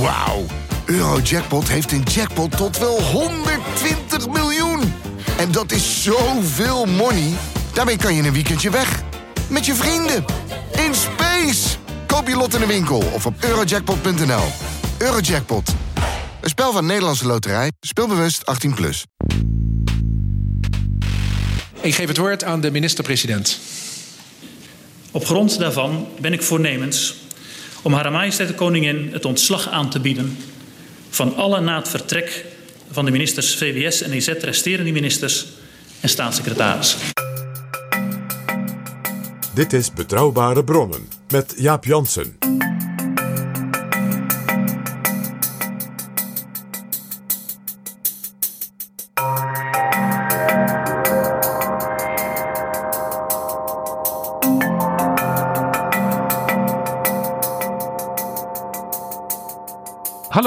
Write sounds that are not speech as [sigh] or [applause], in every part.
Wauw. Eurojackpot heeft een jackpot tot wel 120 miljoen. En dat is zoveel money. Daarmee kan je een weekendje weg. Met je vrienden. In space. Koop je lot in de winkel of op eurojackpot.nl. Eurojackpot. Een spel van Nederlandse Loterij. Speelbewust 18+. Plus. Ik geef het woord aan de minister-president. Op grond daarvan ben ik voornemens om Hare Majesteit de Koningin het ontslag aan te bieden van alle na het vertrek van de ministers VWS en EZ resterende ministers en staatssecretarissen. Dit is Betrouwbare Bronnen met Jaap Jansen.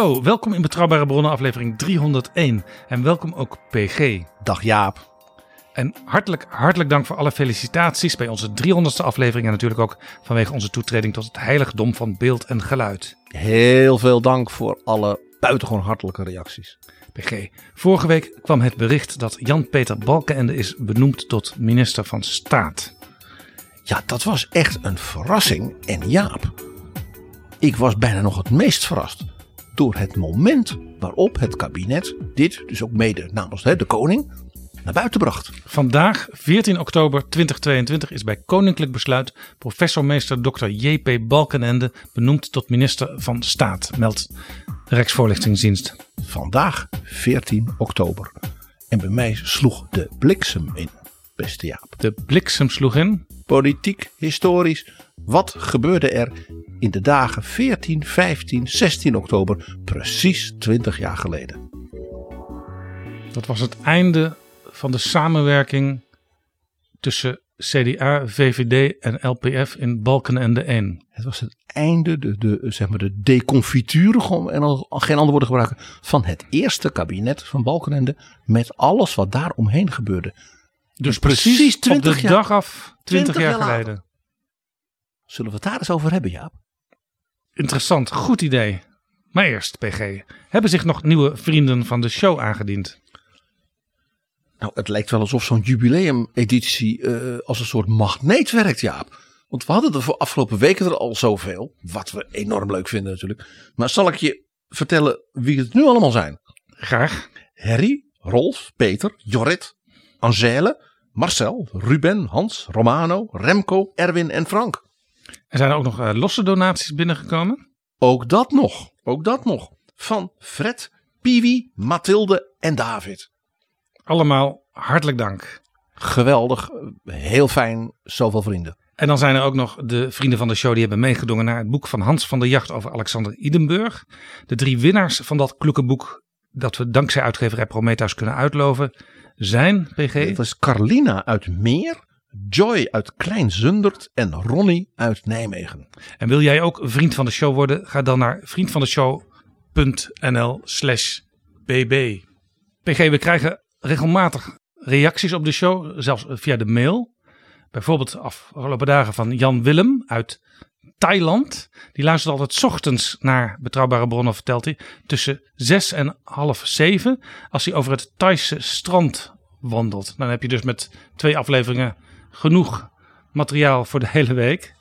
Hallo, welkom in Betrouwbare Bronnen aflevering 301 en welkom ook PG. Dag Jaap. En hartelijk, hartelijk dank voor alle felicitaties bij onze 300ste aflevering en natuurlijk ook vanwege onze toetreding tot het heiligdom van beeld en geluid. Heel veel dank voor alle buitengewoon hartelijke reacties. PG, vorige week kwam het bericht dat Jan-Peter Balkenende is benoemd tot minister van Staat. Ja, dat was echt een verrassing. En Jaap, ik was bijna nog het meest verrast door het moment waarop het kabinet dit, dus ook mede namens de koning, naar buiten bracht. Vandaag, 14 oktober 2022, is bij koninklijk besluit professormeester Dr. J.P. Balkenende benoemd tot minister van Staat, meldt de Rijksvoorlichtingsdienst. Vandaag, 14 oktober. En bij mij sloeg de bliksem in, beste Jaap. De bliksem sloeg in. Politiek, historisch, wat gebeurde er in de dagen 14, 15, 16 oktober, precies 20 jaar geleden? Dat was het einde van de samenwerking tussen CDA, VVD en LPF in Balkenende 1. Het was het einde, de, de, zeg maar de deconfiture, en al geen ander woorden gebruiken, van het eerste kabinet van Balkenende met alles wat daar omheen gebeurde. Dus precies, precies 20 op de jaar, dag af 20, 20 jaar, jaar geleden. Zullen we het daar eens over hebben, Jaap? Interessant, goed idee. Maar eerst, PG, hebben zich nog nieuwe vrienden van de show aangediend? Nou, het lijkt wel alsof zo'n jubileumeditie uh, als een soort magneet werkt, Jaap. Want we hadden er voor afgelopen weken er al zoveel. Wat we enorm leuk vinden natuurlijk. Maar zal ik je vertellen wie het nu allemaal zijn? Graag. Harry, Rolf, Peter, Jorrit, Angèle, Marcel, Ruben, Hans, Romano, Remco, Erwin en Frank. Er zijn er ook nog uh, losse donaties binnengekomen? Ook dat nog. Ook dat nog. Van Fred, Piwi, Mathilde en David. Allemaal hartelijk dank. Geweldig. Heel fijn. Zoveel vrienden. En dan zijn er ook nog de vrienden van de show die hebben meegedongen naar het boek van Hans van der Jacht over Alexander Idenburg. De drie winnaars van dat kloeke boek dat we dankzij uitgeverij Prometheus kunnen uitloven zijn, PG? Het was Carlina uit Meer, Joy uit Klein Zundert en Ronnie uit Nijmegen. En wil jij ook vriend van de show worden? Ga dan naar vriendvandeshow.nl slash bb. PG, we krijgen regelmatig reacties op de show, zelfs via de mail. Bijvoorbeeld afgelopen dagen van Jan Willem uit Thailand. Die luistert altijd ochtends naar betrouwbare bronnen, vertelt hij. Tussen zes en half zeven. Als hij over het Thaise strand wandelt. Dan heb je dus met twee afleveringen genoeg materiaal voor de hele week.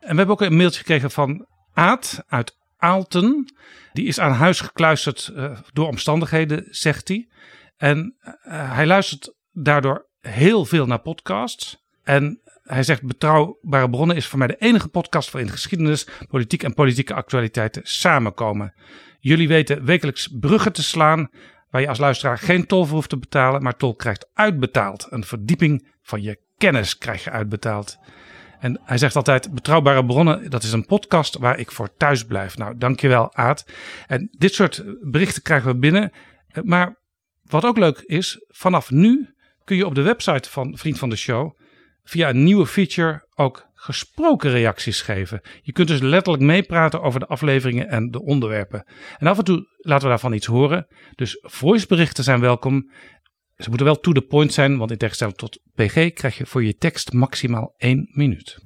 En we hebben ook een mailtje gekregen van Aad uit Aalten. Die is aan huis gekluisterd uh, door omstandigheden, zegt hij. En uh, hij luistert daardoor heel veel naar podcasts. En hij zegt betrouwbare bronnen is voor mij de enige podcast waarin geschiedenis, politiek en politieke actualiteiten samenkomen. Jullie weten wekelijks bruggen te slaan waar je als luisteraar geen tol voor hoeft te betalen, maar tol krijgt uitbetaald. Een verdieping van je kennis krijg je uitbetaald. En hij zegt altijd: Betrouwbare bronnen, dat is een podcast waar ik voor thuis blijf. Nou, dankjewel, Aad. En dit soort berichten krijgen we binnen. Maar wat ook leuk is, vanaf nu kun je op de website van Vriend van de Show via een nieuwe feature ook gesproken reacties geven. Je kunt dus letterlijk meepraten over de afleveringen en de onderwerpen. En af en toe laten we daarvan iets horen. Dus voiceberichten zijn welkom. Ze moeten wel to the point zijn, want in tegenstelling tot PG krijg je voor je tekst maximaal één minuut.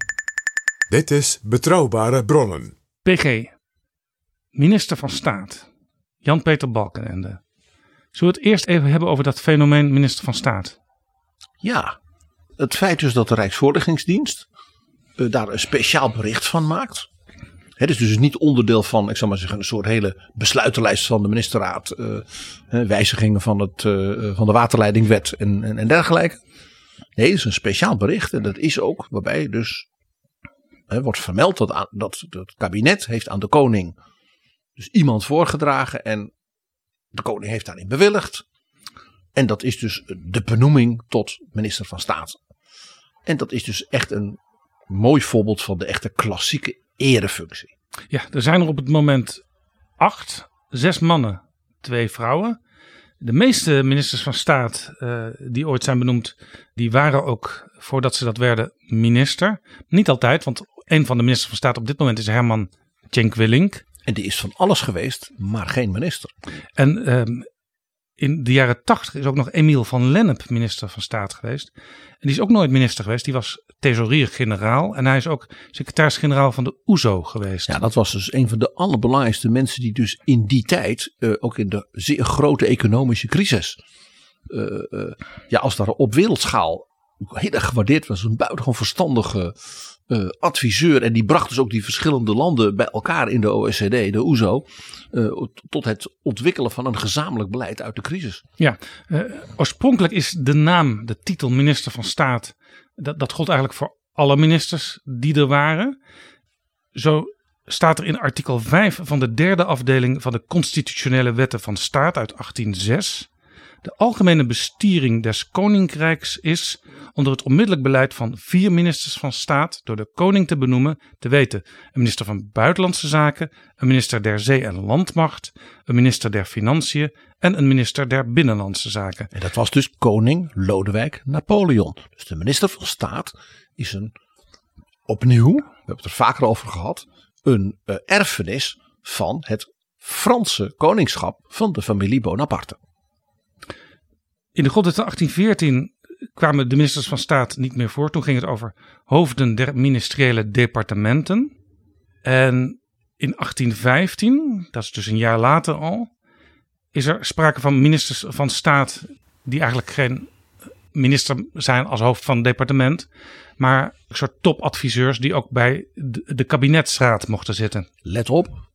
Dit is Betrouwbare Bronnen. PG, minister van Staat, Jan-Peter Balkenende. Zullen we het eerst even hebben over dat fenomeen minister van Staat? Ja, het feit dus dat de Rijksvoorlichtingsdienst uh, daar een speciaal bericht van maakt. Het is dus niet onderdeel van, ik zal maar zeggen, een soort hele besluitenlijst van de ministerraad. Uh, wijzigingen van, het, uh, van de waterleidingwet en, en, en dergelijke. Nee, het is een speciaal bericht en dat is ook waarbij dus wordt vermeld dat, dat het kabinet heeft aan de koning dus iemand voorgedragen en de koning heeft daarin bewilligd. En dat is dus de benoeming tot minister van Staat. En dat is dus echt een mooi voorbeeld van de echte klassieke erefunctie. Ja, er zijn er op het moment acht, zes mannen, twee vrouwen. De meeste ministers van staat uh, die ooit zijn benoemd, die waren ook voordat ze dat werden minister. Niet altijd, want een van de ministers van staat op dit moment is Herman Cenk Willink. En die is van alles geweest, maar geen minister. En uh, in de jaren tachtig is ook nog Emiel van Lennep minister van Staat geweest. En die is ook nooit minister geweest. Die was thesaurier-generaal. En hij is ook secretaris-generaal van de OESO geweest. Ja, dat was dus een van de allerbelangrijkste mensen die dus in die tijd, uh, ook in de zeer grote economische crisis, uh, uh, ja, als daar op wereldschaal heel erg gewaardeerd was. Een buitengewoon verstandige uh, adviseur. En die bracht dus ook die verschillende landen bij elkaar in de OECD, de OESO. Uh, tot het ontwikkelen van een gezamenlijk beleid uit de crisis. Ja, uh, oorspronkelijk is de naam, de titel minister van Staat. Dat, dat gold eigenlijk voor alle ministers die er waren. Zo staat er in artikel 5 van de derde afdeling van de constitutionele wetten van staat uit 1806. De algemene bestiering des koninkrijks is onder het onmiddellijk beleid van vier ministers van staat door de koning te benoemen, te weten een minister van Buitenlandse Zaken, een minister der Zee- en Landmacht, een minister der Financiën en een minister der Binnenlandse Zaken. En dat was dus koning Lodewijk Napoleon. Dus de minister van staat is een, opnieuw, we hebben het er vaker over gehad, een uh, erfenis van het Franse koningschap van de familie Bonaparte. In de grondwet van 1814 kwamen de ministers van staat niet meer voor. Toen ging het over hoofden der ministeriële departementen. En in 1815, dat is dus een jaar later al, is er sprake van ministers van staat die eigenlijk geen minister zijn als hoofd van departement, maar een soort topadviseurs die ook bij de, de kabinetsraad mochten zitten. Let op,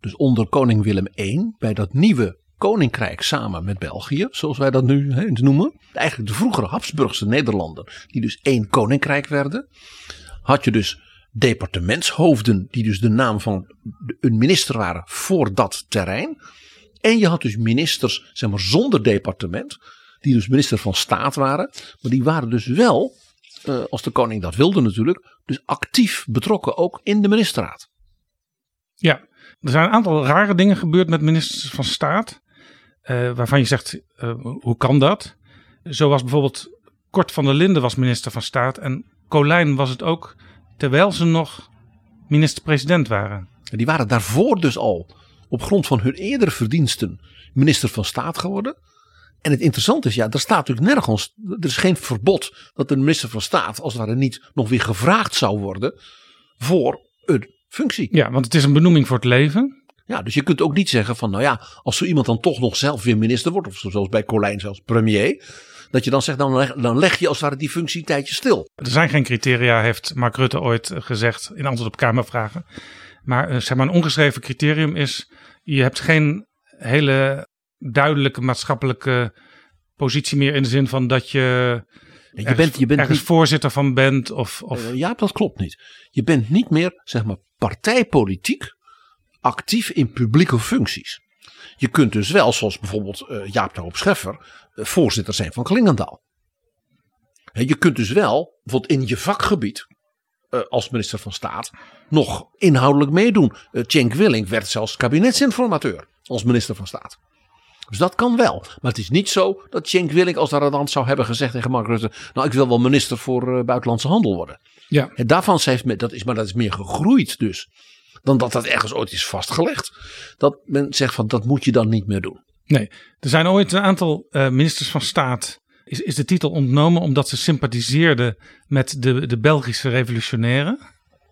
dus onder koning Willem I, bij dat nieuwe koninkrijk samen met België, zoals wij dat nu noemen. Eigenlijk de vroegere Habsburgse Nederlanden, die dus één koninkrijk werden. Had je dus departementshoofden, die dus de naam van een minister waren voor dat terrein. En je had dus ministers, zeg maar zonder departement, die dus minister van staat waren. Maar die waren dus wel, uh, als de koning dat wilde natuurlijk, dus actief betrokken ook in de ministerraad. Ja, er zijn een aantal rare dingen gebeurd met ministers van staat. Uh, waarvan je zegt, uh, hoe kan dat? Zo was bijvoorbeeld Kort van der Linden was minister van Staat en Colijn was het ook terwijl ze nog minister-president waren. Die waren daarvoor dus al op grond van hun eerdere verdiensten minister van Staat geworden. En het interessante is, ja, er staat natuurlijk nergens, er is geen verbod dat de minister van Staat als het ware niet nog weer gevraagd zou worden voor een functie. Ja, want het is een benoeming voor het leven. Ja, dus je kunt ook niet zeggen van, nou ja, als zo iemand dan toch nog zelf weer minister wordt, of zoals bij Colijn zelfs premier, dat je dan zegt, dan leg, dan leg je als het ware die functie een tijdje stil. Er zijn geen criteria, heeft Mark Rutte ooit gezegd in antwoord op Kamervragen. Maar eh, zeg maar een ongeschreven criterium is, je hebt geen hele duidelijke maatschappelijke positie meer in de zin van dat je, je ergens, bent, je bent ergens niet, voorzitter van bent. Of, of... Uh, ja, dat klopt niet. Je bent niet meer, zeg maar, partijpolitiek actief in publieke functies. Je kunt dus wel, zoals bijvoorbeeld uh, Jaap de Hoop Scheffer, uh, voorzitter zijn van Klingendaal. He, je kunt dus wel, bijvoorbeeld in je vakgebied, uh, als minister van Staat, nog inhoudelijk meedoen. Cenk Willink werd zelfs kabinetsinformateur als minister van Staat. Dus dat kan wel. Maar het is niet zo dat Cenk Willink als daar dan zou hebben gezegd tegen Mark Rutte. Nou, ik wil wel minister voor buitenlandse handel worden. Ja. En daarvan heeft dat is, maar dat is meer gegroeid dus dan dat dat ergens ooit is vastgelegd. Dat men zegt van dat moet je dan niet meer doen. Nee, er zijn ooit een aantal uh, ministers van staat. Is, is de titel ontnomen omdat ze sympathiseerden met de, de Belgische revolutionairen?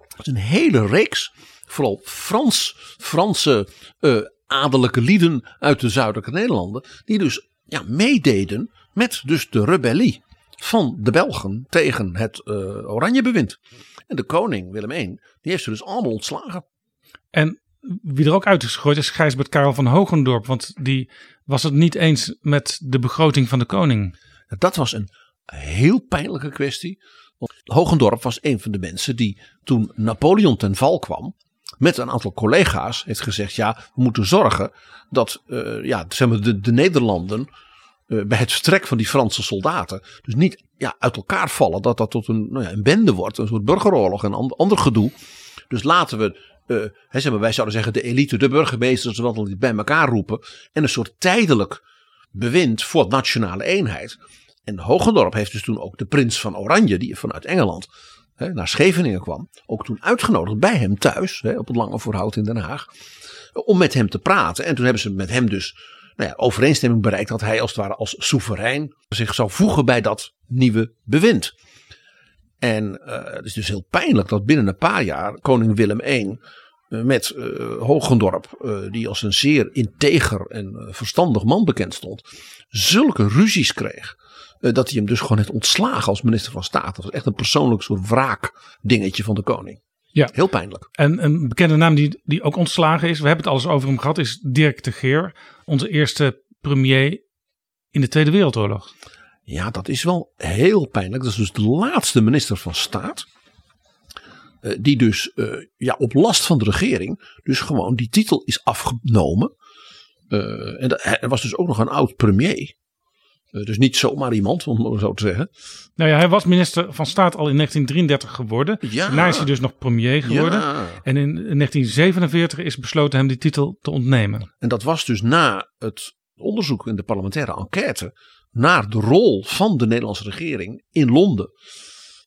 Dat is een hele reeks. vooral Frans, Franse uh, adellijke lieden uit de zuidelijke Nederlanden. Die dus ja, meededen met dus de rebellie van de Belgen tegen het uh, Oranjebewind. En de koning Willem I, die heeft ze dus allemaal ontslagen. En wie er ook uit is gegooid is Gijsbert Karel van Hogendorp. Want die was het niet eens met de begroting van de koning. Dat was een heel pijnlijke kwestie. Hogendorp was een van de mensen die toen Napoleon ten val kwam. Met een aantal collega's heeft gezegd: ja, we moeten zorgen dat uh, ja, zeg maar de, de Nederlanden uh, bij het vertrek van die Franse soldaten. Dus niet ja, uit elkaar vallen. Dat dat tot een, nou ja, een bende wordt. Een soort burgeroorlog en ander gedoe. Dus laten we uh, wij zouden zeggen de elite, de burgemeesters, wat dan bij elkaar roepen. En een soort tijdelijk bewind voor nationale eenheid. En Hogendorp heeft dus toen ook de prins van Oranje, die vanuit Engeland hè, naar Scheveningen kwam, ook toen uitgenodigd bij hem thuis, hè, op het Lange Voorhout in Den Haag, om met hem te praten. En toen hebben ze met hem dus nou ja, overeenstemming bereikt dat hij als het ware als soeverein zich zou voegen bij dat nieuwe bewind. En uh, het is dus heel pijnlijk dat binnen een paar jaar koning Willem I uh, met uh, Hogendorp, die als een zeer integer en verstandig man bekend stond, zulke ruzies kreeg. dat hij hem dus gewoon heeft ontslagen als minister van Staat. Dat was echt een persoonlijk soort wraakdingetje van de koning. Ja. Heel pijnlijk. En een bekende naam die, die ook ontslagen is, we hebben het alles over hem gehad, is Dirk de Geer. Onze eerste premier in de Tweede Wereldoorlog. Ja, dat is wel heel pijnlijk. Dat is dus de laatste minister van Staat. Uh, die dus uh, ja, op last van de regering dus gewoon die titel is afgenomen. Uh, en hij was dus ook nog een oud premier. dus niet zomaar iemand, om het zo te zeggen. Nou ja, hij was minister van Staat al in 1933 geworden. Ja. Daarna is hij dus nog premier geworden. Ja. En in 1947 is besloten hem die titel te ontnemen. En dat was dus na het onderzoek in de parlementaire enquête naar de rol van de Nederlandse regering in Londen.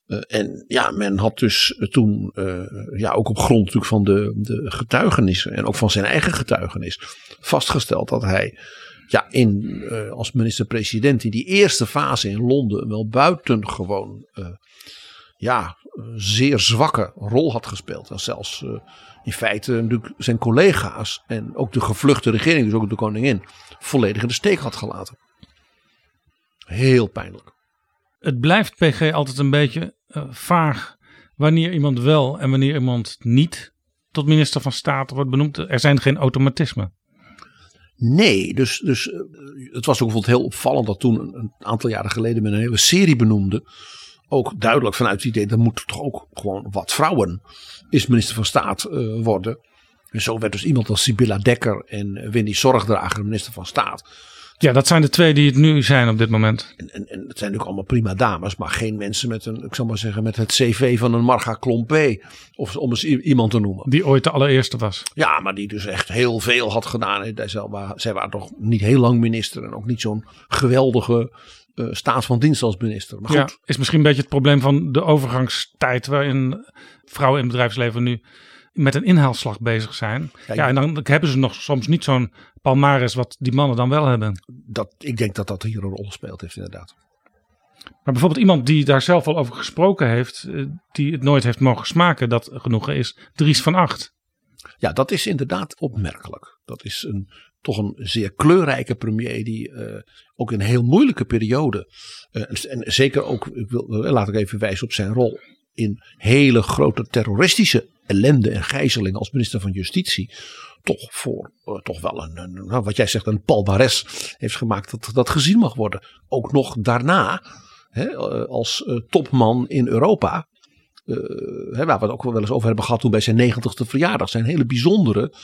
Uh, en ja, men had dus toen, uh, ja, ook op grond natuurlijk van de, de getuigenissen en ook van zijn eigen getuigenis, vastgesteld dat hij ja, in, als minister-president in die eerste fase in Londen wel buitengewoon ja, zeer zwakke rol had gespeeld. En zelfs in feite natuurlijk zijn collega's en ook de gevluchte regering, dus ook de koningin, volledig in de steek had gelaten. Heel pijnlijk. Het blijft PG altijd een beetje uh, vaag wanneer iemand wel en wanneer iemand niet tot minister van Staat wordt benoemd. Er zijn geen automatismen. Nee, dus, dus uh, het was ook bijvoorbeeld heel opvallend dat toen een, een aantal jaren geleden men een hele serie benoemde. Ook duidelijk vanuit het idee, dat moet toch ook gewoon wat vrouwen is minister van Staat uh, worden. En zo werd dus iemand als Sibylla Dekker en Winnie Zorgdrager minister van Staat. Ja, dat zijn de twee die het nu zijn op dit moment. En, en, en het zijn natuurlijk allemaal prima dames, maar geen mensen met een, ik zal maar zeggen, met het cv van een Marga Klompé. Of om eens iemand te noemen. Die ooit de allereerste was. Ja, maar die dus echt heel veel had gedaan. Zij waren toch niet heel lang minister en ook niet zo'n geweldige uh, staat van dienst als minister. Maar goed. Ja, is misschien een beetje het probleem van de overgangstijd waarin vrouwen in het bedrijfsleven nu met een inhaalslag bezig zijn. Ja, ja, en dan hebben ze nog soms niet zo'n palmares wat die mannen dan wel hebben. Dat, ik denk dat dat hier een rol speelt heeft inderdaad. Maar bijvoorbeeld iemand die daar zelf al over gesproken heeft, die het nooit heeft mogen smaken, dat genoegen is Dries van Acht. Ja, dat is inderdaad opmerkelijk. Dat is een, toch een zeer kleurrijke premier die uh, ook in een heel moeilijke periode, uh, en zeker ook, ik wil, laat ik even wijzen op zijn rol in hele grote terroristische ellende en gijzeling als minister van Justitie toch voor uh, toch wel een, nou, wat jij zegt, een palmares heeft gemaakt dat dat gezien mag worden. Ook nog daarna, hè, als uh, topman in Europa, waar we het ook wel eens over hebben gehad toen bij zijn negentigste verjaardag, zijn hele bijzondere,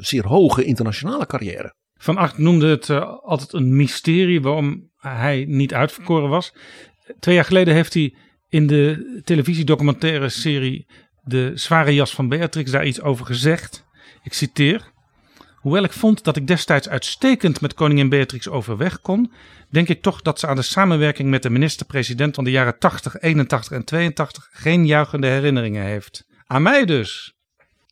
zeer hoge internationale carrière. Van Acht noemde het altijd een mysterie waarom hij niet uitverkoren was. Twee jaar geleden heeft hij in de televisiedocumentaire serie De Zware Jas van Beatrix daar iets over gezegd. Ik citeer. Hoewel ik vond dat ik destijds uitstekend met koningin Beatrix overweg kon, denk ik toch dat ze aan de samenwerking met de minister-president van de jaren 80, 81 en 82 geen juichende herinneringen heeft. Aan mij dus.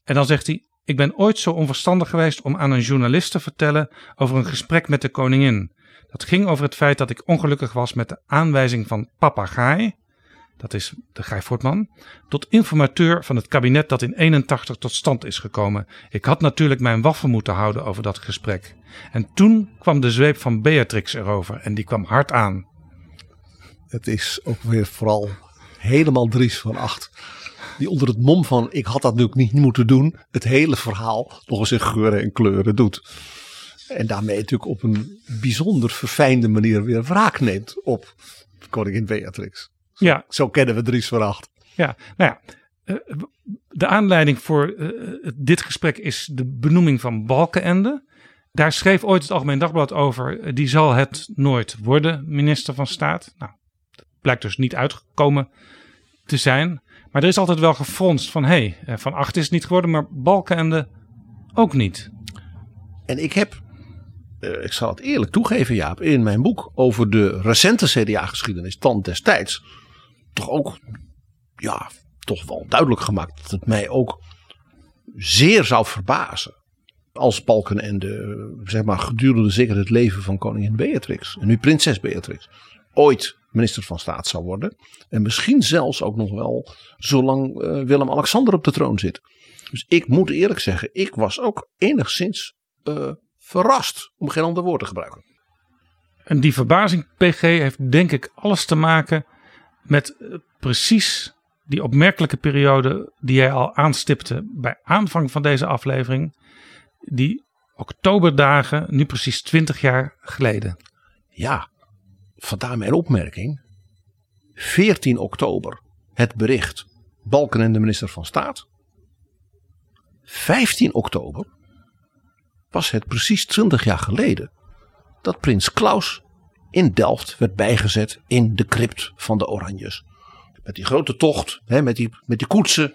En dan zegt hij: Ik ben ooit zo onverstandig geweest om aan een journalist te vertellen over een gesprek met de koningin. Dat ging over het feit dat ik ongelukkig was met de aanwijzing van papagaai. Dat is de Guy Fortman, tot informateur van het kabinet dat in 81 tot stand is gekomen. Ik had natuurlijk mijn waffen moeten houden over dat gesprek. En toen kwam de zweep van Beatrix erover en die kwam hard aan. Het is ook weer vooral helemaal Dries van Acht. Die onder het mom van ik had dat natuurlijk niet moeten doen. Het hele verhaal nog eens in geuren en kleuren doet. En daarmee natuurlijk op een bijzonder verfijnde manier weer wraak neemt op koningin Beatrix. Ja, Zo kennen we Dries van Acht. Ja, nou ja. eh, De aanleiding voor eh, dit gesprek is de benoeming van Balkenende. Daar schreef ooit het Algemeen Dagblad over. eh, Die zal het nooit worden, minister van Staat. Nou, dat blijkt dus niet uitgekomen te zijn. Maar er is altijd wel gefronst van... hé, hey, Van Acht is het niet geworden, maar Balkenende ook niet. En ik heb, ik zal het eerlijk toegeven Jaap, in mijn boek over de recente CDA-geschiedenis, tand destijds, toch ook, ja, toch wel duidelijk gemaakt dat het mij ook zeer zou verbazen. Als Balkenende, zeg maar, gedurende zeker het leven van koningin Beatrix, en nu prinses Beatrix, ooit minister van Staat zou worden. En misschien zelfs ook nog wel zolang eh, Willem-Alexander op de troon zit. Dus ik moet eerlijk zeggen, ik was ook enigszins eh, verrast, om geen ander woord te gebruiken. En die verbazing, PG, heeft denk ik alles te maken met eh, precies die opmerkelijke periode die jij al aanstipte bij aanvang van deze aflevering. Die oktoberdagen, nu precies 20 jaar geleden. Ja, vandaar mijn opmerking. 14 oktober, het bericht Balken en de minister van Staat. 15 oktober was het precies 20 jaar geleden dat prins Klaus in Delft werd bijgezet in de crypt van de Oranjes. Met die grote tocht, hè, met, die, met die koetsen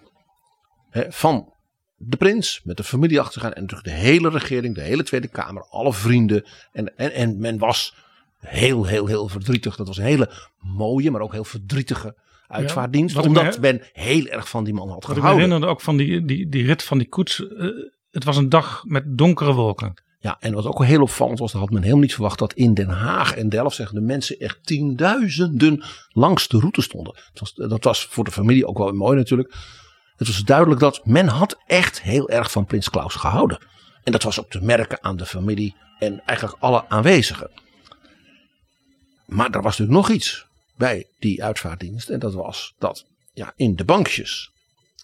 hè, van de prins, met de familie achtergaan en natuurlijk de hele regering, de hele Tweede Kamer, alle vrienden. En, en, en men was heel, heel, heel verdrietig. Dat was een hele mooie, maar ook heel verdrietige me omdat men heel erg van die man had Wat ik me gehouden. herinnerde ook van die, die, die rit van die koets. eh, het was een dag met donkere wolken. Ja, en wat ook heel opvallend was, dat had men helemaal niet verwacht dat in Den Haag en Delft de mensen echt tienduizenden langs de route stonden. Het was, dat was voor de familie ook wel mooi natuurlijk. Het was duidelijk dat men had echt heel erg van Prins Klaus gehouden. En dat was ook te merken aan de familie en eigenlijk alle aanwezigen. Maar er was natuurlijk nog iets bij die uitvaartdienst. En dat was dat ja, in de bankjes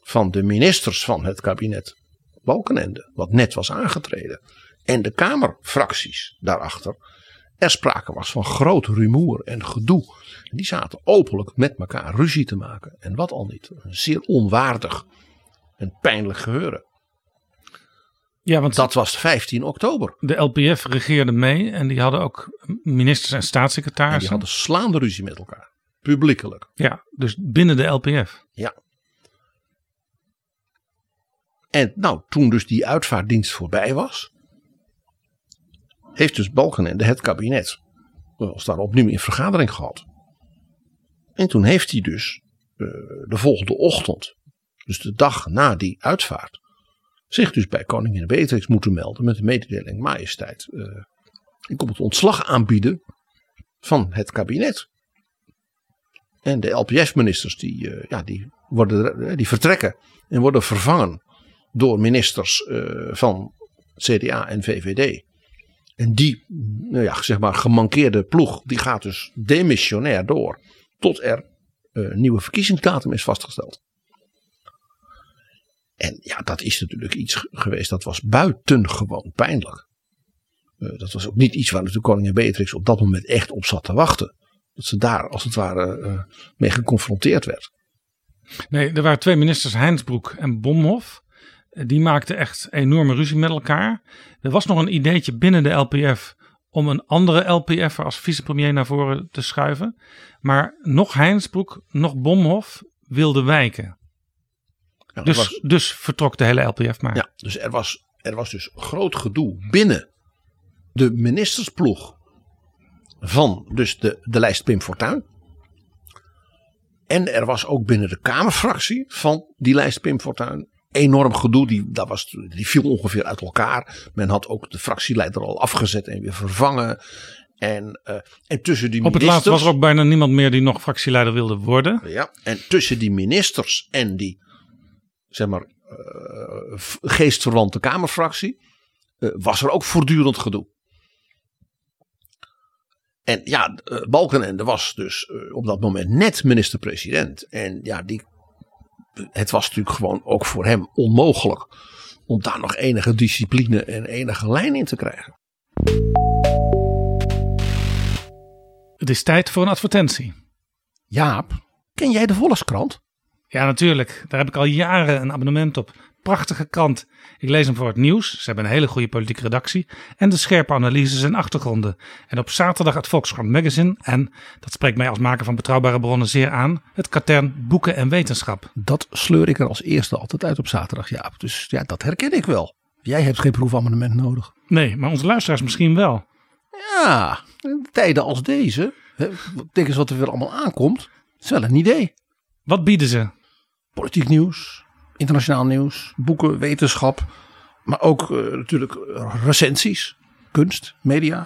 van de ministers van het kabinet Balkenende, wat net was aangetreden, en de Kamerfracties daarachter, er sprake was van groot rumoer en gedoe. En die zaten openlijk met elkaar ruzie te maken. En wat al niet. Een zeer onwaardig en pijnlijk geheuren. Ja, want Dat was 15 oktober. de LPF regeerde mee en die hadden ook ministers en En staatssecretarissen. die hadden slaande ruzie met elkaar. Publiekelijk. Ja, dus binnen de LPF. Ja. En nou, toen dus die uitvaartdienst voorbij was, heeft dus Balkenende het kabinet was daar opnieuw in vergadering gehad. En toen heeft hij dus eh, de volgende ochtend, dus de dag na die uitvaart, zich dus bij koningin Beatrix moeten melden met de mededeling majesteit. eh, ik kom het ontslag aanbieden van het kabinet. En de LPF-ministers die, eh, ja, die, worden, die vertrekken en worden vervangen door ministers van CDA en VVD. En die, nou ja, zeg maar, gemankeerde ploeg, die gaat dus demissionair door. Tot er eh, een nieuwe verkiezingsdatum is vastgesteld. En ja, dat is natuurlijk iets ge- geweest dat was buitengewoon pijnlijk. Eh, dat was ook niet iets waar natuurlijk koningin Beatrix op dat moment echt op zat te wachten. Dat ze daar als het ware eh, mee geconfronteerd werd. Nee, er waren twee ministers, Heinsbroek en Bomhoff. Die maakten echt enorme ruzie met elkaar. Er was nog een ideetje binnen de LPF om een andere LPF'er als vicepremier naar voren te schuiven. Maar nog Heinsbroek, nog Bomhoff wilden wijken. Ja, Dus, was- dus vertrok de hele LPF maar. Ja, dus er was, er was dus groot gedoe binnen de ministersploeg van dus de, de lijst Pim Fortuyn. En er was ook binnen de Kamerfractie van die lijst Pim Fortuyn enorm gedoe. Die, dat was, die viel ongeveer uit elkaar. Men had ook de fractieleider al afgezet en weer vervangen. En, eh, en tussen die Op het laatst was er ook bijna niemand meer die nog fractieleider wilde worden. Ja, en tussen die ministers en die, zeg maar, v- geestverwante Kamerfractie. eh, was er ook voortdurend gedoe. En ja, Balkenende was dus op dat moment net minister-president. En ja, die, het was natuurlijk gewoon ook voor hem onmogelijk om daar nog enige discipline en enige lijn in te krijgen. Het is tijd voor een advertentie. Jaap, ken jij de Volkskrant? Ja, natuurlijk. Daar heb ik al jaren een abonnement op. Prachtige krant. Ik lees hem voor het nieuws. Ze hebben een hele goede politieke redactie. En de scherpe analyses en achtergronden. En op zaterdag het Volkskrant Magazine. En, dat spreekt mij als maker van betrouwbare bronnen zeer aan, het katern Boeken en Wetenschap. Dat sleur ik er als eerste altijd uit op zaterdag, Jaap. Dus ja, dat herken ik wel. Jij hebt geen proefabonnement nodig. Nee, maar onze luisteraars misschien wel. Ja, in tijden als deze. hè, Denk eens wat er weer allemaal aankomt. Het is wel een idee. Wat bieden ze? Politiek nieuws, internationaal nieuws, boeken, wetenschap. Maar ook eh, natuurlijk recensies, kunst, media.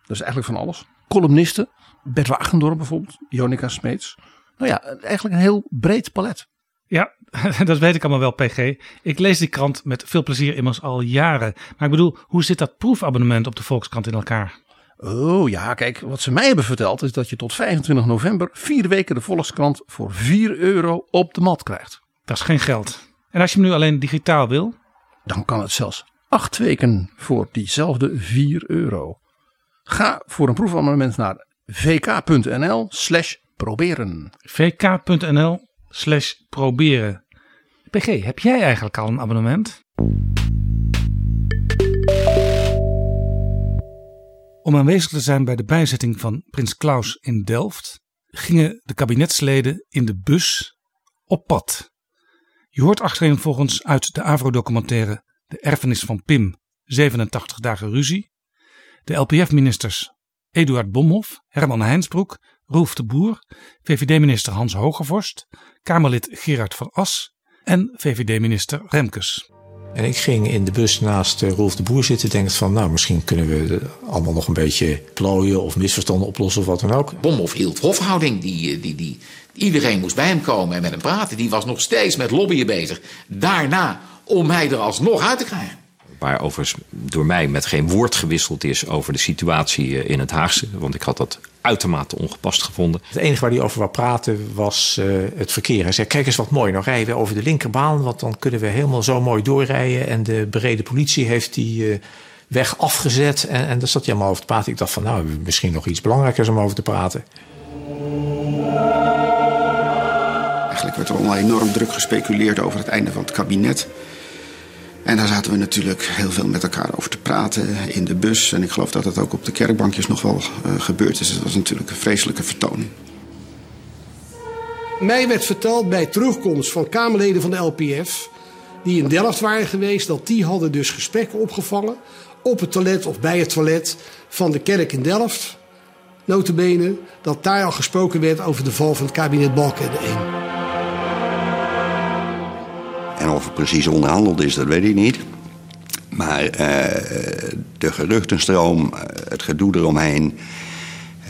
Dat is eigenlijk van alles. Columnisten, Bert Wagendorp bijvoorbeeld, Jonica Smeets. Nou ja, eigenlijk een heel breed palet. Ja, [laughs] dat weet ik allemaal wel, PG. Ik lees die krant met veel plezier immers al jaren. Maar ik bedoel, hoe zit dat proefabonnement op de Volkskrant in elkaar? Oh ja, kijk, wat ze mij hebben verteld is dat je tot 25 november vier weken de Volkskrant voor 4 euro op de mat krijgt. Dat is geen geld. En als je hem nu alleen digitaal wil, Dan kan het zelfs acht weken voor diezelfde 4 euro. Ga voor een proefabonnement naar vk.nl slash proberen. vk.nl slash proberen. PG, heb jij eigenlijk al een abonnement? Om aanwezig te zijn bij de bijzetting van Prins Klaus in Delft, gingen de kabinetsleden in de bus op pad. Je hoort achterin volgens uit de Avro-documentaire De Erfenis van Pim, 87 dagen ruzie. De LPF-ministers Eduard Bomhoff, Herman Heinsbroek, Roelf de Boer, VVD-minister Hans Hogevorst, Kamerlid Gerard van As en VVD-minister Remkes. En ik ging in de bus naast eh, Rolf de Boer zitten, denkend van, nou, misschien kunnen we eh, allemaal nog een beetje plooien of misverstanden oplossen of wat dan ook. Bomhoff hield hofhouding. Die, die, die, iedereen moest bij hem komen en met hem praten. Die was nog steeds met lobbyen bezig. Daarna om mij er alsnog uit te krijgen. Waar overigens door mij met geen woord gewisseld is over de situatie eh, in het Haagse. Want ik had dat uitermate ongepast gevonden. Het enige waar hij over wou praten was uh, het verkeer. Hij zei, kijk eens wat mooi, nou rijden we over de linkerbaan... want dan kunnen we helemaal zo mooi doorrijden... en de brede politie heeft die uh, weg afgezet. En, en daar zat hij allemaal over te praten. Ik dacht van, nou, misschien nog iets belangrijkers om over te praten. Eigenlijk werd er al enorm druk gespeculeerd over het einde van het kabinet... En daar zaten we natuurlijk heel veel met elkaar over te praten in de bus. En ik geloof dat het ook op de kerkbankjes nog wel uh, gebeurd is. Het was natuurlijk een vreselijke vertoning. Mij werd verteld bij terugkomst van Kamerleden van de LPF... die in Delft waren geweest, dat die hadden dus gesprekken opgevangen... op het toilet of bij het toilet van de kerk in Delft. Notabene dat daar al gesproken werd over de val van het kabinet Balkenende 1. En of er precies onderhandeld is, dat weet ik niet. Maar uh, de geruchtenstroom, het gedoe eromheen,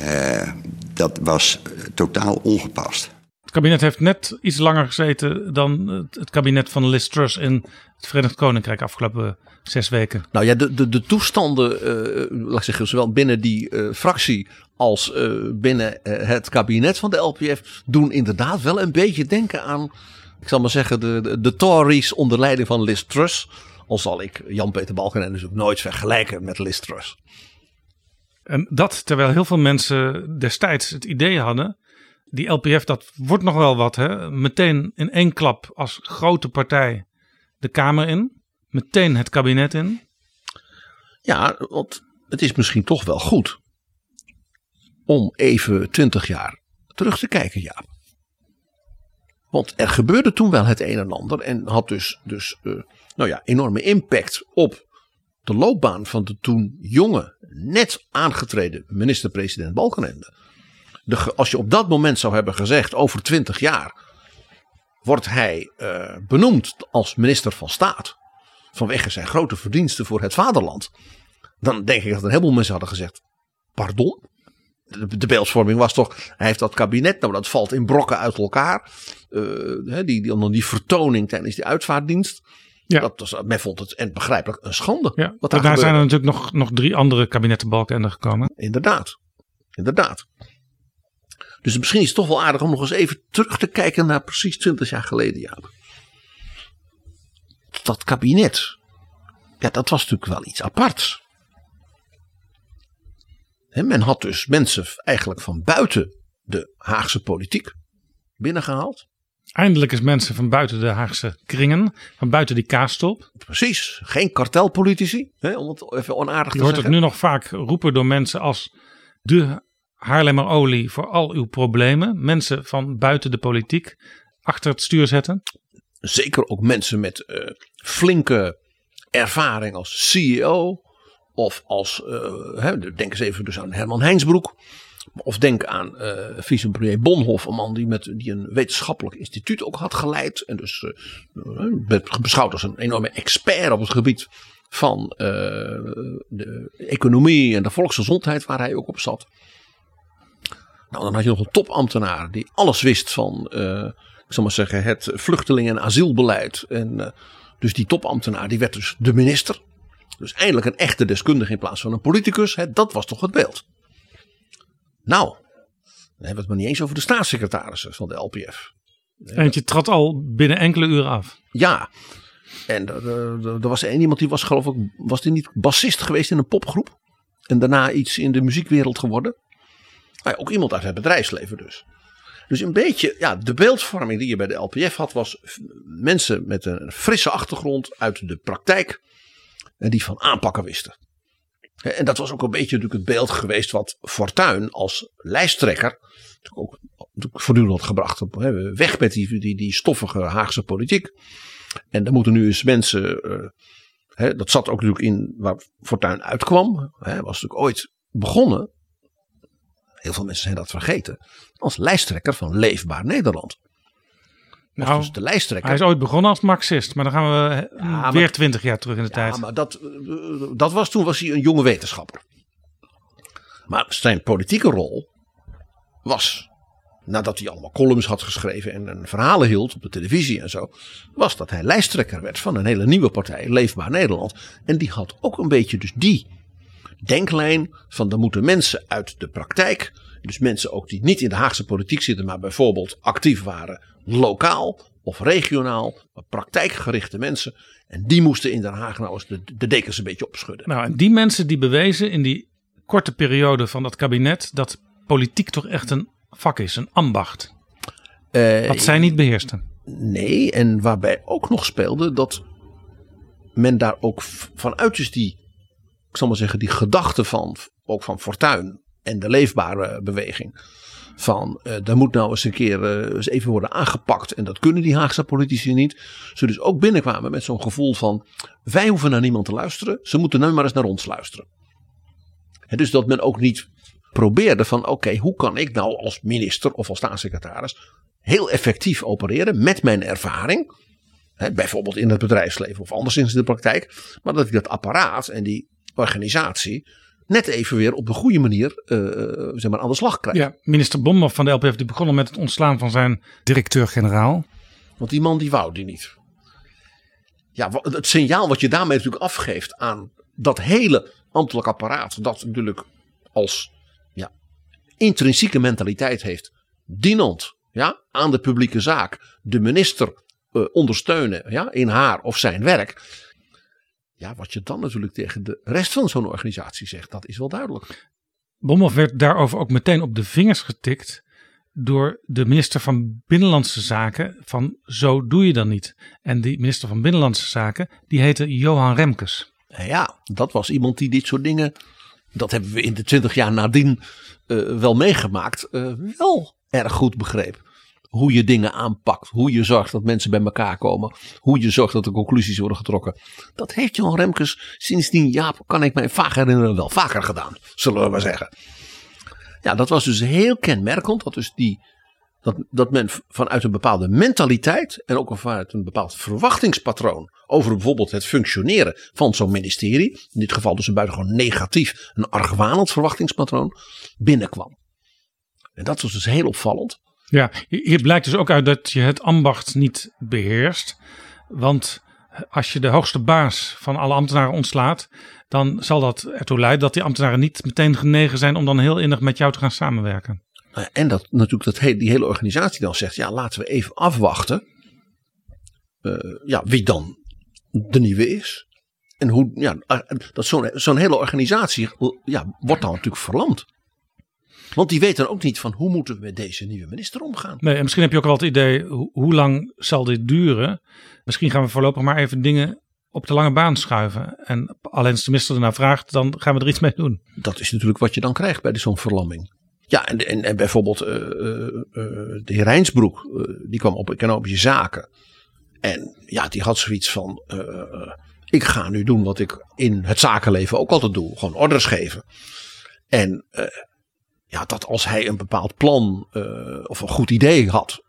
uh, dat was totaal ongepast. Het kabinet heeft net iets langer gezeten dan het, het kabinet van Liz Truss in het Verenigd Koninkrijk afgelopen zes weken. Nou ja, de, de, de toestanden, uh, laat ik zeggen, zowel binnen die fractie als binnen het kabinet van de LPF doen inderdaad wel een beetje denken aan ik zal maar zeggen, de, de, de Tories onder leiding van Liz Truss. Al zal ik Jan-Peter Balkenende dus ook nooit vergelijken met Liz Truss. En dat terwijl heel veel mensen destijds het idee hadden. Die LPF, dat wordt nog wel wat. Hè? Meteen in één klap als grote partij de Kamer in. Meteen het kabinet in. Ja, want het is misschien toch wel goed. Om even twintig jaar terug te kijken, Jaap. Want er gebeurde toen wel het een en ander en had dus, dus uh, nou ja, enorme impact op de loopbaan van de toen jonge, net aangetreden minister-president Balkenende. De, als je op dat moment zou hebben gezegd, over twintig jaar wordt hij uh, benoemd als minister van Staat. Vanwege zijn grote verdiensten voor het vaderland. Dan denk ik dat een heleboel mensen hadden gezegd, pardon? De, de beeldsvorming was toch, hij heeft dat kabinet, nou dat valt in brokken uit elkaar. Hè, die, die, die vertoning tijdens die uitvaartdienst. Ja. Dat was, men vond het, en begrijpelijk, een schande. Ja, wat daar zijn er natuurlijk nog, nog drie andere kabinetten Balkenende gekomen. Inderdaad. Inderdaad. Dus misschien is het toch wel aardig om nog eens even terug te kijken naar precies 20 jaar geleden, Jaap. Dat kabinet. Ja, dat was natuurlijk wel iets aparts. Hè, men had dus mensen eigenlijk van buiten de Haagse politiek binnengehaald. Eindelijk is mensen van buiten de Haagse kringen, van buiten die kaastop. Precies, geen kartelpolitici, om het even onaardig Je te hoort het zeggen. nu nog vaak roepen door mensen als de Haarlemmer olie voor al uw problemen. Mensen van buiten de politiek achter het stuur zetten. zeker ook mensen met eh, flinke ervaring als CEO. Of als, eh, hè, denk eens even dus aan Herman Heinsbroek. Of denk aan eh vicepremier Bonhoff, een man die, met, die een wetenschappelijk instituut ook had geleid. En dus werd beschouwd als een enorme expert op het gebied van de economie en de volksgezondheid, waar hij ook op zat. Nou, dan had je nog een topambtenaar die alles wist van, ik zal maar zeggen, het vluchtelingen- en asielbeleid. En dus die topambtenaar, die werd dus de minister. Dus eindelijk een echte deskundige in plaats van een politicus. Hè, dat was toch het beeld. Nou, dan hebben we het maar niet eens over de staatssecretarissen van de LPF. Eentje trad al binnen enkele uren af. Ja, en er, was één iemand die was geloof ik, was die niet bassist geweest in een popgroep? En daarna iets in de muziekwereld geworden? Nou ja, ook iemand uit het bedrijfsleven dus. Dus een beetje, ja, de beeldvorming die je bij de LPF had was mensen met een frisse achtergrond uit de praktijk. Die van aanpakken wisten. En dat was ook een beetje natuurlijk het beeld geweest wat Fortuyn als lijsttrekker ook voortdurend had gebracht. Weg met die, die, die stoffige Haagse politiek. En daar moeten nu eens mensen. eh, hè, dat zat ook natuurlijk in waar Fortuyn uitkwam. Hè, was natuurlijk ooit begonnen. Heel veel mensen zijn dat vergeten. Als lijsttrekker van Leefbaar Nederland. Was Nou, dus de lijsttrekker. Hij is ooit begonnen als Marxist, maar dan gaan we eh, Ja, weer twintig jaar terug in de Ja, tijd. maar dat, eh, dat was toen was hij een jonge wetenschapper. Maar zijn politieke rol was, nadat hij allemaal columns had geschreven en, en verhalen hield op de televisie en zo, was dat hij lijsttrekker werd van een hele nieuwe partij, Leefbaar Nederland. En die had ook een beetje dus die denklijn van er moeten mensen uit de praktijk, dus mensen ook die niet in de Haagse politiek zitten, maar bijvoorbeeld actief waren lokaal of regionaal, maar praktijkgerichte mensen. En die moesten in Den Haag nou eens de, de dekens een beetje opschudden. Nou, en die mensen die bewezen in die korte periode van dat kabinet dat politiek toch echt een vak is, een ambacht. Eh, Wat zij niet beheersten. Nee, en waarbij ook nog speelde dat men daar ook vanuit die, ik zal maar zeggen, die gedachte van, ook van Fortuyn en de leefbare beweging. Van, eh daar moet nou eens een keer eh, eens even worden aangepakt. En dat kunnen die Haagse politici niet. Ze dus ook binnenkwamen met zo'n gevoel van, wij hoeven naar niemand te luisteren. Ze moeten nu maar eens naar ons luisteren. En dus dat men ook niet probeerde van, oké, hoe kan ik nou als minister of als staatssecretaris heel effectief opereren met mijn ervaring. Hè, bijvoorbeeld in het bedrijfsleven of anderszins in de praktijk. Maar dat ik dat apparaat en die organisatie net even weer op een goede manier eh, zeg maar aan de slag krijg. Ja, minister Bomhoff van de LPF die begonnen met het ontslaan van zijn directeur-generaal. Want die man die wou die niet. Ja, het signaal wat je daarmee natuurlijk afgeeft aan dat hele ambtelijk apparaat. Dat natuurlijk als ja, intrinsieke mentaliteit heeft. Dienend ja, aan de publieke zaak. De minister eh, ondersteunen ja, in haar of zijn werk. Ja, wat je dan natuurlijk tegen de rest van zo'n organisatie zegt, dat is wel duidelijk. Bomhoff werd daarover ook meteen op de vingers getikt door de minister van Binnenlandse Zaken van zo doe je dan niet. En die minister van Binnenlandse Zaken die heette Johan Remkes. Nou ja, dat was iemand die dit soort dingen, dat hebben we in de twintig jaar nadien eh, wel meegemaakt, eh, wel erg goed begreep. Hoe je dingen aanpakt, hoe je zorgt dat mensen bij elkaar komen, hoe je zorgt dat er conclusies worden getrokken. Dat heeft Johan Remkes sindsdien, ja, kan ik mij vaak herinneren, wel vaker gedaan, zullen we maar zeggen. Ja, dat was dus heel kenmerkend, dat dus die Dat, dat men vanuit een bepaalde mentaliteit en ook vanuit een bepaald verwachtingspatroon over bijvoorbeeld het functioneren van zo'n ministerie, in dit geval dus een buitengewoon negatief, een argwanend verwachtingspatroon, binnenkwam. En dat was dus heel opvallend. Ja, hier blijkt dus ook uit dat je het ambacht niet beheerst. Want als je de hoogste baas van alle ambtenaren ontslaat, dan zal dat ertoe leiden dat die ambtenaren niet meteen genegen zijn om dan heel innig met jou te gaan samenwerken. Nou En dat natuurlijk dat die hele organisatie dan zegt, ja laten we even afwachten eh, ja, wie dan de nieuwe is. En hoe, ja, dat zo'n zo'n hele organisatie ja, wordt dan natuurlijk verlamd. Want die weten ook niet van hoe moeten we met deze nieuwe minister omgaan. Nee, en misschien heb je ook wel het idee, hoe, hoe lang zal dit duren? Misschien gaan we voorlopig maar even dingen op de lange baan schuiven. En alleen als de minister ernaar vraagt, dan gaan we er iets mee doen. Dat is natuurlijk wat je dan krijgt bij zo'n verlamming. Ja, en, en, en bijvoorbeeld eh, eh, eh, de heer Rijnsbroek, die kwam op economische zaken. En ja, die had zoiets van, ik ga nu doen wat ik in het zakenleven ook altijd doe. Gewoon orders geven. En ja, dat als hij een bepaald plan eh, of een goed idee had.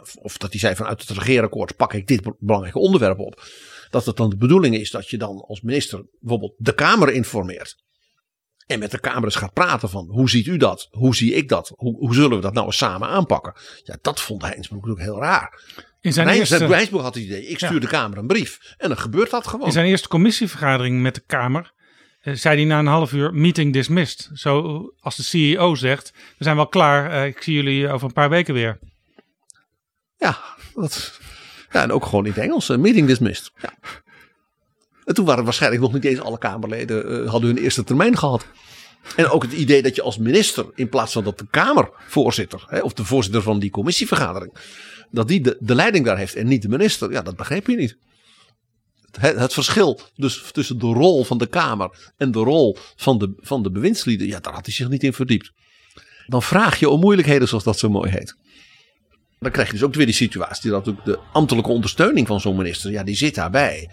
Of, of dat hij zei vanuit het regeerakkoord pak ik dit belangrijke onderwerp op. Dat het dan de bedoeling is dat je dan als minister bijvoorbeeld de Kamer informeert. En met de Kamer eens gaat praten van hoe ziet u dat? Hoe zie ik dat? Hoe, hoe zullen we dat nou eens samen aanpakken? Ja, dat vond Heinsbroek natuurlijk heel raar. In zijn Heins- eerste- Heinsbroek had het idee, ik stuur Ja. de Kamer een brief. En dan gebeurt dat gewoon. In zijn eerste commissievergadering met de Kamer zei hij na een half uur meeting dismissed. Zo als de CEO zegt, we zijn wel klaar, eh, ik zie jullie over een paar weken weer. Ja, dat, ja, en ook gewoon in het Engels. eh, meeting dismissed. Ja. En toen waren waarschijnlijk nog niet eens alle Kamerleden eh, hadden hun eerste termijn gehad. En ook het idee dat je als minister, in plaats van dat de Kamervoorzitter, hè, of de voorzitter van die commissievergadering, dat die de, de leiding daar heeft en niet de minister, ja, dat begreep je niet. Het, verschil dus tussen de rol van de Kamer en de rol van de, van de bewindslieden, ja, daar had hij zich niet in verdiept. Dan vraag je om moeilijkheden, zoals dat zo mooi heet. Dan krijg je dus ook weer die situatie dat natuurlijk de ambtelijke ondersteuning van zo'n minister, ja, die zit daarbij.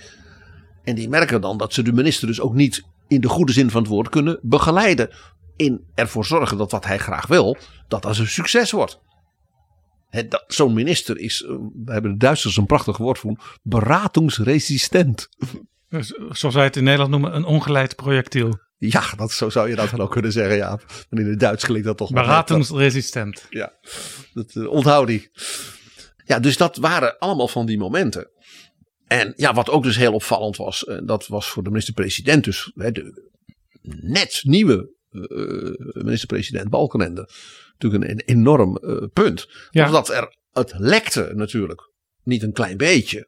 En die merken dan dat ze de minister dus ook niet in de goede zin van het woord kunnen begeleiden. In ervoor zorgen dat wat hij graag wil, dat dat een succes wordt. Zo'n minister is, eh, we hebben de Duitsers een prachtig woord voor, beratingsresistent. Dus, zoals wij het in Nederland noemen, een ongeleid projectiel. Ja, dat, zo zou je dat dan ook kunnen zeggen, ja. Maar in het Duits klinkt dat toch wel eh, Beratingsresistent. Ja, dat uh, onthoud die. Ja, dus dat waren allemaal van die momenten. En ja, wat ook dus heel opvallend was, uh, dat was voor de minister-president dus hè, de net nieuwe uh, minister-president Balkenende natuurlijk een, een enorm uh, punt. Ja. Omdat er, het lekte natuurlijk, niet een klein beetje,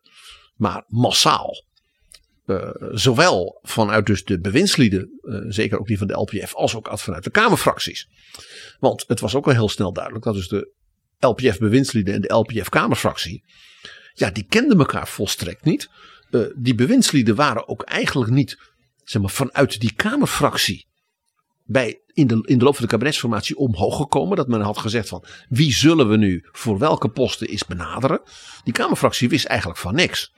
maar massaal. Uh, zowel vanuit dus de bewindslieden, uh, zeker ook die van de LPF, als ook vanuit de Kamerfracties. Want het was ook al heel snel duidelijk dat dus de LPF-bewindslieden en de LPF-Kamerfractie, ja, die kenden elkaar volstrekt niet. Uh, die bewindslieden waren ook eigenlijk niet, zeg maar, vanuit die Kamerfractie bij, in, de, in de loop van de kabinetsformatie omhoog gekomen. Dat men had gezegd van wie zullen we nu voor welke posten is benaderen. Die Kamerfractie wist eigenlijk van niks.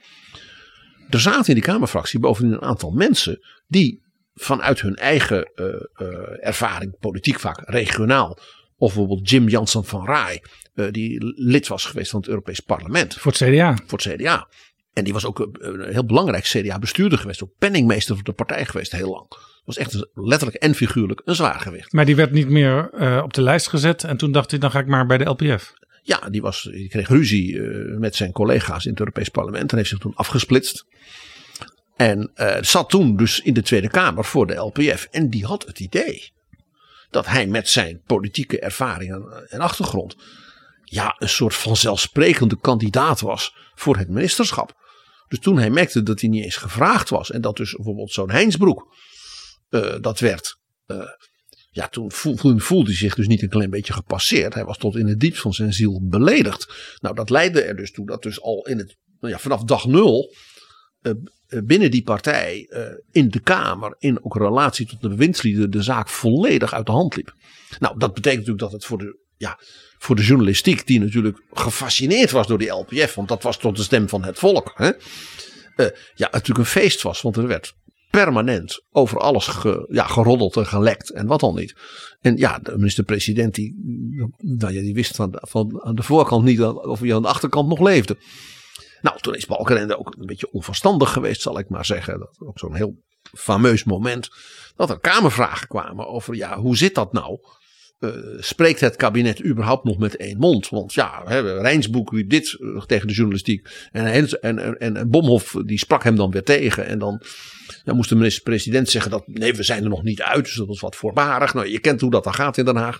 Er zaten in die Kamerfractie bovendien een aantal mensen die vanuit hun eigen uh, uh, ervaring, politiek vaak regionaal, of bijvoorbeeld Jim Jansen van Raai, uh, die lid was geweest van het Europees Parlement. Voor het CDA. Voor het CDA. En die was ook een heel belangrijk CDA-bestuurder geweest, ook penningmeester van de partij geweest heel lang. Was echt letterlijk en figuurlijk een zwaargewicht. Maar die werd niet meer uh, op de lijst gezet en toen dacht hij dan ga ik maar bij de LPF. Ja, die, was, die kreeg ruzie uh, met zijn collega's in het Europees Parlement en heeft zich toen afgesplitst. En uh, zat toen dus in de Tweede Kamer voor de LPF. En die had het idee dat hij met zijn politieke ervaring en, en achtergrond. ja, een soort vanzelfsprekende kandidaat was voor het ministerschap. Dus toen hij merkte dat hij niet eens gevraagd was. en dat dus bijvoorbeeld zo'n Heinsbroek dat werd. Uh, ja, toen voelde, hij zich dus niet een klein beetje gepasseerd. Hij was tot in het diepst van zijn ziel beledigd. Nou, dat leidde er dus toe dat dus al in het, nou ja, vanaf dag nul uh, binnen die partij, in de Kamer, in ook relatie tot de bewindslieden, de zaak volledig uit de hand liep. Nou, dat betekent natuurlijk dat het voor de, ja, voor de journalistiek, die natuurlijk gefascineerd was door die LPF, want dat was tot de stem van het volk, hè, ja, natuurlijk een feest was. Want er werd permanent over alles ja, geroddeld en gelekt en wat dan niet. En ja, de minister-president die, nou ja, die wist van, van aan de voorkant niet of hij aan de achterkant nog leefde. Nou, toen is Balkenende ook een beetje onverstandig geweest, zal ik maar zeggen. Dat ook zo'n heel fameus moment dat er kamervragen kwamen over ja, hoe zit dat nou? Uh, spreekt het kabinet überhaupt nog met één mond? Want ja, Rijnsboek riep dit uh, tegen de journalistiek. En, en, en, en Bomhoff die sprak hem dan weer tegen. En dan, dan moest de minister-president zeggen dat nee, we zijn er nog niet uit. Dus dat was wat voorbarig. Nou, je kent hoe dat dan gaat in Den Haag.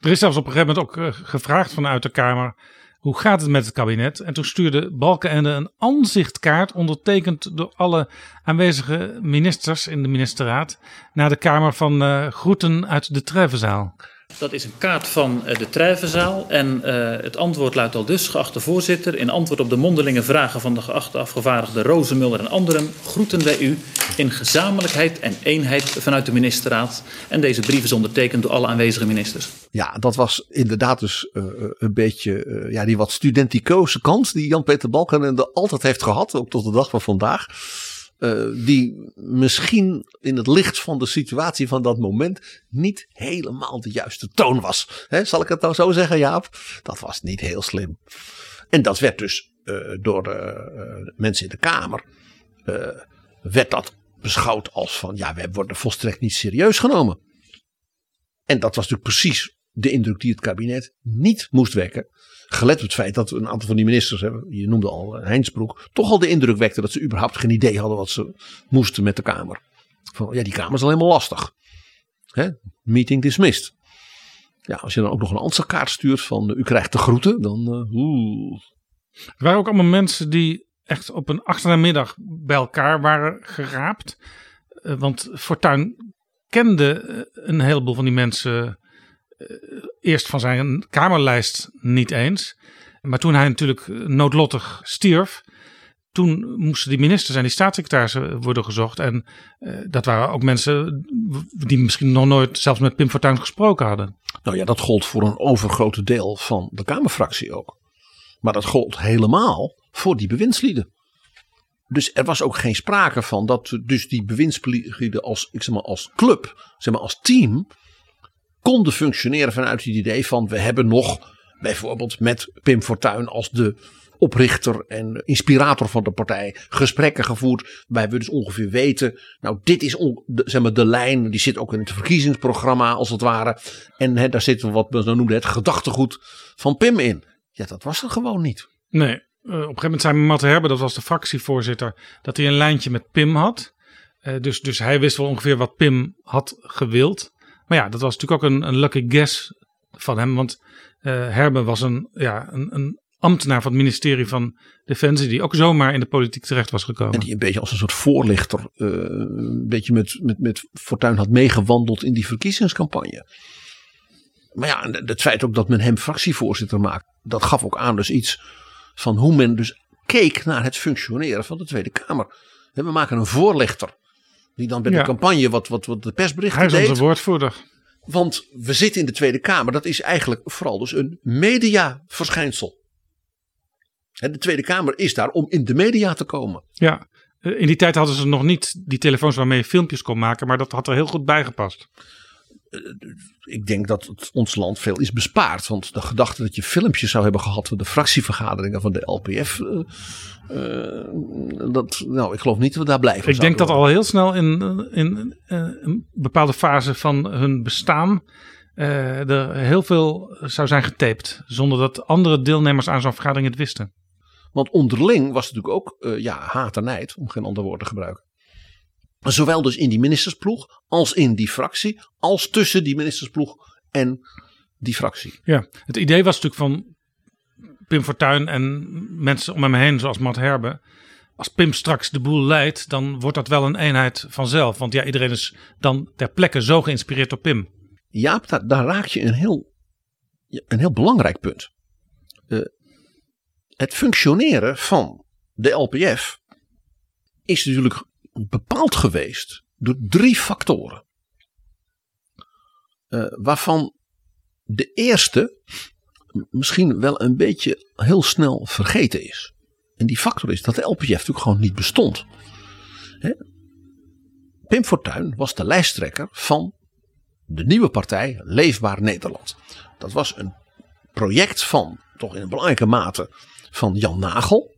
Er is zelfs op een gegeven moment ook uh, gevraagd vanuit de Kamer. Hoe gaat het met het kabinet? En toen stuurde Balkenende een aanzichtkaart, ondertekend door alle aanwezige ministers in de ministerraad, naar de Kamer van Groeten uit de Treffenzaal. Dat is een kaart van uh, de Trijvenzaal. En uh, het antwoord luidt al dus, geachte voorzitter. In antwoord op de mondelinge vragen van de geachte afgevaardigde Rozenmuller en anderen. groeten wij u in gezamenlijkheid en eenheid vanuit de ministerraad. En deze brief is ondertekend door alle aanwezige ministers. Ja, dat was inderdaad dus uh, een beetje ja, die wat studenticoze kant die Jan-Peter Balkenende altijd heeft gehad. Ook tot de dag van vandaag. Uh, die misschien in het licht van de situatie van dat moment niet helemaal de juiste toon was. Zal ik het nou zo zeggen, Jaap? Dat was niet heel slim. En dat werd dus uh, door de uh, mensen in de Kamer, werd dat beschouwd als van, ja, we worden volstrekt niet serieus genomen. En dat was natuurlijk precies de indruk die het kabinet niet moest wekken. Gelet op het feit dat een aantal van die ministers, je noemde al Heinsbroek, toch al de indruk wekte dat ze überhaupt geen idee hadden wat ze moesten met de Kamer. Van, ja, die Kamer is al helemaal lastig. Hè? Meeting dismissed. Ja, als je dan ook nog een answerkaart stuurt van u krijgt de groeten, dan uh, oeh. Er waren ook allemaal mensen die echt op een achtermiddag bij elkaar waren geraapt. Want Fortuyn kende een heleboel van die mensen eerst van zijn kamerlijst niet eens. Maar toen hij natuurlijk noodlottig stierf, toen moesten die ministers en die staatssecretarissen worden gezocht. En uh, dat waren ook mensen die misschien nog nooit zelfs met Pim Fortuyn gesproken hadden. Nou ja, dat gold voor een overgrote deel van de Kamerfractie ook. Maar dat gold helemaal voor die bewindslieden. Dus er was ook geen sprake van dat dus die bewindslieden als, ik zeg maar, als club, zeg maar als team, konden functioneren vanuit het idee van we hebben nog bijvoorbeeld met Pim Fortuyn als de oprichter en inspirator van de partij gesprekken gevoerd. Waarbij we dus ongeveer weten. Nou, dit is de, zeg maar, de lijn. Die zit ook in het verkiezingsprogramma, als het ware. En hè, daar zit wat we noemden het gedachtegoed van Pim in. Ja, dat was er gewoon niet. Nee. Uh, op een gegeven moment zei Matte Herbe, dat was de fractievoorzitter, dat hij een lijntje met Pim had. Uh, dus, dus hij wist wel ongeveer wat Pim had gewild. Maar ja, dat was natuurlijk ook een, een lucky guess van hem. Want uh, Herbe was een, ja, een, een ambtenaar van het ministerie van Defensie, die ook zomaar in de politiek terecht was gekomen. En die een beetje als een soort voorlichter, uh, een beetje met, met, met Fortuyn had meegewandeld in die verkiezingscampagne. Maar ja, het feit ook dat men hem fractievoorzitter maakt, dat gaf ook aan dus iets van hoe men dus keek naar het functioneren van de Tweede Kamer. We maken een voorlichter, die dan bij ja. de campagne wat, wat, wat de persberichten deed. Hij is onze woordvoerder. Want we zitten in de Tweede Kamer, dat is eigenlijk vooral dus een mediaverschijnsel. De Tweede Kamer is daar om in de media te komen. Ja, in die tijd hadden ze nog niet die telefoons waarmee je filmpjes kon maken, maar dat had er heel goed bijgepast. Ik denk dat het ons land veel is bespaard. Want de gedachte dat je filmpjes zou hebben gehad van de fractievergaderingen van de LPF. Uh, uh, dat, nou, ik geloof niet dat we daar blijven. Ik denk dat al heel snel in, in, in een bepaalde fase van hun bestaan. Uh, er heel veel zou zijn getaped. Zonder dat andere deelnemers aan zo'n vergadering het wisten. Want onderling was het natuurlijk ook ja, haat en nijd, om geen ander woord te gebruiken. Zowel dus in die ministersploeg, als in die fractie, als tussen die ministersploeg en die fractie. Ja, het idee was natuurlijk van Pim Fortuyn en mensen om hem heen, zoals Matt Herbe. Als Pim straks de boel leidt, dan wordt dat wel een eenheid vanzelf. Want ja, iedereen is dan ter plekke zo geïnspireerd door Pim. Jaap, daar, daar raak je een heel, een heel belangrijk punt. Uh, het functioneren van de LPF is natuurlijk bepaald geweest door drie factoren. Uh, waarvan de eerste misschien wel een beetje heel snel vergeten is. En die factor is dat de LPF natuurlijk gewoon niet bestond. Hè? Pim Fortuyn was de lijsttrekker van de nieuwe partij Leefbaar Nederland. Dat was een project van, toch in belangrijke mate, van Jan Nagel.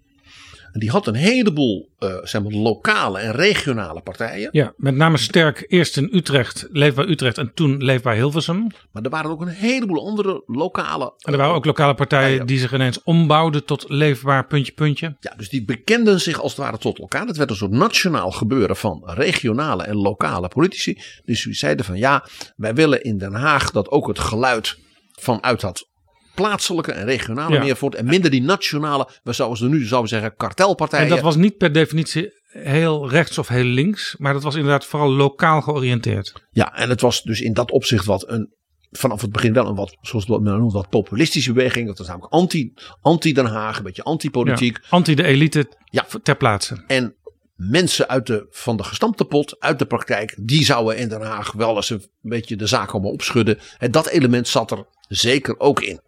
En die had een heleboel uh, zeg maar, lokale en regionale partijen. Ja, met name sterk eerst in Utrecht, Leefbaar Utrecht en toen Leefbaar Hilversum. Maar er waren ook een heleboel andere lokale. En er waren ook lokale partijen die zich ineens ombouwden tot Leefbaar puntje puntje. Ja, dus die bekenden zich als het ware tot elkaar. Het werd een soort nationaal gebeuren van regionale en lokale politici. Dus die zeiden van ja, wij willen in Den Haag dat ook het geluid vanuit dat plaatselijke en regionale Ja. meer voort. En minder die nationale, we zouden ze nu zouden zeggen, kartelpartijen. En dat was niet per definitie heel rechts of heel links, maar dat was inderdaad vooral lokaal georiënteerd. Ja, en het was dus in dat opzicht wat een vanaf het begin wel een wat, zoals het men noemt, wat populistische beweging. Dat was namelijk anti, anti-Den Haag, een beetje anti-politiek. Ja, anti de elite Ja. ter plaatse. En mensen uit de, van de gestampte pot, uit de praktijk, die zouden in Den Haag wel eens een beetje de zaak allemaal opschudden. En dat element zat er zeker ook in.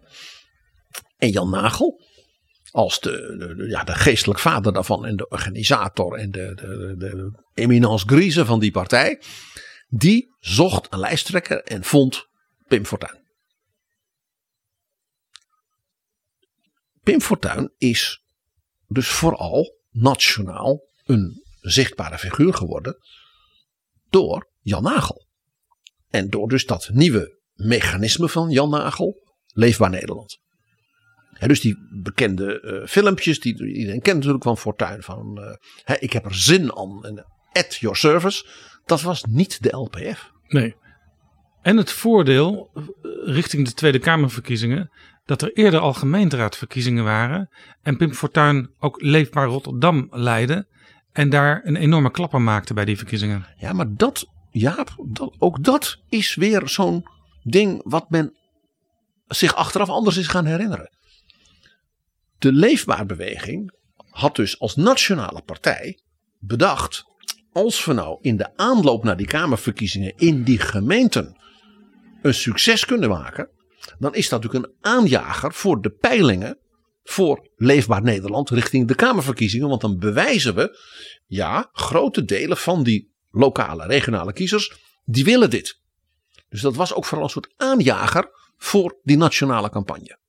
En Jan Nagel, als de, ja, de geestelijk vader daarvan en de organisator en de, de, de, de eminence grise van die partij, die zocht een lijsttrekker en vond Pim Fortuyn. Pim Fortuyn is dus vooral nationaal een zichtbare figuur geworden door Jan Nagel. En door dus dat nieuwe mechanisme van Jan Nagel, Leefbaar Nederland. Dus die bekende eh, filmpjes, die iedereen kent natuurlijk van Fortuyn. Van eh, ik heb er zin aan en at your service. Dat was niet de LPF. Nee. En het voordeel eh, richting de Tweede Kamerverkiezingen dat er eerder al gemeenteraadverkiezingen waren en Pim Fortuyn ook Leefbaar Rotterdam leidde en daar een enorme klapper maakte bij die verkiezingen. Ja, maar dat, Jaap, dat, ook dat is weer zo'n ding wat men zich achteraf anders is gaan herinneren. De Leefbaarbeweging had dus als nationale partij bedacht. Als we nou in de aanloop naar die Kamerverkiezingen in die gemeenten een succes kunnen maken. Dan is dat natuurlijk een aanjager voor de peilingen voor Leefbaar Nederland richting de Kamerverkiezingen. Want dan bewijzen we, ja, grote delen van die lokale, regionale kiezers, die willen dit. Dus dat was ook vooral een soort aanjager voor die nationale campagne.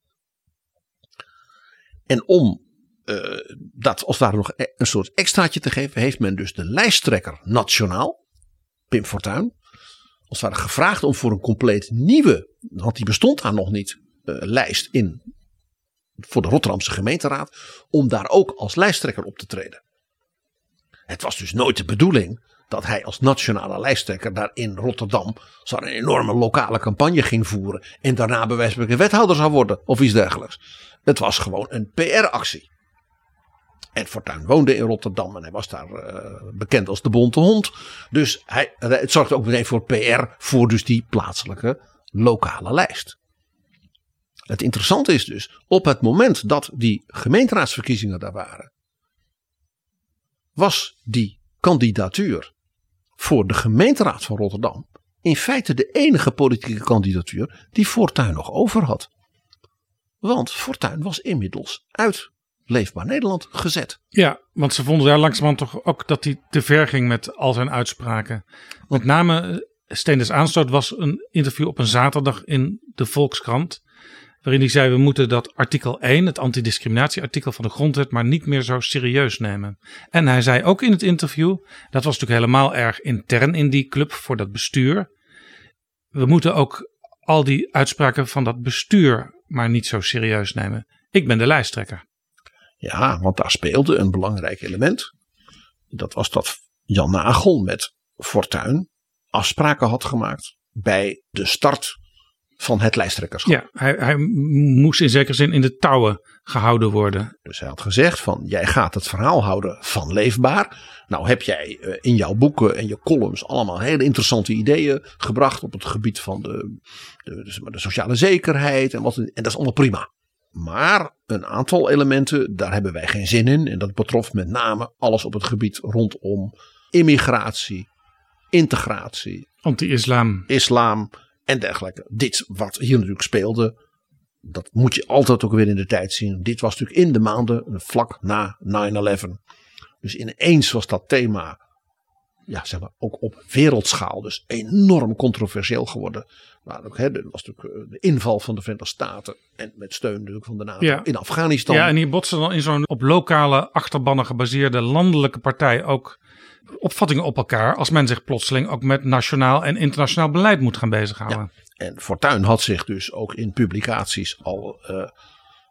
En om eh, dat als het ware nog e- een soort extraatje te geven, heeft men dus de lijsttrekker nationaal, Pim Fortuyn, als het ware gevraagd om voor een compleet nieuwe, want die bestond daar nog niet, eh, lijst in voor de Rotterdamse gemeenteraad, om daar ook als lijsttrekker op te treden. Het was dus nooit de bedoeling dat hij als nationale lijsttrekker daar in Rotterdam zo een enorme lokale campagne ging voeren en daarna bij spreken wethouder zou worden of iets dergelijks. Het was gewoon een PR-actie. En Fortuyn woonde in Rotterdam en hij was daar eh, bekend als de bonte hond. Dus hij, het zorgde ook meteen voor PR voor dus die plaatselijke lokale lijst. Het interessante is dus, op het moment dat die gemeenteraadsverkiezingen daar waren, was die kandidatuur voor de gemeenteraad van Rotterdam in feite de enige politieke kandidatuur die Fortuyn nog over had. Want Fortuyn was inmiddels uit Leefbaar Nederland gezet. Ja, want ze vonden daar langzamerhand toch ook dat hij te ver ging met al zijn uitspraken. Met name eh, Steendes Aanstoot was een interview op een zaterdag in de Volkskrant. Waarin hij zei: We moeten dat artikel 1, het antidiscriminatieartikel van de grondwet, maar niet meer zo serieus nemen. En hij zei ook in het interview: dat was natuurlijk helemaal erg intern in die club voor dat bestuur. We moeten ook al die uitspraken van dat bestuur maar niet zo serieus nemen. Ik ben de lijsttrekker. Ja, want daar speelde een belangrijk element. Dat was dat Jan Nagel met Fortuyn afspraken had gemaakt bij de start van het lijsttrekkerschap. Ja, hij, hij moest in zekere zin in de touwen gehouden worden. Dus hij had gezegd van jij gaat het verhaal houden van leefbaar. Nou heb jij eh, in jouw boeken en je columns allemaal hele interessante ideeën gebracht op het gebied van de, de, de, de sociale zekerheid en wat. En dat is allemaal prima. Maar een aantal elementen, daar hebben wij geen zin in. En dat betrof met name alles op het gebied rondom immigratie, integratie, Anti-islam. islam en dergelijke. Dit wat hier natuurlijk speelde, dat moet je altijd ook weer in de tijd zien. Dit was natuurlijk in de maanden vlak na 9-11. Dus ineens was dat thema ja, zeg maar, ook op wereldschaal dus enorm controversieel geworden. Maar ook, hè, er was natuurlijk eh, de inval van de Verenigde Staten en met steun natuurlijk van de NATO Ja. in Afghanistan. Ja, en hier botsen dan in zo'n op lokale achterbannen gebaseerde landelijke partij ook opvattingen op elkaar. Als men zich plotseling ook met nationaal en internationaal beleid moet gaan bezighouden. En Fortuyn had zich dus ook in publicaties al eh,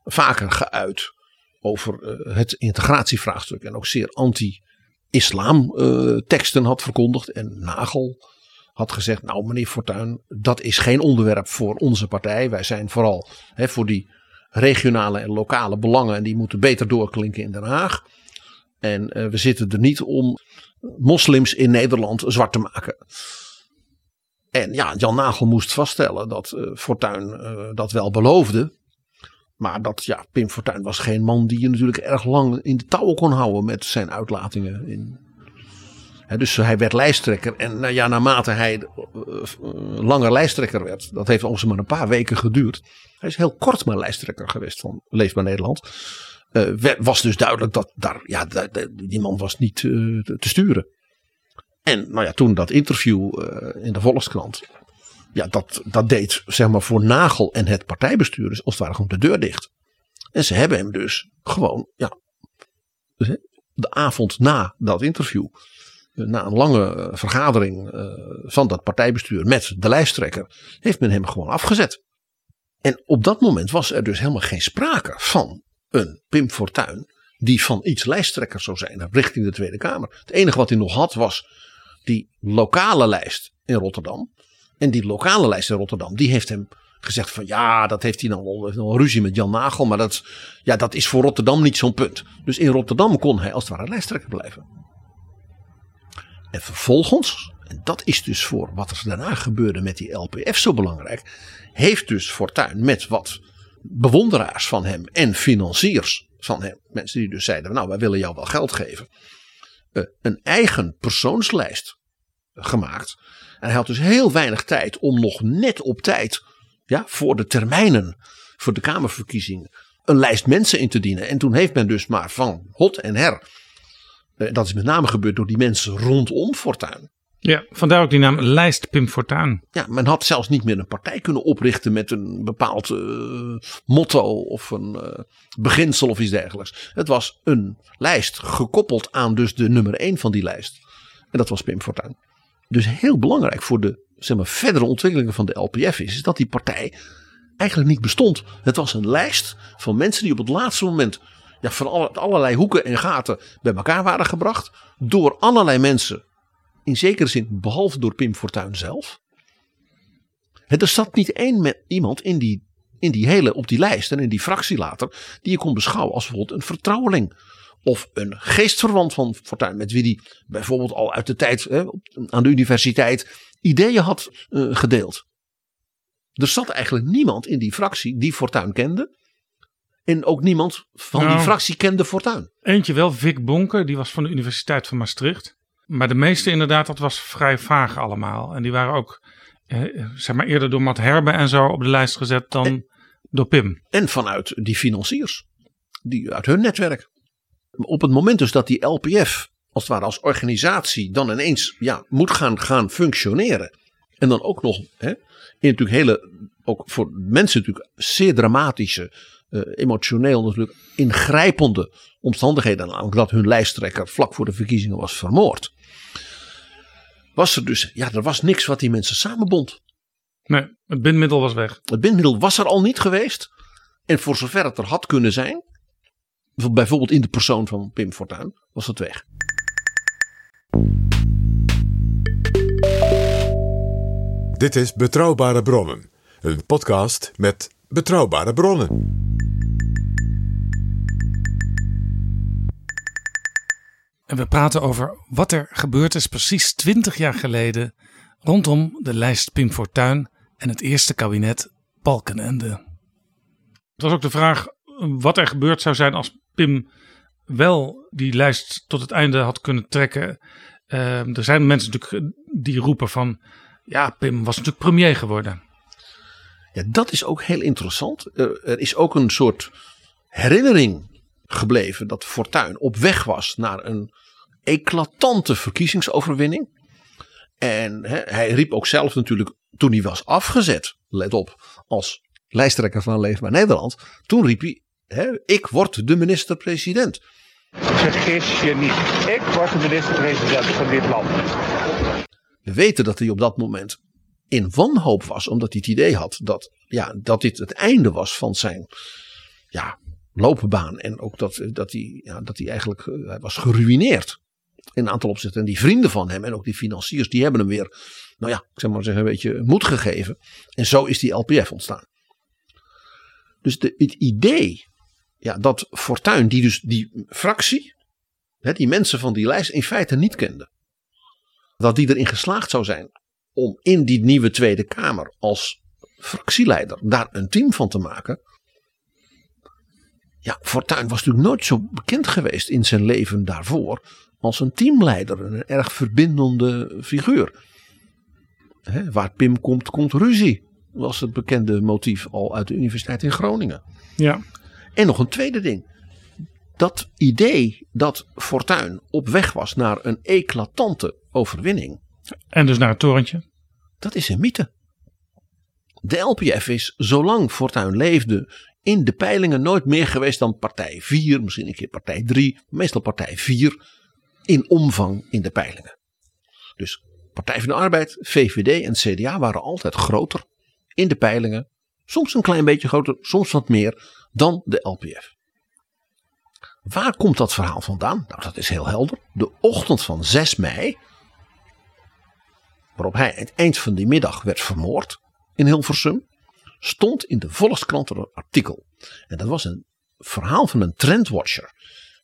vaker geuit over eh, het integratievraagstuk. En ook zeer anti-islam eh, teksten had verkondigd. En Nagel had gezegd, nou meneer Fortuyn, dat is geen onderwerp voor onze partij. Wij zijn vooral hè, voor die regionale en lokale belangen. En die moeten beter doorklinken in Den Haag. En we zitten er niet om moslims in Nederland zwart te maken. En ja, Jan Nagel moest vaststellen dat eh Fortuyn eh, dat wel beloofde. Maar dat ja, Pim Fortuyn was geen man die je natuurlijk erg lang in de touwen kon houden met zijn uitlatingen. In. Dus hij werd lijsttrekker. En nou ja, naarmate hij eh, langer lijsttrekker werd, dat heeft ongeveer maar een paar weken geduurd. Hij is heel kort maar lijsttrekker geweest van Leefbaar Nederland. Werd- was dus duidelijk dat daar, ja, die man was niet eh, te, sturen. En nou ja, toen dat interview eh, in de Volkskrant. Ja, dat, dat deed zeg maar voor Nagel en het partijbestuur dus als het ware gewoon de deur dicht. En ze hebben hem dus gewoon, ja, dus, de avond na dat interview. Na een lange vergadering van dat partijbestuur met de lijsttrekker. Heeft men hem gewoon afgezet. En op dat moment was er dus helemaal geen sprake van een Pim Fortuyn. Die van iets lijsttrekker zou zijn richting de Tweede Kamer. Het enige wat hij nog had was die lokale lijst in Rotterdam. En die lokale lijst in Rotterdam, die heeft hem gezegd van ja, dat heeft hij dan al, heeft al ruzie met Jan Nagel. Maar dat, ja, dat is voor Rotterdam niet zo'n punt. Dus in Rotterdam kon hij als het ware lijsttrekker blijven. En vervolgens, en dat is dus voor wat er daarna gebeurde met die LPF zo belangrijk. Heeft dus Fortuyn met wat bewonderaars van hem en financiers van hem. Mensen die dus zeiden, nou wij willen jou wel geld geven. eh, een eigen persoonslijst gemaakt. En hij had dus heel weinig tijd om nog net op tijd ja, voor de termijnen, voor de Kamerverkiezingen, een lijst mensen in te dienen. En toen heeft men dus maar van hot en her, eh, dat is met name gebeurd door die mensen rondom Fortuyn. Ja, vandaar ook die naam Lijst Pim Fortuyn. Ja, men had zelfs niet meer een partij kunnen oprichten met een bepaald eh, motto of een eh, beginsel of iets dergelijks. Het was een lijst gekoppeld aan dus de nummer één van die lijst. En dat was Pim Fortuyn. Dus heel belangrijk voor de zeg maar, verdere ontwikkelingen van de LPF is, is dat die partij eigenlijk niet bestond. Het was een lijst van mensen die op het laatste moment ja, van alle, allerlei hoeken en gaten bij elkaar waren gebracht. Door allerlei mensen in zekere zin, behalve door Pim Fortuyn zelf. Er zat niet één iemand in die, in die hele, op die lijst en in die fractie later, die je kon beschouwen als bijvoorbeeld een vertrouweling. Of een geestverwant van Fortuyn, met wie die bijvoorbeeld al uit de tijd hè, aan de universiteit ideeën had eh, gedeeld. Er zat eigenlijk niemand in die fractie die Fortuyn kende. En ook niemand van die Nou. fractie kende Fortuyn. Eentje wel, Vic Bonker, die was van de Universiteit van Maastricht. Maar de meeste inderdaad, dat was vrij vaag allemaal. En die waren ook eh, zeg maar eerder door Matt Herbe en zo op de lijst gezet dan door Pim. En vanuit die financiers. Die uit hun netwerk. Op het moment dus dat die LPF als het ware als organisatie dan ineens ja, moet gaan, gaan functioneren. En dan ook nog hè, in natuurlijk hele, ook voor mensen natuurlijk zeer dramatische, emotioneel natuurlijk ingrijpende omstandigheden. Namelijk dat hun lijsttrekker vlak voor de verkiezingen was vermoord. Was er dus, ja, er was niks wat die mensen samenbond. Nee, het bindmiddel was weg. Het bindmiddel was er al niet geweest. En voor zover het er had kunnen zijn, bijvoorbeeld in de persoon van Pim Fortuyn, was het weg. Dit is Betrouwbare Bronnen, een podcast met betrouwbare bronnen. En we praten over wat er gebeurd is precies 20 jaar geleden rondom de lijst Pim Fortuyn en het eerste kabinet Balkenende. Het was ook de vraag wat er gebeurd zou zijn als Pim wel die lijst tot het einde had kunnen trekken. Eh, er zijn mensen natuurlijk die roepen van ja, Pim was natuurlijk premier geworden. Ja, dat is ook heel interessant. Er, er is ook een soort herinnering gebleven dat Fortuyn op weg was naar een eclatante verkiezingsoverwinning. En hij riep ook zelf natuurlijk toen hij was afgezet, let op, als lijsttrekker van Leefbaar Nederland. Toen riep hij, ik word de minister-president. Vergis je niet. Ik word de minister-president van dit land. We weten dat hij op dat moment in wanhoop was, omdat hij het idee had dat, ja, dat dit het einde was van zijn ja, loopbaan. En ook dat, dat, hij, ja, dat hij eigenlijk eh, hij was geruineerd in een aantal opzichten. En die vrienden van hem en ook die financiers, die hebben hem weer, nou ja, ik zeg maar zeggen, een beetje moed gegeven. En zo is die LPF ontstaan. Dus de, het idee ja, dat Fortuyn, die dus die fractie, hè, die mensen van die lijst in feite niet kende. Dat die erin geslaagd zou zijn om in die nieuwe Tweede Kamer als fractieleider daar een team van te maken. Ja, Fortuyn was natuurlijk nooit zo bekend geweest in zijn leven daarvoor als een teamleider. Een erg verbindende figuur. Waar Pim komt, komt ruzie. Was het bekende motief al uit de Universiteit in Groningen. Ja. En nog een tweede ding. Dat idee dat Fortuyn op weg was naar een eclatante overwinning. En dus naar het torentje. Dat is een mythe. De LPF is, zolang Fortuyn leefde, in de peilingen nooit meer geweest dan partij 4, misschien een keer partij 3, meestal partij 4 in omvang in de peilingen. Dus Partij van de Arbeid, VVD en CDA waren altijd groter in de peilingen. Soms een klein beetje groter, soms wat meer dan de LPF. Waar komt dat verhaal vandaan? Nou, dat is heel helder. De ochtend van 6 mei, waarop hij het eind van die middag werd vermoord in Hilversum, stond in de Volkskrant een artikel. En dat was een verhaal van een trendwatcher.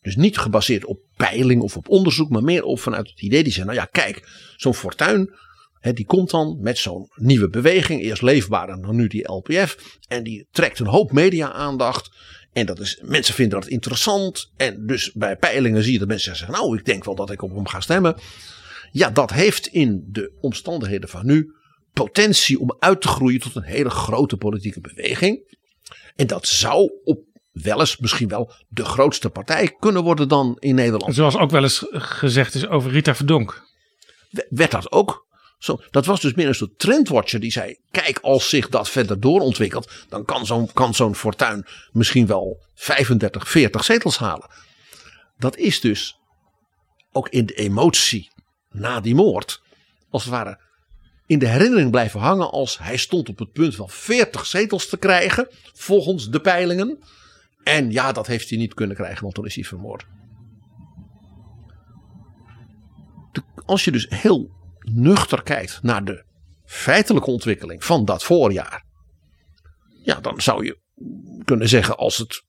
Dus niet gebaseerd op peiling of op onderzoek, maar meer op vanuit het idee die zei: Nou ja, kijk, zo'n fortuin, die komt dan met zo'n nieuwe beweging. Eerst leefbaar en dan nu die LPF. En die trekt een hoop media-aandacht. En dat is, mensen vinden dat interessant. En dus bij peilingen zie je dat mensen zeggen: Nou, ik denk wel dat ik op hem ga stemmen. Ja, dat heeft in de omstandigheden van nu potentie om uit te groeien tot een hele grote politieke beweging. En dat zou op wel eens misschien wel de grootste partij kunnen worden dan in Nederland. Zoals ook wel eens gezegd is over Rita Verdonk. Werd dat ook? Zo, dat was dus meer een soort trendwatcher die zei: kijk, als zich dat verder doorontwikkelt, dan kan zo'n kan zo'n fortuin misschien wel 35, 40 zetels halen. Dat is dus ook in de emotie na die moord, als het ware in de herinnering blijven hangen als hij stond op het punt van 40 zetels te krijgen, volgens de peilingen. En ja, dat heeft hij niet kunnen krijgen, want toen is hij vermoord. als je dus heel nuchter kijkt naar de feitelijke ontwikkeling van dat voorjaar. Ja, dan zou je kunnen zeggen als het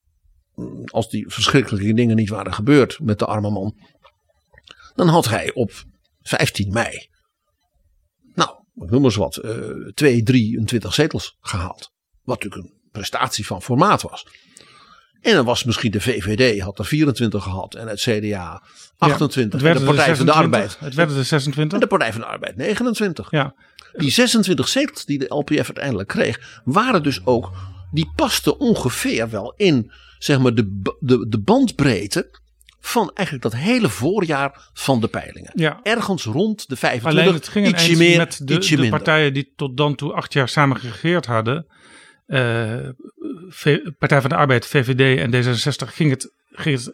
als die verschrikkelijke dingen niet waren gebeurd met de arme man. Dan had hij op 15 mei, nou, ik noem eens wat, uh, 2, 23 zetels gehaald. Wat natuurlijk een prestatie van formaat was. En dan was misschien de VVD had er 24 gehad en het CDA 28 ja, en de Partij de van de Arbeid. Het werden er 26. En de Partij van de Arbeid 29. Ja. Die 26 zetels die de LPF uiteindelijk kreeg, waren dus ook, die pasten ongeveer wel in zeg maar de, de, de bandbreedte van eigenlijk dat hele voorjaar van de peilingen. Ja. Ergens rond de 25, Alleen het ging ietsje meer, met de, de partijen die tot dan toe acht jaar samen geregeerd hadden. eh, Partij van de Arbeid, VVD en D66 ging het,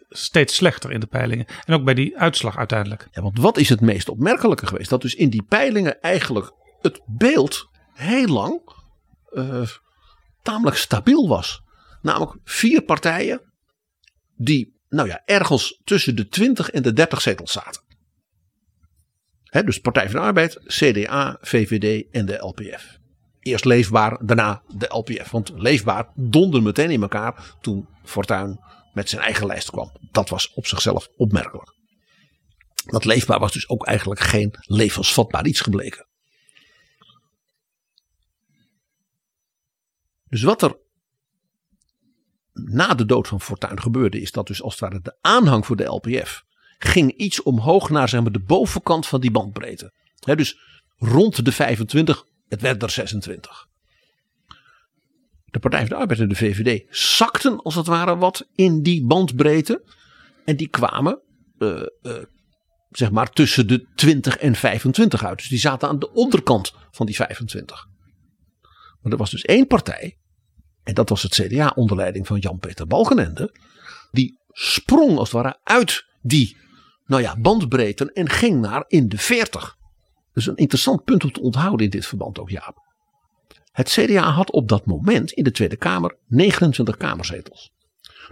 steeds slechter in de peilingen. En ook bij die uitslag uiteindelijk. Ja, want wat is het meest opmerkelijke geweest? Dat dus in die peilingen eigenlijk het beeld heel lang eh, tamelijk stabiel was. Namelijk vier partijen die nou ja, ergens tussen de 20 en de 30 zetels zaten. Dus Partij van de Arbeid, CDA, VVD en de LPF. Eerst leefbaar, daarna de LPF. Want leefbaar donderde meteen in elkaar toen Fortuyn met zijn eigen lijst kwam. Dat was op zichzelf opmerkelijk. Dat leefbaar was dus ook eigenlijk geen levensvatbaar iets gebleken. Dus wat er na de dood van Fortuyn gebeurde, is dat dus als het ware de aanhang voor de LPF ging iets omhoog naar zeg maar, de bovenkant van die bandbreedte. Dus rond de 25, het werd er 26. De Partij van de Arbeid en de VVD zakten als het ware wat in die bandbreedte. En die kwamen eh, eh, zeg maar tussen de 20 en 25 uit. Dus die zaten aan de onderkant van die 25. Maar er was dus één partij, en dat was het CDA onder leiding van Jan-Peter Balkenende, die sprong als het ware uit die nou ja, bandbreedte en ging naar in de 40. Dus een interessant punt om te onthouden in dit verband ook, Jaap. Het CDA had op dat moment in de Tweede Kamer 29 kamerzetels.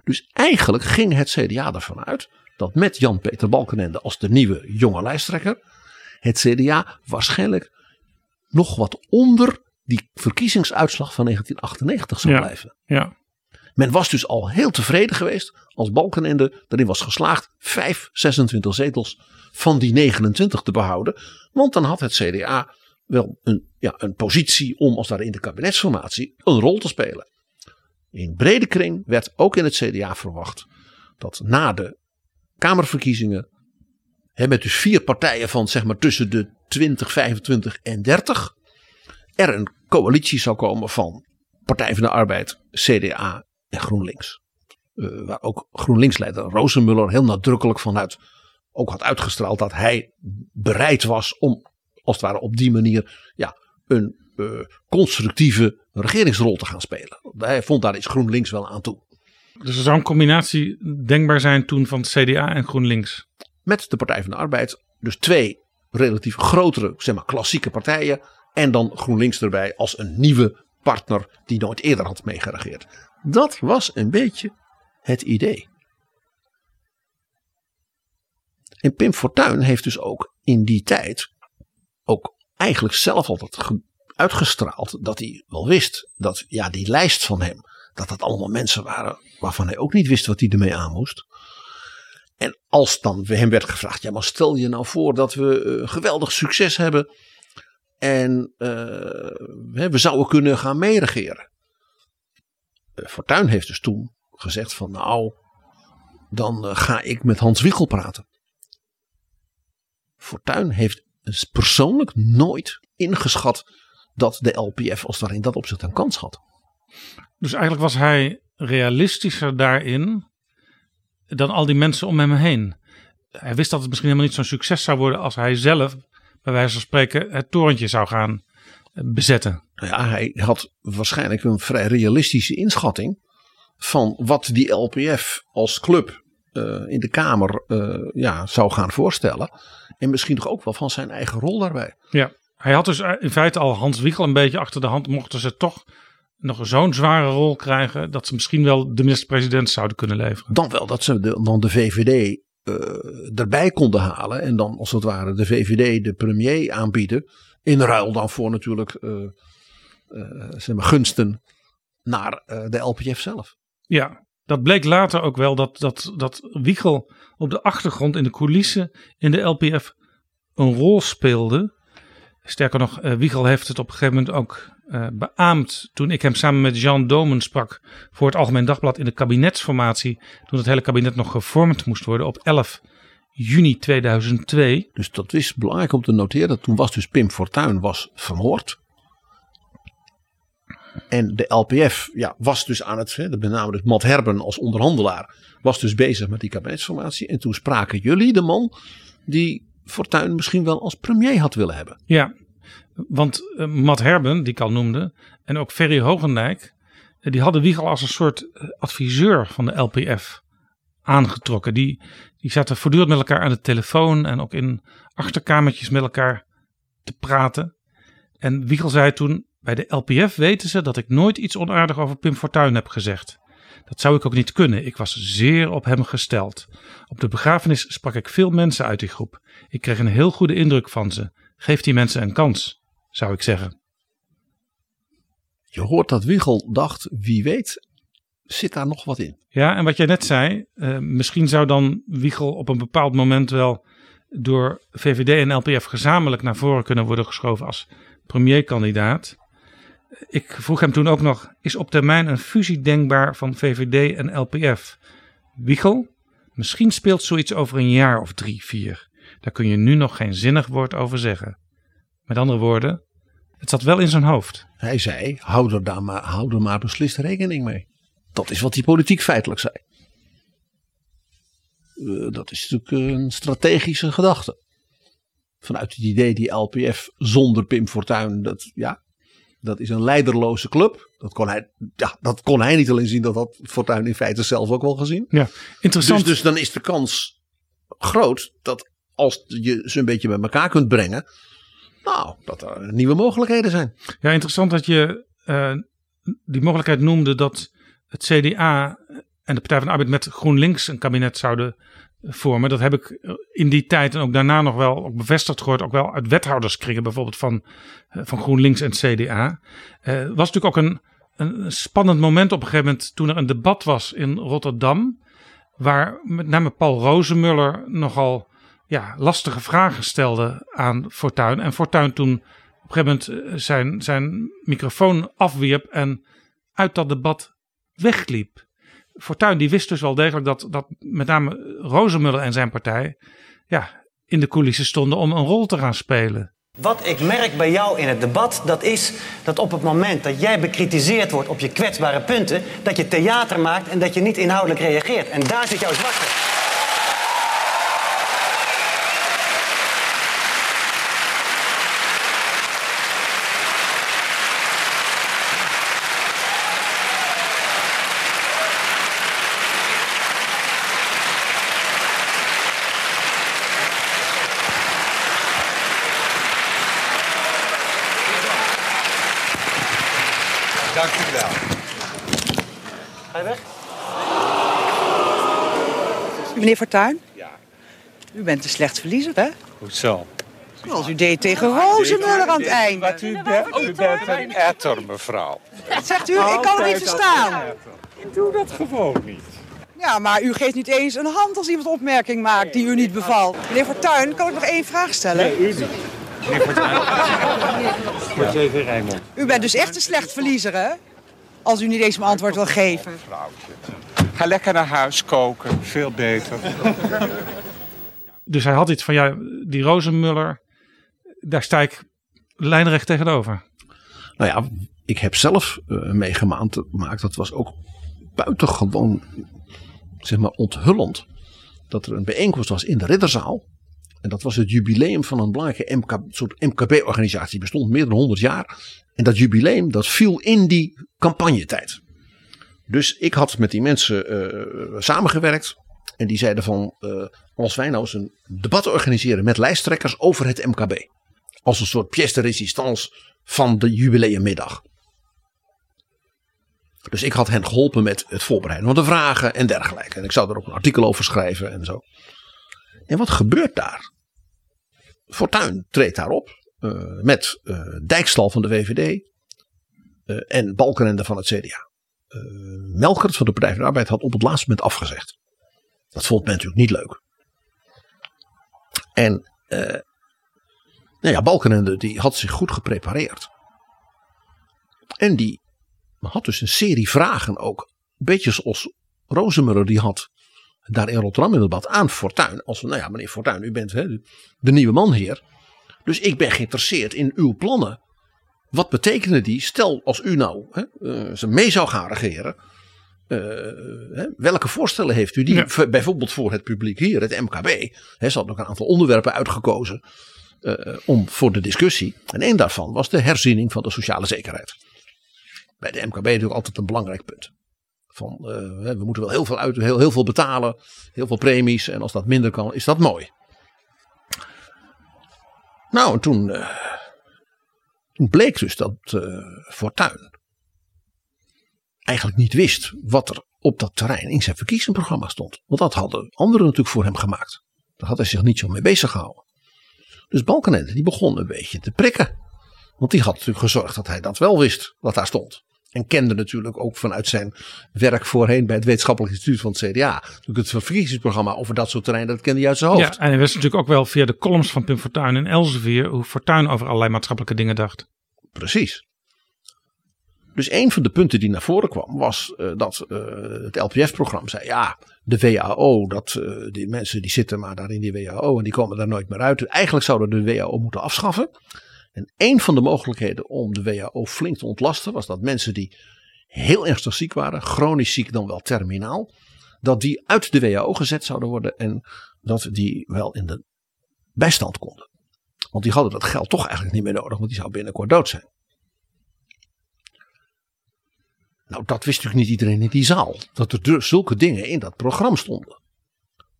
Dus eigenlijk ging het CDA ervan uit dat met Jan-Peter Balkenende als de nieuwe jonge lijsttrekker het CDA waarschijnlijk nog wat onder die verkiezingsuitslag van 1998 zou Ja. blijven. Ja. Men was dus al heel tevreden geweest als Balkenende erin was geslaagd 5, 26 zetels van die 29 te behouden. Want dan had het CDA wel een, ja, een positie om als daar in de kabinetsformatie een rol te spelen. In brede kring werd ook in het CDA verwacht dat na de Kamerverkiezingen, hè, met dus vier partijen van zeg maar tussen de 20, 25 en 30, er een coalitie zou komen van Partij van de Arbeid, CDA en GroenLinks. Eh, waar ook GroenLinks-leider Rozenmuller heel nadrukkelijk vanuit ook had uitgestraald dat hij bereid was om als het ware op die manier ja, een eh, constructieve regeringsrol te gaan spelen. Hij vond daar iets GroenLinks wel aan toe. Dus er zou een combinatie denkbaar zijn toen van het CDA en GroenLinks. Met de Partij van de Arbeid. Dus twee relatief grotere, zeg maar klassieke partijen. En dan GroenLinks erbij als een nieuwe partner die nooit eerder had meegeregeerd. Dat was een beetje het idee. En Pim Fortuyn heeft dus ook in die tijd ook eigenlijk zelf altijd ge- uitgestraald dat hij wel wist dat ja, die lijst van hem, dat dat allemaal mensen waren waarvan hij ook niet wist wat hij ermee aan moest. En als dan hem werd gevraagd, ja maar stel je nou voor dat we eh, geweldig succes hebben en eh, we zouden kunnen gaan meeregeren. Eh, Fortuyn heeft dus toen gezegd van nou, dan eh, ga ik met Hans Wiegel praten. Fortuyn heeft dus persoonlijk nooit ingeschat dat de LPF als het ware in dat opzicht een kans had. Dus eigenlijk was hij realistischer daarin dan al die mensen om hem heen. Hij wist dat het misschien helemaal niet zo'n succes zou worden als hij zelf, bij wijze van spreken, het torentje zou gaan bezetten. Nou ja, hij had waarschijnlijk een vrij realistische inschatting van wat die LPF als club eh, in de Kamer eh, ja, zou gaan voorstellen. En misschien toch ook wel van zijn eigen rol daarbij. Ja, hij had dus in feite al Hans Wiegel een beetje achter de hand. Mochten ze toch nog zo'n zware rol krijgen dat ze misschien wel de minister-president zouden kunnen leveren. Dan wel dat ze de, dan de VVD eh, erbij konden halen. En dan als het ware de VVD de premier aanbieden. In ruil dan voor natuurlijk maar gunsten naar eh, de LPF zelf. Ja, dat bleek later ook wel dat, dat, dat Wiegel op de achtergrond in de coulissen in de LPF een rol speelde. Sterker nog, Wiegel heeft het op een gegeven moment ook eh, beaamd toen ik hem samen met Jean Domen sprak voor het Algemeen Dagblad in de kabinetsformatie. Toen het hele kabinet nog gevormd moest worden op 11 juni 2002. Dus dat is belangrijk om te noteren. Toen was dus Pim Fortuyn was vermoord. En de LPF ja, was dus aan het, hè, met name dus Matt Herben als onderhandelaar, was dus bezig met die kabinetsformatie. En toen spraken jullie de man die Fortuyn misschien wel als premier had willen hebben. Ja, want uh, Matt Herben, die ik al noemde, en ook Ferry Hogendijk, uh, die hadden Wiegel als een soort uh, adviseur van de LPF aangetrokken. Die, die zaten voortdurend met elkaar aan de telefoon en ook in achterkamertjes met elkaar te praten. En Wiegel zei toen, bij de LPF weten ze dat ik nooit iets onaardig over Pim Fortuyn heb gezegd. Dat zou ik ook niet kunnen. Ik was zeer op hem gesteld. Op de begrafenis sprak ik veel mensen uit die groep. Ik kreeg een heel goede indruk van ze. Geef die mensen een kans, zou ik zeggen. Je hoort dat Wiegel dacht, wie weet, zit daar nog wat in. Ja, en wat jij net zei, uh, misschien zou dan Wiegel op een bepaald moment wel door VVD en LPF gezamenlijk naar voren kunnen worden geschoven als premierkandidaat. Ik vroeg hem toen ook nog, is op termijn een fusie denkbaar van VVD en LPF? Wiegel, misschien speelt zoiets over een jaar of drie, vier. Daar kun je nu nog geen zinnig woord over zeggen. Met andere woorden, het zat wel in zijn hoofd. Hij zei, hou er, daar maar, hou er maar beslist rekening mee. Dat is wat die politiek feitelijk zei. eh, dat is natuurlijk een strategische gedachte. Vanuit het idee die LPF zonder Pim Fortuyn, dat, ja, dat is een leiderloze club. Dat kon hij, ja, dat kon hij niet alleen zien, dat had Fortuyn in feite zelf ook wel gezien. Ja, interessant. Dus, dus dan is de kans groot dat als je ze een beetje bij elkaar kunt brengen, nou, dat er nieuwe mogelijkheden zijn. Ja, interessant dat je uh, die mogelijkheid noemde dat het CDA en de Partij van de Arbeid met GroenLinks een kabinet zouden vormen. Dat heb ik in die tijd en ook daarna nog wel bevestigd gehoord. Ook wel uit wethouderskringen bijvoorbeeld van, eh, van GroenLinks en CDA. Uh, was natuurlijk ook een, een spannend moment op een gegeven moment toen er een debat was in Rotterdam. Waar met name Paul Rozemuller nogal ja, lastige vragen stelde aan Fortuyn. En Fortuyn toen op een gegeven moment zijn, zijn microfoon afwierp en uit dat debat wegliep. Fortuyn die wist dus wel degelijk dat, dat met name Rozemuller en zijn partij ja, in de coulissen stonden om een rol te gaan spelen. Wat ik merk bij jou in het debat, dat is dat op het moment dat jij bekritiseerd wordt op je kwetsbare punten, dat je theater maakt en dat je niet inhoudelijk reageert. En daar zit jouw zwakte. Meneer Fortuyn? Ja. U bent een slecht verliezer, hè? Hoezo? Zoals u deed tegen Rozenmuller aan het einde. Wat u, bent, u bent een etter, mevrouw. Wat zegt u? Ik kan het niet verstaan. Ik doe dat gewoon niet. Ja, maar u geeft niet eens een hand als iemand opmerking maakt die u niet bevalt. Meneer Fortuyn, kan ik nog één vraag stellen? Nee, u niet. Meneer Fortuyn. [laughs] Moet even Rijmond. U bent dus echt een slecht verliezer, hè? Als u niet eens mijn antwoord wil geven. Ga lekker naar huis koken, veel beter. [laughs] Dus hij had iets van, ja, die Rozenmuller, daar sta ik lijnrecht tegenover. Nou ja, ik heb zelf uh, meegemaakt, dat was ook buitengewoon, zeg maar, onthullend. Dat er een bijeenkomst was in de Ridderzaal. En dat was het jubileum van een belangrijke MK, soort MKB-organisatie. Die bestond meer dan 100 jaar. En dat jubileum, dat viel in die campagnetijd. Dus ik had met die mensen uh, samengewerkt. En die zeiden van, uh, als wij nou eens een debat organiseren met lijsttrekkers over het MKB. Als een soort pièce de résistance van de jubileummiddag. Dus ik had hen geholpen met het voorbereiden van de vragen en dergelijke. En ik zou er ook een artikel over schrijven en zo. En wat gebeurt daar? Fortuin treedt daarop uh, met uh, Dijkstal van de VVD en Balkenende van het CDA. Melkert van de Partij van de Arbeid had op het laatste moment afgezegd. Dat vond men natuurlijk niet leuk. En nou ja, Balkenende die had zich goed geprepareerd. En die had dus een serie vragen ook. Een beetje zoals Rozemuller die had daar in Rotterdam in het debat aan Fortuin. Als nou ja, meneer Fortuin, u bent hè, de nieuwe manheer. Dus ik ben geïnteresseerd in uw plannen. Wat betekenen die? Stel als u nou hè, uh, ze mee zou gaan regeren. Uh, hè, welke voorstellen heeft u die ja. bijvoorbeeld voor het publiek hier, het MKB. Hè, ze hadden ook een aantal onderwerpen uitgekozen uh, om voor de discussie. En één daarvan was de herziening van de sociale zekerheid. Bij de MKB natuurlijk altijd een belangrijk punt. Van, we moeten wel heel veel, uit, heel, heel veel betalen, heel veel premies. En als dat minder kan, is dat mooi. Nou, en toen, toen bleek dus dat uh, Fortuyn eigenlijk niet wist wat er op dat terrein in zijn verkiezingsprogramma stond. Want dat hadden anderen natuurlijk voor hem gemaakt. Daar had hij zich niet zo mee bezig gehouden. Dus Balkenende die begon een beetje te prikken. Want die had natuurlijk gezorgd dat hij dat wel wist wat daar stond. En kende natuurlijk ook vanuit zijn werk voorheen bij het Wetenschappelijk Instituut van het CDA. Het verkiezingsprogramma over dat soort terreinen, dat kende hij uit zijn hoofd. Ja, en hij wist natuurlijk ook wel via de columns van Pim Fortuyn en Elsevier hoe Fortuyn over allerlei maatschappelijke dingen dacht. Precies. Dus een van de punten die naar voren kwam was uh, dat uh, het LPF-programma zei: ja, de WHO, dat, uh, die mensen die zitten maar daar in die WHO en die komen daar nooit meer uit. Eigenlijk zouden de WHO moeten afschaffen. En een van de mogelijkheden om de WHO flink te ontlasten was dat mensen die heel ernstig ziek waren, chronisch ziek dan wel terminaal, dat die uit de WHO gezet zouden worden en dat die wel in de bijstand konden. Want die hadden dat geld toch eigenlijk niet meer nodig, want die zou binnenkort dood zijn. Nou, dat wist natuurlijk niet iedereen in die zaal. Dat er dus zulke dingen in dat programma stonden.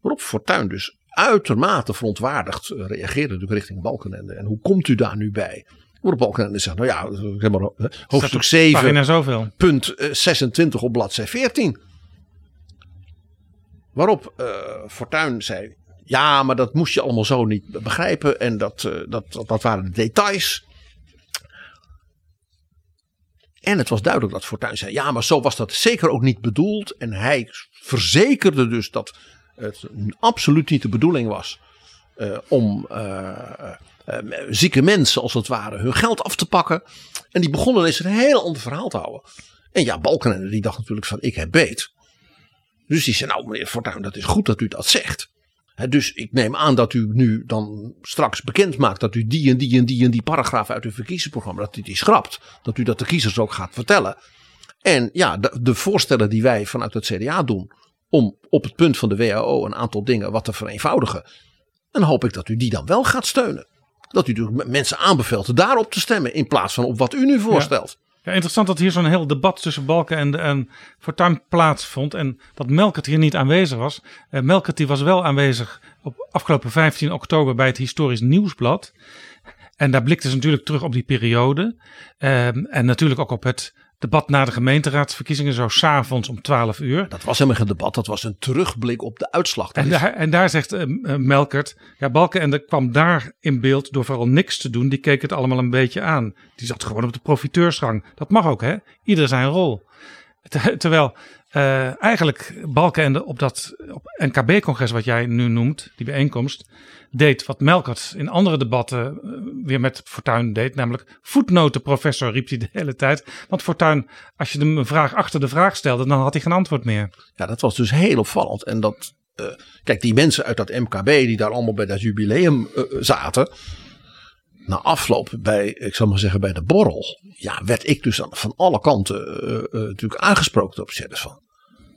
Waarop Fortuyn dus uitermate verontwaardigd eh, reageerde natuurlijk richting Balkenende. En hoe komt u daar nu bij? Waarop Balkenende zegt, nou ja, zeg maar, eh, hoofdstuk 7, pagina zoveel. punt eh, 26 op bladzij 14. Waarop eh Fortuyn zei, ja, maar dat moest je allemaal zo niet begrijpen. En dat, eh, dat, dat, dat waren de details. En het was duidelijk dat Fortuyn zei: ja, maar zo was dat zeker ook niet bedoeld. En hij verzekerde dus dat het absoluut niet de bedoeling was eh, om eh, eh, zieke mensen, als het ware, hun geld af te pakken. En die begonnen eens een heel ander verhaal te houden. En ja, Balkenende die dacht natuurlijk van: ik heb beet. Dus die zei: Nou, meneer Fortuyn, dat is goed dat u dat zegt. Dus ik neem aan dat u nu dan straks bekend maakt dat u die en die en die en die paragraaf uit uw verkiezingsprogramma, dat u die schrapt. Dat u dat de kiezers ook gaat vertellen. En ja, de voorstellen die wij vanuit het CDA doen om op het punt van de WHO een aantal dingen wat te vereenvoudigen. Dan hoop ik dat u die dan wel gaat steunen. Dat u dus mensen aanbeveelt daarop te stemmen in plaats van op wat u nu voorstelt. Ja, interessant dat hier zo'n heel debat tussen Balken en, en Fortuyn plaatsvond. En dat Melkert hier niet aanwezig was. Uh, Melkert die was wel aanwezig op afgelopen 15 oktober bij het Historisch Nieuwsblad. En daar blikte ze natuurlijk terug op die periode. Uh, en natuurlijk ook op het debat na de gemeenteraadsverkiezingen, zo s'avonds om 12 uur. Dat was helemaal geen debat, dat was een terugblik op de uitslag. En daar, en daar zegt uh, uh, Melkert, ja, Balkenende kwam daar in beeld door vooral niks te doen. Die keek het allemaal een beetje aan. Die zat gewoon op de profiteursgang. Dat mag ook, hè? Ieder zijn rol. Ter, terwijl uh, eigenlijk Balkenende op dat NKB-congres wat jij nu noemt, die bijeenkomst, deed wat Melkert in andere debatten weer met Fortuyn deed. Namelijk voetnotenprofessor riep hij de hele tijd. Want Fortuyn, als je hem een vraag achter de vraag stelde, dan had hij geen antwoord meer. Ja, dat was dus heel opvallend. En dat, uh, kijk, die mensen uit dat MKB die daar allemaal bij dat jubileum zaten. Na afloop bij, ik zal maar zeggen, bij de borrel. Ja, werd ik dus van alle kanten natuurlijk aangesproken op zetten van.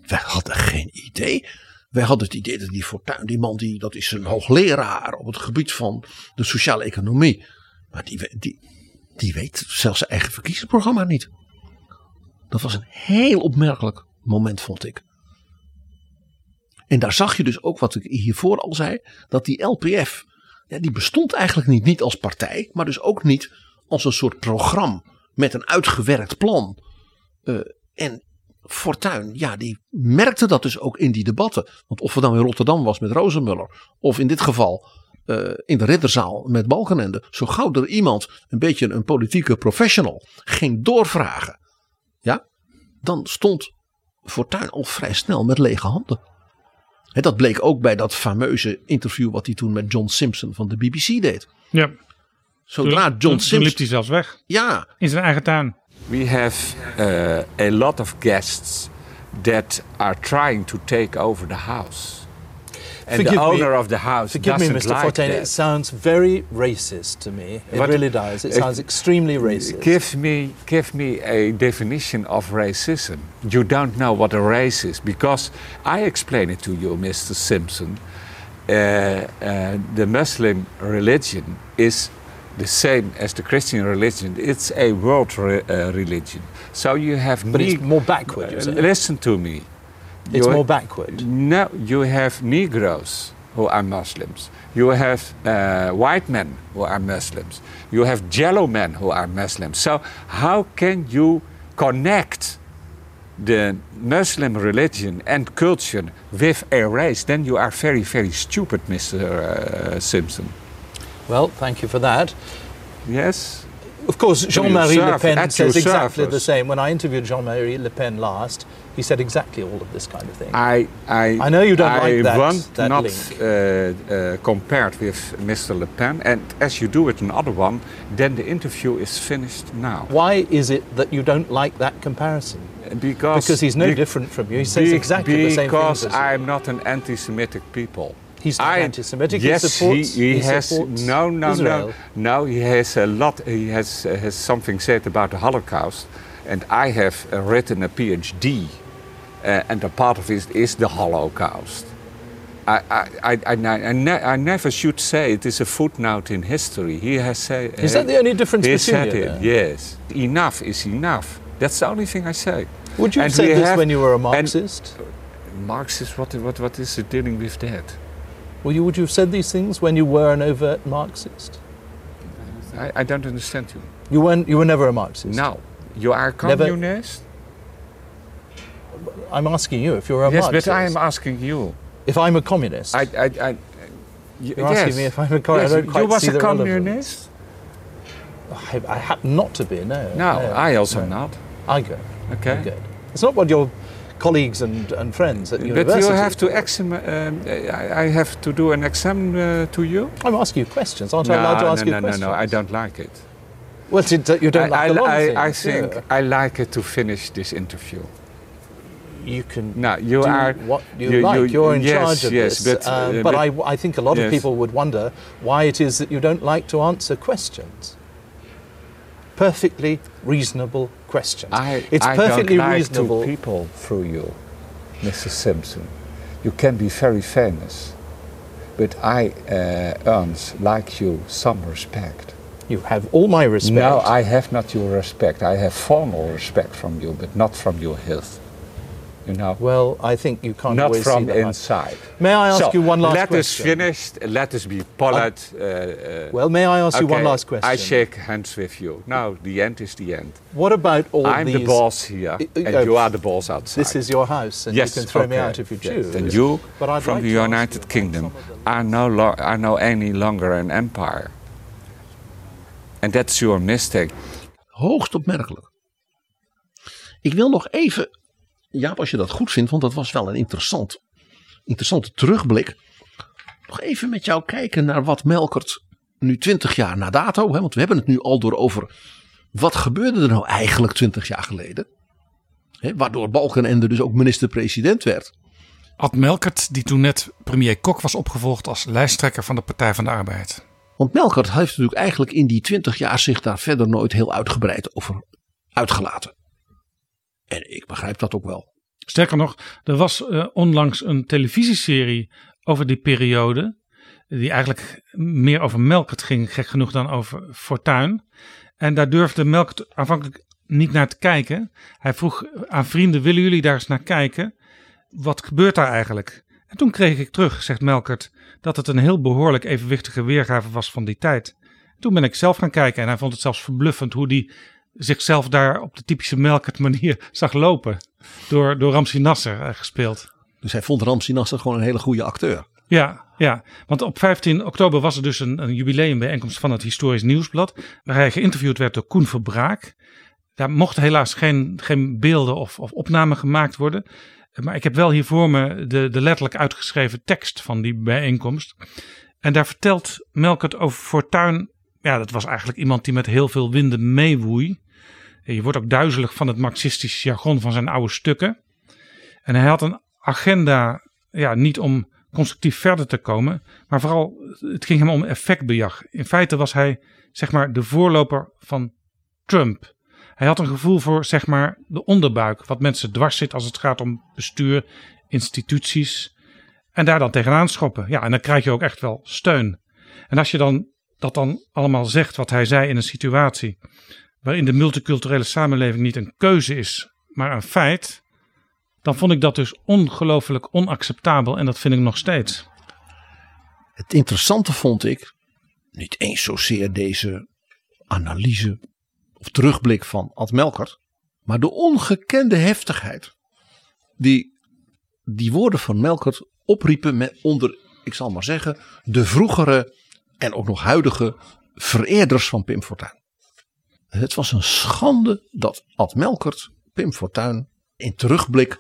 Wij hadden geen idee. Wij hadden het idee dat die Fortuyn, die man, die, dat is een hoogleraar op het gebied van de sociale economie. Maar die, die, die weet zelfs zijn eigen verkiezingsprogramma niet. Dat was een heel opmerkelijk moment, vond ik. En daar zag je dus ook wat ik hiervoor al zei, dat die LPF, ja, die bestond eigenlijk niet, niet als partij, maar dus ook niet als een soort programma met een uitgewerkt plan. Uh, en Fortuyn, ja, die merkte dat dus ook in die debatten. Want of het dan in Rotterdam was met Rozenmuller, of in dit geval uh, in de Ridderzaal met Balkenende. Zo gauw er iemand, een beetje een politieke professional, ging doorvragen. Ja, dan stond Fortuyn al vrij snel met lege handen. He, dat bleek ook bij dat fameuze interview wat hij toen met John Simpson van de BBC deed. Ja. Zodra John Simpson. Liep hij zelfs weg. Ja. In zijn eigen tuin. We have uh, a lot of guests that are trying to take over the house. And forgive the owner me, of the house Forgive me, Mr. like that. it sounds very racist to me. It What- really does. It Uh, sounds extremely racist. Give me, give me a definition of racism. You don't know what a race is because I explain it to you, Mr. Simpson. Uh, uh, the Muslim religion is the same as the Christian religion. It's a world re- uh, religion. So you have But it's more backward, Uh, listen to me. It's You- more backward. No, you have Negroes who are Muslims. You have uh, white men who are Muslims. You have yellow men who are Muslims. So how can you connect the Muslim religion and culture with a race? Then you are very, very stupid, Mr. Uh, Simpson. Well, thank you for that. Yes. Of course, Jean-Marie Le Pen says exactly the same. When I interviewed Jean-Marie Le Pen last, he said exactly all of this kind of thing. I, I, I know you don't I like that- I want that not uh, uh, compared with Mr. Le Pen, and as you do with another one, then the interview is finished now. Why is it that you don't like that comparison? Because Because he's no different from you. He says exactly the same Because things as you. I'm not an anti-Semitic people. He's not anti-Semitic, he Yes, supports- he, he has. supports no, no, Israel. no, no. He has a lot. He has uh, has something said about the Holocaust, and I have uh, written a PhD Uh, and a part of it is the Holocaust. I, I, I, I, ne- I, never should say it is a footnote in history. He has said. Is that the only difference he between said you? it. Yes, enough is enough. That's the only thing I say. Would you have And said this have- when you were a and- Marxist? Marxist, what, what, what is it dealing with that? Well, you, would you have said these things when you were an overt Marxist? I, I don't understand you. You weren't. You were never a Marxist. No, you are a Never- communist. I'm asking you if you're a yes, Marxist. but I am asking you. If I'm a communist. I, I, I, You're asking yes. me if I'm a communist. Yes, I don't quite you was a communist. I, I happen not to be. No. No, I also not. I go. Okay. I good. It's not what your colleagues and, and friends at But university. you have to exam. Um, I I have to do an exam uh, to you. I'm asking you questions. Aren't I allowed to ask no, you no, questions? no, no. No. I don't like it. Well, did- you don't I, like of I. I think yeah. I like it to finish this interview. you can No, you do are what you, you- like. you- are in yes, charge of yes, this. but, um, uh, but but- I, I think a lot of people would wonder why it is that you don't like to answer questions. Perfectly reasonable questions. I, it's I perfectly don't like reasonable. to people through you, Mr. Simpson. You can be very famous, but I uh, earns like you some respect. You have all my respect. No, I have not your respect. I have formal respect from you, but not from your health. You know. Well, I think you can't not always from see that. inside. May I ask So, you one last let question? Let us finish. Let us be polite. uh, uh, Well, may I ask you one last question? I shake hands with you. Now, the end is the end. What about all these I'm the boss here, I- I- and you are the boss outside. This is your house, and yes, you can throw me out if you Yes, choose. And you, But I'd from like the to ask United Kingdom, are no, lo- are no any longer an empire. And that's your mistake. Hoogst opmerkelijk. Ik wil nog even, Jaap, als je dat goed vindt, want dat was wel een interessant, interessante terugblik. Nog even met jou kijken naar wat Melkert nu 20 jaar na dato, hè, want we hebben het nu al door over wat gebeurde er nou eigenlijk 20 jaar geleden. Hè, waardoor Balkenende dus ook minister-president werd. Ad Melkert, die toen net premier Kok was opgevolgd als lijsttrekker van de Partij van de Arbeid. Want Melkert heeft natuurlijk eigenlijk in die 20 jaar zich daar verder nooit heel uitgebreid over uitgelaten. En ik begrijp dat ook wel. Sterker nog, er was eh, onlangs een televisieserie over die periode. Die eigenlijk meer over Melkert ging, gek genoeg, dan over Fortuin. En daar durfde Melkert aanvankelijk niet naar te kijken. Hij vroeg aan vrienden, willen jullie daar eens naar kijken? Wat gebeurt daar eigenlijk? En toen kreeg ik terug, zegt Melkert, dat het een heel behoorlijk evenwichtige weergave was van die tijd. Toen ben ik zelf gaan kijken en hij vond het zelfs verbluffend hoe die zichzelf daar op de typische Melkert manier [laughs] zag lopen. Door, door Ramsi Nasser eh, gespeeld. Dus hij vond Ramsi Nasser gewoon een hele goede acteur. Ja, ja, want op 15 oktober was er dus een, een jubileumbijeenkomst van het Historisch Nieuwsblad. Waar hij geïnterviewd werd door Koen Verbraak. Daar mochten helaas geen, geen beelden of, of opnamen gemaakt worden. Maar ik heb wel hier voor me de, de letterlijk uitgeschreven tekst van die bijeenkomst. En daar vertelt Melkert over Fortuin. Ja, dat was eigenlijk iemand die met heel veel winden meewoei. Je wordt ook duizelig van het marxistische jargon van zijn oude stukken. En hij had een agenda, ja, niet om constructief verder te komen, maar vooral het ging hem om effectbejag. In feite was hij, zeg maar, de voorloper van Trump. Hij had een gevoel voor, zeg maar, de onderbuik, wat mensen dwars zit als het gaat om bestuur, instituties. En daar dan tegenaan schoppen. Ja, en dan krijg je ook echt wel steun. En als je dan dat dan allemaal zegt wat hij zei in een situatie waarin de multiculturele samenleving niet een keuze is, maar een feit, dan vond ik dat dus ongelooflijk onacceptabel en dat vind ik nog steeds. Het interessante vond ik, niet eens zozeer deze analyse of terugblik van Ad Melkert, maar de ongekende heftigheid die die woorden van Melkert opriepen met onder, ik zal maar zeggen, de vroegere en ook nog huidige vereerders van Pim Fortuyn. Het was een schande dat Ad Melkert Pim Fortuyn in terugblik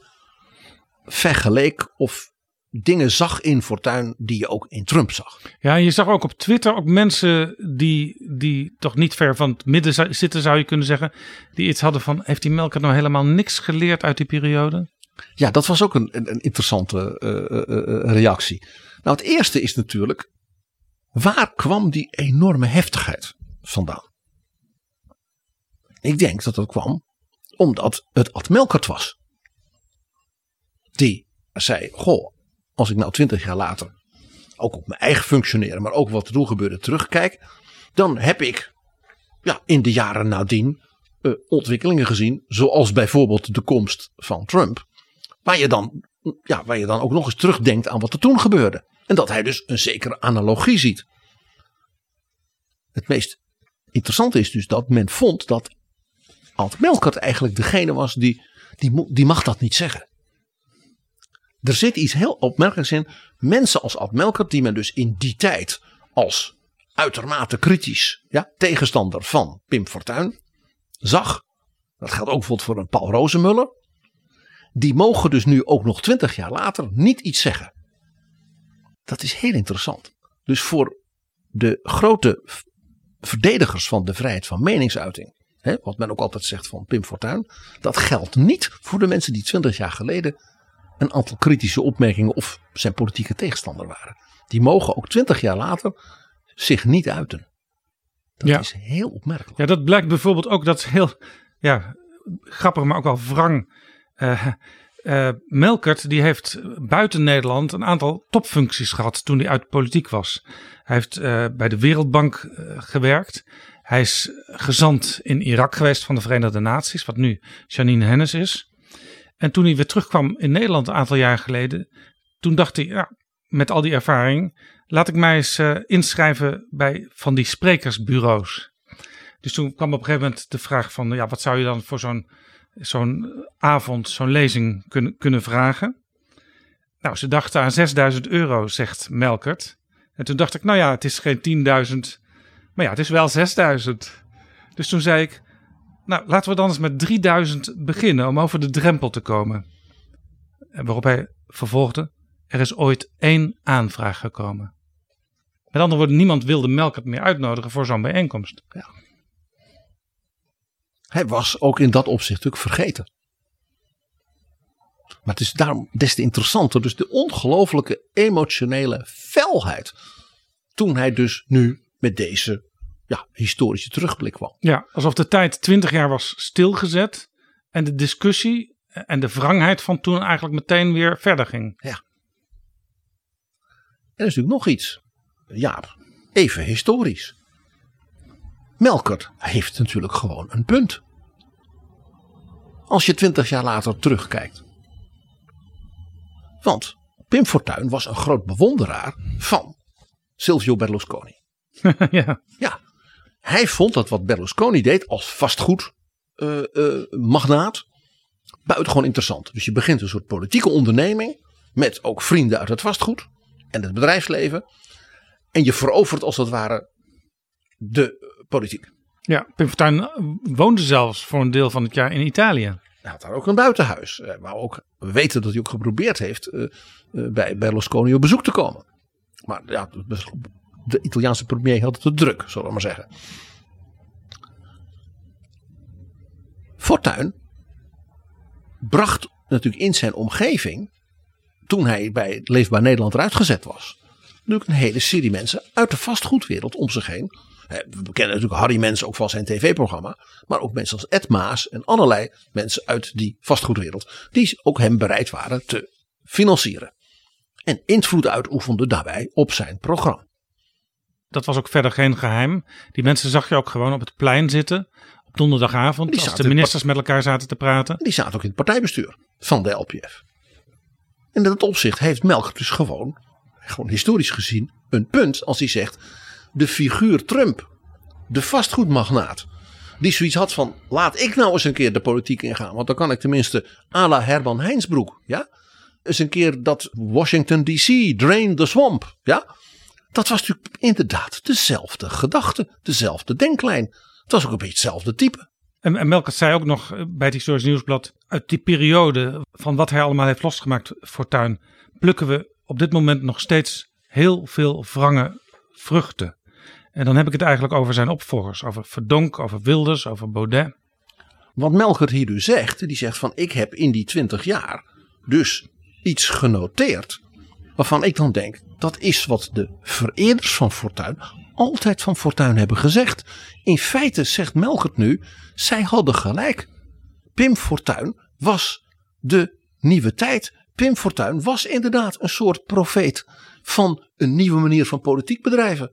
vergeleek of dingen zag in Fortuyn die je ook in Trump zag. Ja, je zag ook op Twitter ook mensen die, die toch niet ver van het midden zitten, zou je kunnen zeggen. Die iets hadden van, heeft die Melkert nou helemaal niks geleerd uit die periode? Ja, dat was ook een, een, een interessante uh, uh, reactie. Nou, het eerste is natuurlijk, waar kwam die enorme heftigheid vandaan? Ik denk dat dat kwam omdat het Ad Melkert was. Die zei, goh, als ik nou twintig jaar later ook op mijn eigen functioneren, maar ook wat er toen gebeurde terugkijk, dan heb ik ja, in de jaren nadien uh, ontwikkelingen gezien, zoals bijvoorbeeld de komst van Trump, waar je, dan, ja, waar je dan ook nog eens terugdenkt aan wat er toen gebeurde. En dat hij dus een zekere analogie ziet. Het meest interessante is dus dat men vond dat Alt Melkert eigenlijk degene was die, die, die mag dat niet zeggen. Er zit iets heel opmerkelijks in. Mensen als Ad Melkert, die men dus in die tijd als uitermate kritisch ja, tegenstander van Pim Fortuyn zag. Dat geldt ook bijvoorbeeld voor een Paul Rozemuller. Die mogen dus nu ook nog twintig jaar later niet iets zeggen. Dat is heel interessant. Dus voor de grote verdedigers van de vrijheid van meningsuiting. Hè, wat men ook altijd zegt van Pim Fortuyn. Dat geldt niet voor de mensen die twintig jaar geleden een aantal kritische opmerkingen of zijn politieke tegenstander waren. Die mogen ook twintig jaar later zich niet uiten. Dat Ja. is heel opmerkelijk. Ja, dat blijkt bijvoorbeeld ook, dat is heel ja, grappig, maar ook wel wrang. Eh, eh, Melkert die heeft buiten Nederland een aantal topfuncties gehad toen hij uit politiek was. Hij heeft eh, bij de Wereldbank gewerkt. Hij is gezant in Irak geweest van de Verenigde Naties, wat nu Janine Hennis is. En toen hij weer terugkwam in Nederland een aantal jaar geleden, toen dacht hij, ja, met al die ervaring, laat ik mij eens eh, inschrijven bij van die sprekersbureaus. Dus toen kwam op een gegeven moment de vraag van, ja, wat zou je dan voor zo'n zo'n avond, zo'n lezing kunnen, kunnen vragen? Nou, ze dachten aan 6000 euro, zegt Melkert. En toen dacht ik, nou ja, het is geen 10.000, maar ja, het is wel 6000. Dus toen zei ik, nou, laten we dan eens met 3000 beginnen om over de drempel te komen. En waarop hij vervolgde, er is ooit één aanvraag gekomen. Met andere woorden, niemand wilde Melkert meer uitnodigen voor zo'n bijeenkomst. Hij was ook in dat opzicht natuurlijk vergeten. Maar het is daarom des te interessanter. Dus de ongelooflijke emotionele felheid. Toen hij dus nu met deze ja, historische terugblik kwam. Ja, alsof de tijd 20 jaar was stilgezet en de discussie en de wrangheid van toen eigenlijk meteen weer verder ging. Ja. En er is natuurlijk nog iets. Jaap, even historisch. Melkert heeft natuurlijk gewoon een punt. Als je twintig jaar later terugkijkt. Want Pim Fortuyn was een groot bewonderaar van Silvio Berlusconi. [laughs] ja. Ja, hij vond dat wat Berlusconi deed als vastgoed eh, eh, magnaat buitengewoon interessant. Dus je begint een soort politieke onderneming met ook vrienden uit het vastgoed en het bedrijfsleven. En je verovert als het ware de politiek. Ja, Pim Fortuyn woonde zelfs voor een deel van het jaar in Italië. Hij had daar ook een buitenhuis. eh, Maar ook, we weten dat hij ook geprobeerd heeft eh, eh, bij Berlusconi op bezoek te komen. Maar ja, de Italiaanse premier had het te druk, zullen we maar zeggen. Fortuyn bracht natuurlijk in zijn omgeving, toen hij bij Leefbaar Nederland eruit gezet was, natuurlijk een hele serie mensen uit de vastgoedwereld om zich heen. We kennen natuurlijk Harry Mens ook van zijn tv-programma. Maar ook mensen als Ed Maas en allerlei mensen uit die vastgoedwereld. Die ook hem bereid waren te financieren. En invloed uitoefenden daarbij op zijn programma. Dat was ook verder geen geheim. Die mensen zag je ook gewoon op het plein zitten. Op donderdagavond. Die als de in ministers met elkaar zaten te praten. Die zaten ook in het partijbestuur van de LPF. En in dat opzicht heeft Melk dus gewoon, gewoon historisch gezien, een punt als hij zegt: de figuur Trump, de vastgoedmagnaat, die zoiets had van: laat ik nou eens een keer de politiek ingaan, want dan kan ik tenminste à la Herman Heinsbroek, ja, eens een keer dat Washington DC, drain the swamp, ja. Dat was natuurlijk inderdaad dezelfde gedachte, dezelfde denklijn. Het was ook een beetje hetzelfde type. En, en Melkert zei ook nog eh, bij het Historisch Nieuwsblad. Uit die periode van wat hij allemaal heeft losgemaakt voor tuin. plukken we op dit moment nog steeds heel veel wrange vruchten. En dan heb ik het eigenlijk over zijn opvolgers. Over Verdonk, over Wilders, over Baudet. Wat Melkert hier dus zegt, die zegt van ik heb in die twintig jaar dus iets genoteerd. Waarvan ik dan denk, dat is wat de vereerders van Fortuyn altijd van Fortuyn hebben gezegd. In feite zegt Melkert nu, zij hadden gelijk. Pim Fortuyn was de nieuwe tijd. Pim Fortuyn was inderdaad een soort profeet van een nieuwe manier van politiek bedrijven.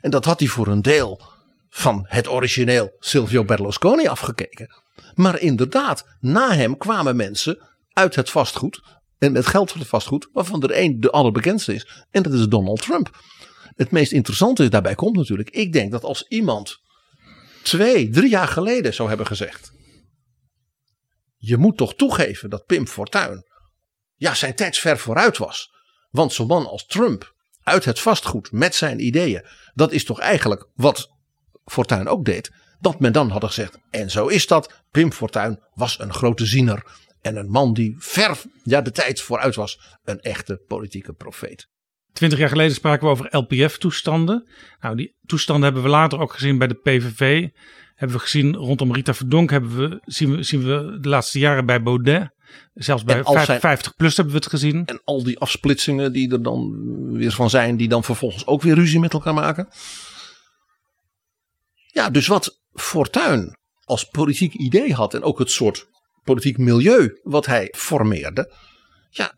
En dat had hij voor een deel van het origineel Silvio Berlusconi afgekeken. Maar inderdaad, na hem kwamen mensen uit het vastgoed en met geld van het vastgoed, waarvan er één de allerbekendste is. En dat is Donald Trump. Het meest interessante daarbij komt natuurlijk, ik denk dat als iemand twee, drie jaar geleden zou hebben gezegd. Je moet toch toegeven dat Pim Fortuyn ja, zijn tijd ver vooruit was. Want zo'n man als Trump uit het vastgoed met zijn ideeën, dat is toch eigenlijk wat Fortuyn ook deed. Dat men dan had gezegd, en zo is dat, Pim Fortuyn was een grote ziener. En een man die ver ja, de tijd vooruit was, een echte politieke profeet. Twintig jaar geleden spraken we over LPF-toestanden. Nou, die toestanden hebben we later ook gezien bij de PVV. Hebben we gezien rondom Rita Verdonk. Hebben we, zien, we, zien we de laatste jaren bij Baudet. Zelfs bij zijn, 50 plus hebben we het gezien. En al die afsplitsingen die er dan weer van zijn. Die dan vervolgens ook weer ruzie met elkaar maken. Ja, dus wat Fortuyn als politiek idee had. En ook het soort politiek milieu wat hij formeerde. Ja,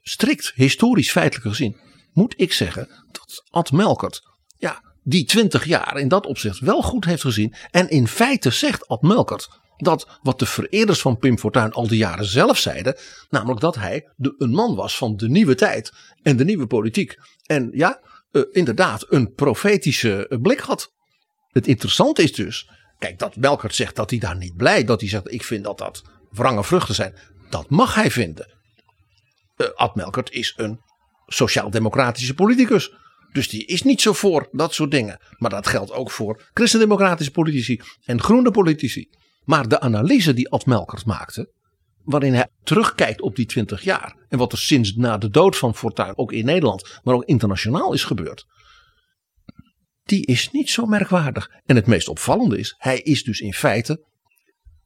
strikt historisch feitelijk gezien moet ik zeggen dat Ad Melkert ja, die twintig jaar in dat opzicht wel goed heeft gezien. En in feite zegt Ad Melkert dat wat de vereerders van Pim Fortuyn al die jaren zelf zeiden. Namelijk dat hij een man was van de nieuwe tijd en de nieuwe politiek. En ja, uh, inderdaad een profetische uh, blik had. Het interessante is dus, kijk dat Melkert zegt dat hij daar niet blij. Dat hij zegt ik vind dat dat wrange vruchten zijn. Dat mag hij vinden. Uh, Ad Melkert is een sociaal-democratische politicus. Dus die is niet zo voor dat soort dingen. Maar dat geldt ook voor christendemocratische politici en groene politici. Maar de analyse die Ad Melkert maakte, waarin hij terugkijkt op die 20 jaar en wat er sinds na de dood van Fortuyn ook in Nederland, maar ook internationaal is gebeurd, die is niet zo merkwaardig. En het meest opvallende is, hij is dus in feite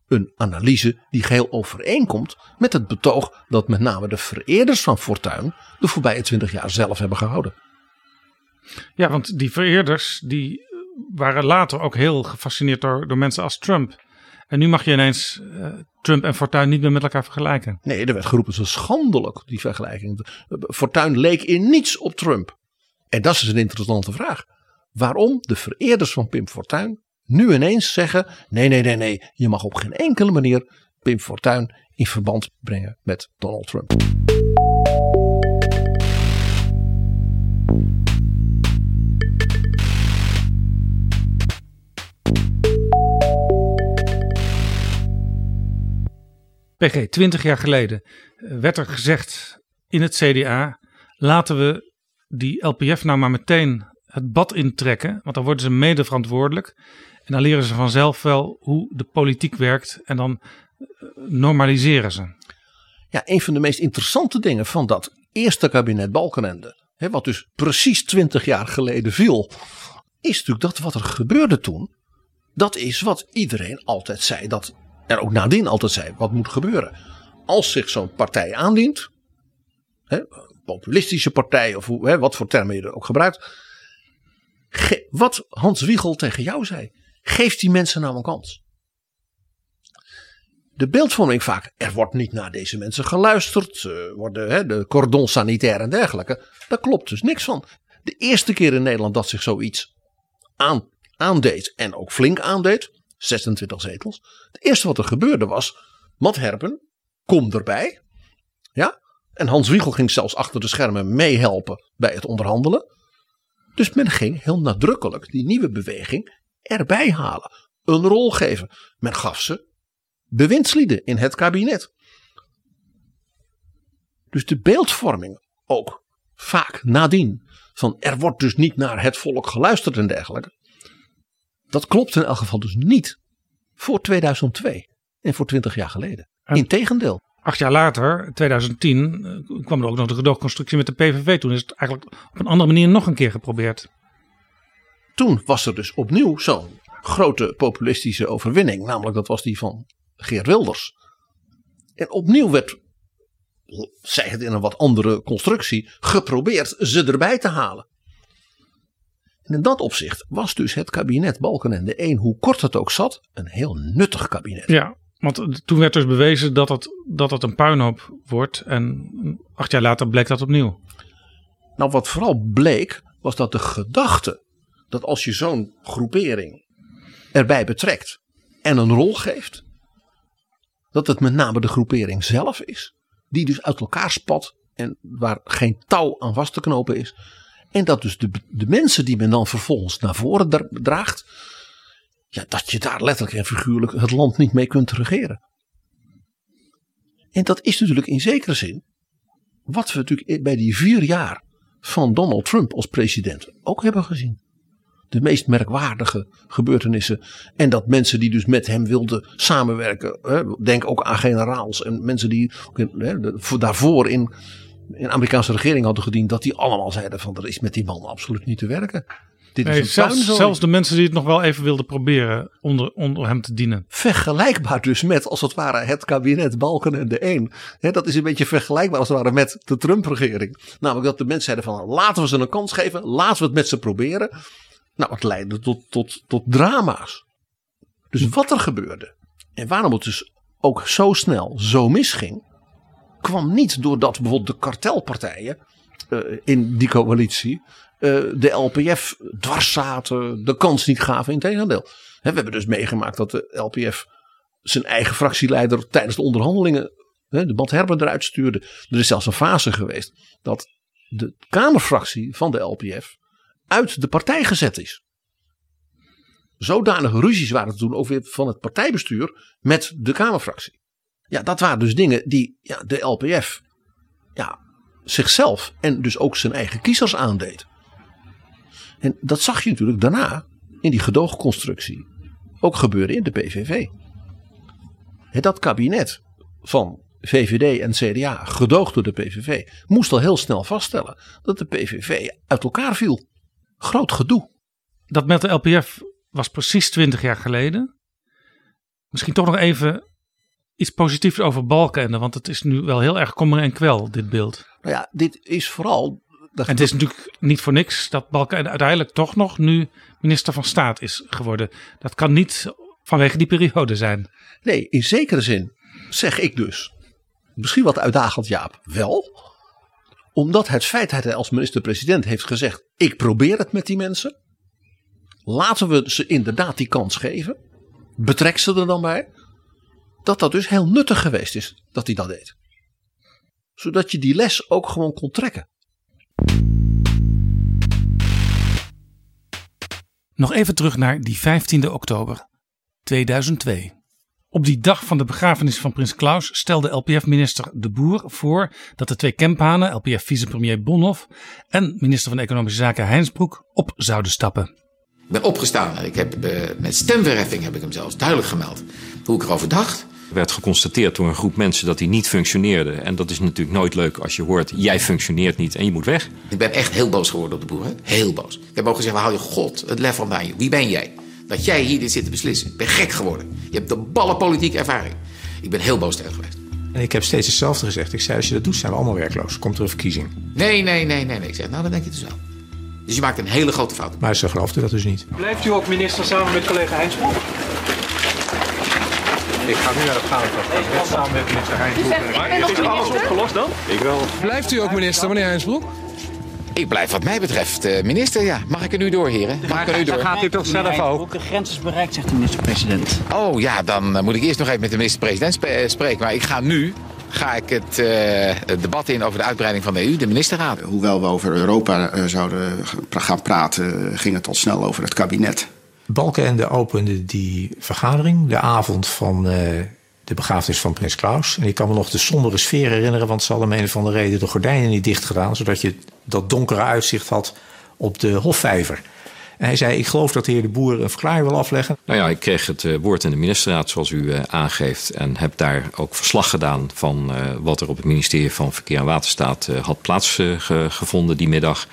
een analyse die geheel overeenkomt met het betoog dat met name de vereerders van Fortuyn de voorbije 20 jaar zelf hebben gehouden. Ja, want die vereerders die waren later ook heel gefascineerd door, door mensen als Trump. En nu mag je ineens uh, Trump en Fortuyn niet meer met elkaar vergelijken. Nee, er werd geroepen zo schandelijk, die vergelijking. Fortuyn leek in niets op Trump. En dat is een interessante vraag. Waarom de vereerders van Pim Fortuyn nu ineens zeggen: nee, nee, nee, nee, je mag op geen enkele manier Pim Fortuyn in verband brengen met Donald Trump. PG, 20 jaar geleden eh, werd er gezegd in het CDA: laten we die LPF nou maar meteen het bad intrekken, want dan worden ze mede verantwoordelijk. En dan leren ze vanzelf wel hoe de politiek werkt en dan eh, normaliseren ze. Ja, een van de meest interessante dingen van dat eerste kabinet Balkenende, hè, wat dus precies 20 jaar geleden viel, is natuurlijk dat wat er gebeurde toen, dat is wat iedereen altijd zei dat er ook nadien altijd zei wat moet gebeuren. Als zich zo'n partij aandient, hè, populistische partij of hè, wat voor termen je er ook gebruikt. Wat Hans Wiegel tegen jou zei, geeft die mensen nou een kans. De beeldvorming vaak, er wordt niet naar deze mensen geluisterd, worden hè, de cordon sanitaire en dergelijke. Daar klopt dus niks van. De eerste keer in Nederland dat zich zoiets aan, aandeed en ook flink aandeed, 26 zetels. Het eerste wat er gebeurde was, Matt Herpen, kom erbij. Ja, en Hans Wiegel ging zelfs achter de schermen meehelpen bij het onderhandelen. Dus men ging heel nadrukkelijk die nieuwe beweging erbij halen. Een rol geven. Men gaf ze bewindslieden in het kabinet. Dus de beeldvorming ook vaak nadien. Van er wordt dus niet naar het volk geluisterd en dergelijke. Dat klopt in elk geval dus niet voor 2002 en voor 20 jaar geleden. Integendeel. Acht jaar later, 2010, eh, kwam er ook nog de gedoogconstructie met de PVV. Toen is het eigenlijk op een andere manier nog een keer geprobeerd. Toen was er dus opnieuw zo'n grote populistische overwinning. Namelijk dat was die van Geert Wilders. En opnieuw werd, zij het in een wat andere constructie, geprobeerd ze erbij te halen. En in dat opzicht was dus het kabinet Balkenende 1, hoe kort het ook zat, een heel nuttig kabinet. Ja, Want toen werd dus bewezen dat het, dat het een puinhoop wordt. En acht jaar later bleek dat opnieuw. Nou, wat vooral bleek, was dat de gedachte dat als je zo'n groepering erbij betrekt en een rol geeft, dat het met name de groepering zelf is, die dus uit elkaar spat en waar geen touw aan vast te knopen is. En dat dus de, de mensen die men dan vervolgens naar voren draagt, ja, dat je daar letterlijk en figuurlijk het land niet mee kunt regeren. En dat is natuurlijk in zekere zin wat we natuurlijk bij die vier jaar van Donald Trump als president ook hebben gezien. De meest merkwaardige gebeurtenissen. En dat mensen die dus met hem wilden samenwerken. denk ook aan generaals en mensen die daarvoor in, in de Amerikaanse regering hadden gediend. Dat die allemaal zeiden van er is met die man absoluut niet te werken. Dit nee, is zelfs, zelfs, de mensen die het nog wel even wilden proberen onder, onder hem te dienen. Vergelijkbaar dus met als het ware het kabinet Balken en de Een. dat is een beetje vergelijkbaar als het ware met de Trump-regering. Namelijk dat de mensen zeiden van laten we ze een kans geven. Laten we het met ze proberen. Nou, het leidde tot, tot, tot drama's. Dus wat er gebeurde. En waarom het dus ook zo snel zo misging. Kwam niet doordat bijvoorbeeld de kartelpartijen uh, in die coalitie eh, de LPF dwars zaten, de kans niet gaven. Integendeel. We hebben dus meegemaakt dat de LPF zijn eigen fractieleider tijdens de onderhandelingen de Band Herber eruit stuurde. Er is zelfs een fase geweest dat de Kamerfractie van de LPF uit de partij gezet is. Zodanige ruzies waren er toen ook weer van het partijbestuur met de Kamerfractie. Ja, dat waren dus dingen die ja, de LPF ja, zichzelf en dus ook zijn eigen kiezers aandeed. En dat zag je natuurlijk daarna in die gedoogconstructie ook gebeuren in de PVV. Dat kabinet van VVD en CDA, gedoogd door de PVV, moest al heel snel vaststellen dat de PVV uit elkaar viel. Groot gedoe. Dat met de LPF was precies 20 jaar geleden. Misschien toch nog even iets positiefs over Balkenende, want het is nu wel heel erg kommer en kwel, dit beeld. Nou ja, dit is vooral en het is natuurlijk niet voor niks dat Balken uiteindelijk toch nog nu minister van Staat is geworden. Dat kan niet vanwege die periode zijn. Nee, in zekere zin zeg ik dus. Misschien wat uitdagend Jaap, wel. Omdat het feit dat hij als minister-president heeft gezegd: ik probeer het met die mensen. Laten we ze inderdaad die kans geven. Betrek ze er dan bij. Dat dat dus heel nuttig geweest is dat hij dat deed. Zodat je die les ook gewoon kon trekken. Nog even terug naar die 15 oktober 2002. Op die dag van de begrafenis van prins Klaus stelde LPF-minister De Boer voor dat de twee Kemphanen, LPF-vicepremier Bonhoff en minister van Economische Zaken Heinsbroek, op zouden stappen. Ik ben opgestaan en ik heb, uh, met stemverheffing heb ik hem zelfs duidelijk gemeld hoe ik erover dacht werd geconstateerd door een groep mensen dat hij niet functioneerde. En dat is natuurlijk nooit leuk als je hoort, jij functioneert niet en je moet weg. Ik ben echt heel boos geworden op de boer. Hè? Heel boos. Ik heb ook gezegd, haal je god het lef vandaan. Wie ben jij? Dat jij hier dit zit te beslissen. Ik ben gek geworden. Je hebt de ballenpolitieke ervaring. Ik ben heel boos tegen geweest. En ik heb steeds hetzelfde gezegd. Ik zei, als je dat doet, zijn we allemaal werkloos. Komt er een verkiezing. Nee, nee, nee, nee. nee. Ik zeg, nou, dan denk je dus wel. Dus je maakt een hele grote fout. Maar ze geloofde dat dus niet. Blijft u ook minister samen met collega Heinsbroek? Ik ga nu naar het gaan. samen met minister Heinsbroek. Is alles opgelost dan? Ik wel. Blijft u ook minister, meneer Heinsbroek? Ik blijf wat mij betreft uh, minister, ja. Mag ik er nu door, heren? Mag maar ik er nu door? gaat u toch zelf ook? De grens is bereikt, zegt de minister-president. Oh ja, dan uh, moet ik eerst nog even met de minister-president uh, spreken. Maar ik ga nu ga ik het, het, debat in over de uitbreiding van de EU, de ministerraad. Hoewel we over Europa zouden gaan praten, ging het al snel over het kabinet. Balkenende opende die vergadering de avond van uh, de begrafenis van prins Klaus. En ik kan me nog de sombere sfeer herinneren, want ze hadden om een of andere reden de gordijnen niet dicht gedaan, zodat je dat donkere uitzicht had op de Hofvijver. En hij zei: Ik geloof dat de heer De Boer een verklaring wil afleggen. Nou ja, ik kreeg het uh, woord in de ministerraad, zoals u uh, aangeeft. En heb daar ook verslag gedaan van wat er op het ministerie van Verkeer en Waterstaat had plaatsgevonden die middag.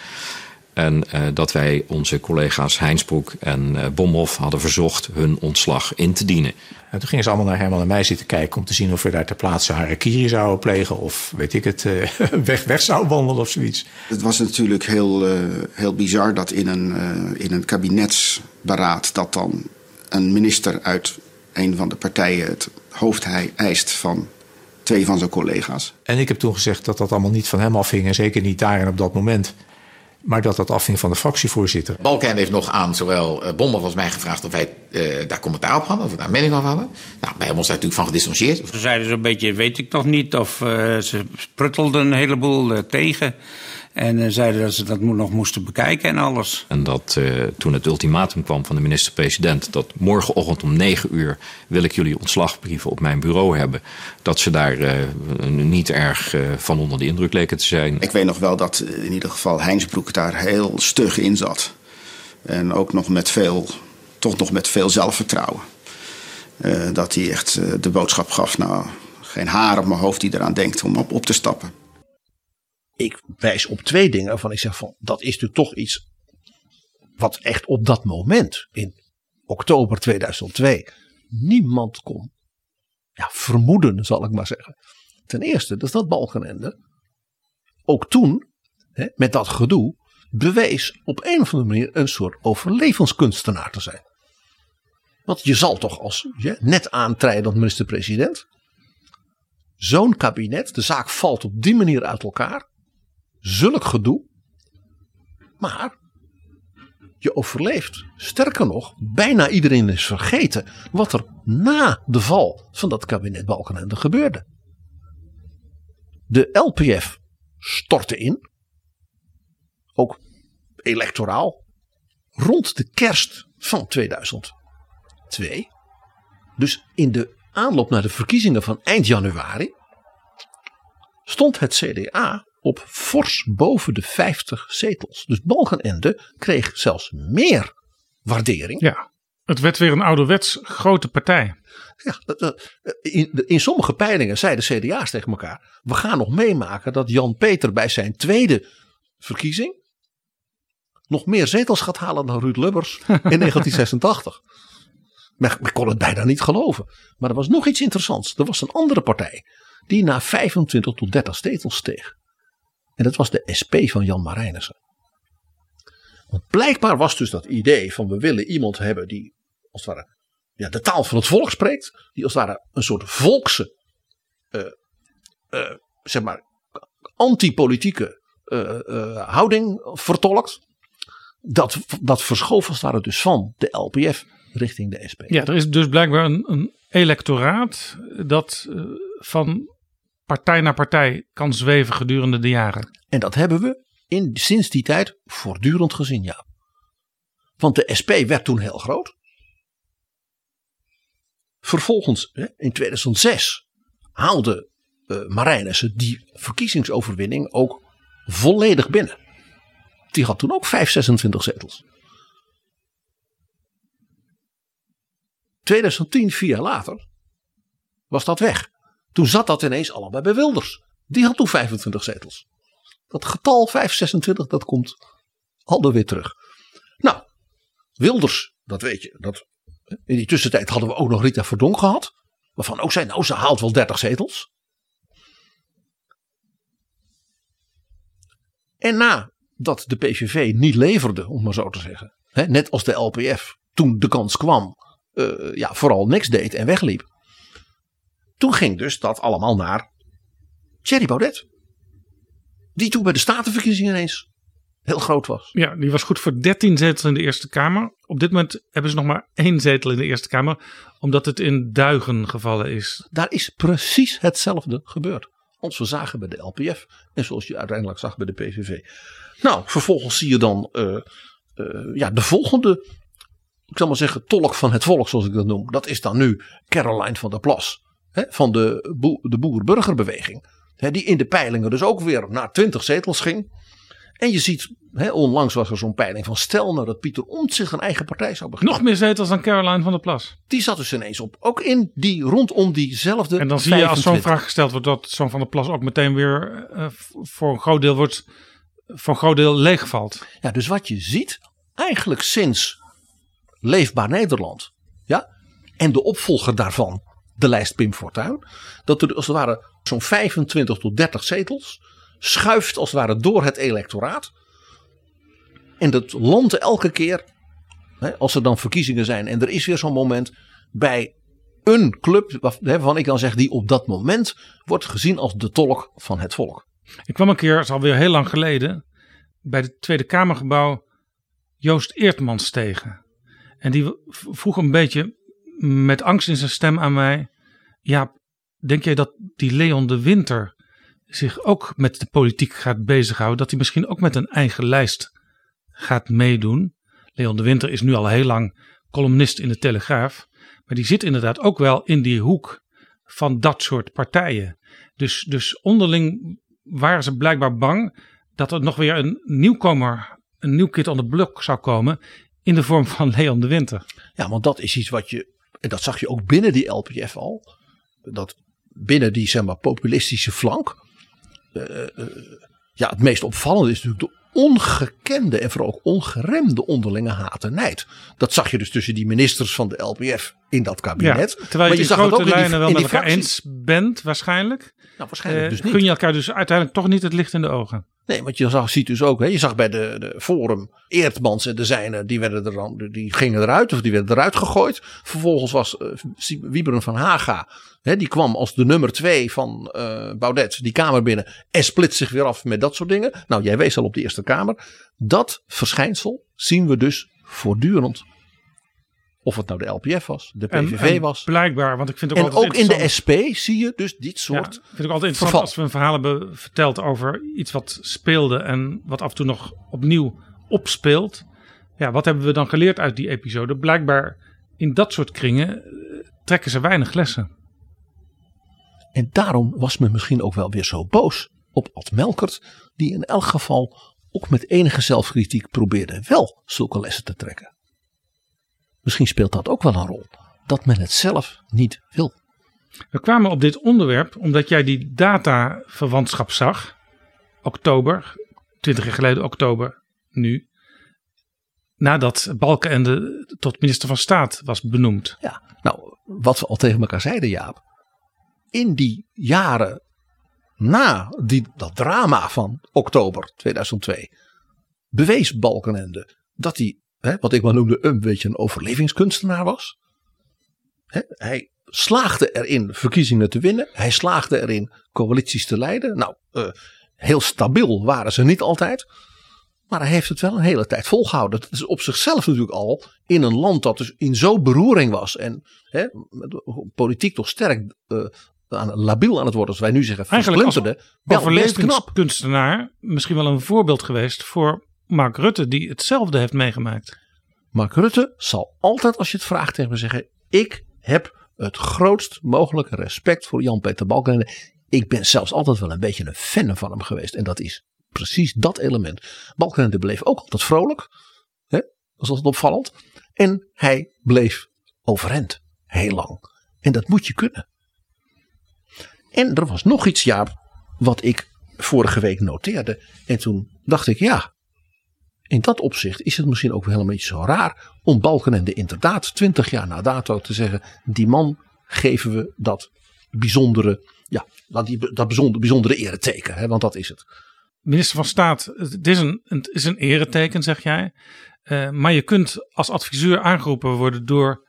En uh, dat wij onze collega's Heinsbroek en uh, Bomhoff hadden verzocht hun ontslag in te dienen. En toen gingen ze allemaal naar Herman en mij zitten kijken om te zien of we daar ter plaatse harakiri zouden plegen of weet ik het, uh, [laughs] weg, weg zouden wandelen of zoiets. Het was natuurlijk heel, heel bizar dat in een, in een kabinetsberaad dat dan een minister uit een van de partijen het hoofd hij eist van twee van zijn collega's. En ik heb toen gezegd dat dat allemaal niet van hem afhing. En zeker niet daar en op dat moment. Maar dat dat afhing van de fractievoorzitter. Balken heeft nog aan zowel uh, Bommel als mij gevraagd of wij uh, daar commentaar op hadden, of we daar mening over hadden. Nou, wij hebben ons daar natuurlijk van gedistanceerd. Ze zeiden zo'n beetje, weet ik nog niet, of uh, ze spruttelden een heleboel tegen. En uh, zeiden dat ze dat nog moesten bekijken en alles. En dat uh, toen het ultimatum kwam van de minister-president... dat morgenochtend om negen uur wil ik jullie ontslagbrieven op mijn bureau hebben... dat ze daar uh, niet erg van onder de indruk leken te zijn. Ik weet nog wel dat in ieder geval Heinsbroek daar heel stug in zat. En ook nog met veel, toch nog met veel zelfvertrouwen. dat hij echt de boodschap gaf, nou, geen haar op mijn hoofd die eraan denkt om op, op te stappen ik wijs op twee dingen waarvan ik zeg van dat is natuurlijk toch iets wat echt op dat moment in oktober 2002 niemand kon ja, vermoeden, zal ik maar zeggen. Ten eerste, dat dat Balkenende ook toen hè, met dat gedoe bewees op een of andere manier een soort overlevenskunstenaar te zijn. Want je zal toch als je net aantreden minister-president zo'n kabinet, de zaak valt op die manier uit elkaar zulk gedoe. Maar je overleeft. Sterker nog, bijna iedereen is vergeten wat er na de val van dat kabinet Balkenende gebeurde. De LPF stortte in. Ook electoraal. Rond de kerst van 2002. Dus in de aanloop naar de verkiezingen van eind januari. Stond het CDA op fors boven de 50 zetels. Dus Balkenende kreeg zelfs meer waardering. Ja, het werd weer een ouderwets grote partij. Ja, in, in sommige peilingen zeiden CDA's tegen elkaar: we gaan nog meemaken dat Jan Peter bij zijn tweede verkiezing nog meer zetels gaat halen dan Ruud Lubbers in [laughs] 1986. Men, men kon het bijna niet geloven. Maar er was nog iets interessants. Er was een andere partij die na 25 tot 30 zetels steeg. En dat was de SP van Jan Marijnissen. Want blijkbaar was dus dat idee van we willen iemand hebben die als het ware ja, de taal van het volk spreekt. Die als het ware een soort volkse, uh, uh, zeg maar, antipolitieke uh, houding vertolkt. Dat, dat verschoof als het ware dus van de LPF richting de SP. Ja, er is dus blijkbaar een, een electoraat dat van partij naar partij kan zweven gedurende de jaren. En dat hebben we in, sinds die tijd voortdurend gezien, ja. Want de SP werd toen heel groot. Vervolgens, in 2006, haalde uh, Marijnissen die verkiezingsoverwinning ook volledig binnen. Die had toen ook 5, 26 zetels. 2010, vier jaar later, was dat weg. Toen zat dat ineens allemaal bij Wilders. Die had toen 25 zetels. Dat getal 526, dat komt alweer weer terug. Nou, Wilders, dat weet je. Dat, in die tussentijd hadden we ook nog Rita Verdonk gehad. Waarvan ook zei, nou ze haalt wel 30 zetels. En nadat de PVV niet leverde, om maar zo te zeggen. Hè, net als de LPF toen de kans kwam. Uh, ja, vooral niks deed en wegliep. Toen ging dus dat allemaal naar Thierry Baudet. Die toen bij de Statenverkiezingen ineens heel groot was. Ja, die was goed voor 13 zetels in de Eerste Kamer. Op dit moment hebben ze nog maar één zetel in de Eerste Kamer. Omdat het in duigen gevallen is. Daar is precies hetzelfde gebeurd. Als we zagen bij de LPF. En zoals je uiteindelijk zag bij de PVV. Nou, vervolgens zie je dan uh, uh, ja, de volgende. Ik zal maar zeggen, tolk van het volk, zoals ik dat noem. Dat is dan nu Caroline van der Plas hè, van de, boer, de boer-burgerbeweging. die in de peilingen dus ook weer naar 20 zetels ging. En je ziet, hè, onlangs was er zo'n peiling van stel nou dat Pieter Omtzigt een eigen partij zou beginnen. Nog meer zetels dan Caroline van der Plas. Die zat dus ineens op. Ook in die, rondom diezelfde En dan zie je als zo'n vraag gesteld wordt dat zo'n van der Plas ook meteen weer uh, voor een groot deel wordt, voor een groot deel leegvalt. Ja, dus wat je ziet, eigenlijk sinds Leefbaar Nederland, ja, en de opvolger daarvan, de lijst Pim Fortuyn. Dat er als het ware zo'n 25 tot 30 zetels schuift als het ware door het electoraat. En dat landt elke keer, hè, als er dan verkiezingen zijn en er is weer zo'n moment bij een club waarvan ik dan zeg die op dat moment wordt gezien als de tolk van het volk. Ik kwam een keer, het is alweer heel lang geleden, bij het Tweede Kamergebouw Joost Eertmans tegen. En die vroeg een beetje met angst in zijn stem aan mij: Ja, denk jij dat die Leon de Winter zich ook met de politiek gaat bezighouden? Dat hij misschien ook met een eigen lijst gaat meedoen? Leon de Winter is nu al heel lang columnist in de Telegraaf. Maar die zit inderdaad ook wel in die hoek van dat soort partijen. Dus, dus onderling waren ze blijkbaar bang dat er nog weer een nieuwkomer, een nieuw kid on the block zou komen in de vorm van Leon de Winter. Ja, want dat is iets wat je, en dat zag je ook binnen die LPF al, dat binnen die zeg maar populistische flank, uh, uh, ja, het meest opvallende is natuurlijk de ongekende en vooral ook ongeremde onderlinge haat en nijd. Dat zag je dus tussen die ministers van de LPF in dat kabinet. Ja, terwijl je, je, zag grote ook lijnen wel met elkaar eens bent waarschijnlijk. Nou, waarschijnlijk uh, dus niet. Kun je elkaar dus uiteindelijk toch niet het licht in de ogen. Nee, want je zag, ziet dus ook, hè, je zag bij de, de Forum Eertmans en de zijnen, die, werden er dan, die gingen eruit of die werden eruit gegooid. Vervolgens was uh, Wieberen van Haga, hè, die kwam als de nummer twee van uh, Baudet die kamer binnen en split zich weer af met dat soort dingen. Nou, jij wees al op de Eerste Kamer. Dat verschijnsel zien we dus voortdurend of het nou de LPF was, de PVV en, en was. Blijkbaar, want ik vind het en ook ook in de SP zie je dus dit soort. Ja, vind ik altijd interessant als we een verhaal hebben verteld over iets wat speelde en wat af en toe nog opnieuw opspeelt. Ja, wat hebben we dan geleerd uit die episode? Blijkbaar in dat soort kringen trekken ze weinig lessen. En daarom was men misschien ook wel weer zo boos op Ad Melkert, die in elk geval ook met enige zelfkritiek probeerde wel zulke lessen te trekken. Misschien speelt dat ook wel een rol. Dat men het zelf niet wil. We kwamen op dit onderwerp omdat jij die dataverwantschap zag. Oktober, 20 jaar geleden oktober, nu. Nadat Balkenende tot minister van Staat was benoemd. Ja, nou, wat we al tegen elkaar zeiden, Jaap. In die jaren na die, dat drama van oktober 2002 bewees Balkenende dat hij hè, wat ik maar noemde een beetje een overlevingskunstenaar was. Hè, hij slaagde erin verkiezingen te winnen. Hij slaagde erin coalities te leiden. Nou, uh, heel stabiel waren ze niet altijd. Maar hij heeft het wel een hele tijd volgehouden. Dat is op zichzelf natuurlijk al in een land dat dus in zo'n beroering was. En hè, politiek toch sterk uh, aan, labiel aan het worden, als wij nu zeggen, versplinterde. Overlevingskunstenaar misschien wel een voorbeeld geweest voor Mark Rutte, die hetzelfde heeft meegemaakt. Mark Rutte zal altijd, als je het vraagt, tegen me zeggen: Ik heb het grootst mogelijke respect voor Jan-Peter Balkenende. Ik ben zelfs altijd wel een beetje een fan van hem geweest. En dat is precies dat element. Balkenende bleef ook altijd vrolijk. Hè? Dat was altijd opvallend. En hij bleef overeind. Heel lang. En dat moet je kunnen. En er was nog iets, Jaap, wat ik vorige week noteerde. En toen dacht ik, ja, in dat opzicht is het misschien ook wel helemaal niet zo raar om Balkenende inderdaad twintig jaar na dato te zeggen: die man geven we dat bijzondere, ja, dat, die, dat bijzondere, bijzondere ereteken, hè, want dat is het. Minister van Staat, het is een, het is een ereteken, zeg jij. Uh, maar je kunt als adviseur aangeroepen worden door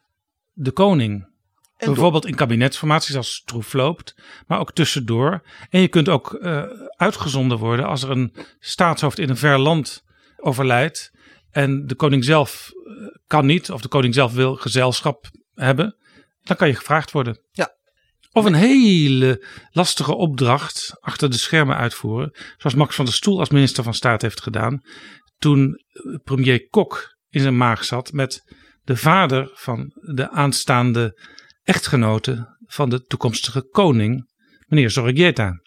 de koning. En Bijvoorbeeld in kabinetsformaties als Stroef loopt, maar ook tussendoor. En je kunt ook uh, uitgezonden worden als er een staatshoofd in een ver land overlijdt en de koning zelf eh, kan niet, of de koning zelf wil gezelschap hebben, dan kan je gevraagd worden. Ja. Of een hele lastige opdracht achter de schermen uitvoeren, zoals Max van der Stoel als minister van Staat heeft gedaan, toen eh, premier Kok in zijn maag zat met de vader van de aanstaande echtgenote van de toekomstige koning, meneer Zorregieta.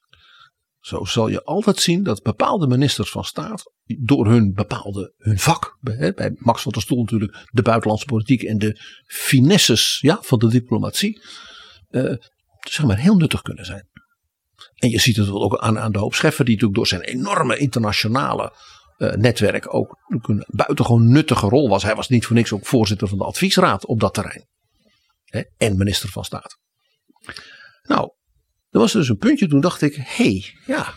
Zo zal je altijd zien dat bepaalde ministers van staat door hun bepaalde hun vak, bij, Max van der Stoel natuurlijk de buitenlandse politiek en de finesses ja, van de diplomatie, uh, zeg maar heel nuttig kunnen zijn. En je ziet het ook aan, aan de hoop Scheffer, die natuurlijk door zijn enorme internationale uh, netwerk ook een buitengewoon nuttige rol was. Hij was niet voor niks ook voorzitter van de adviesraad op dat terrein. Hè, en minister van Staat. Nou, er was dus een puntje, toen dacht ik, hey, ja.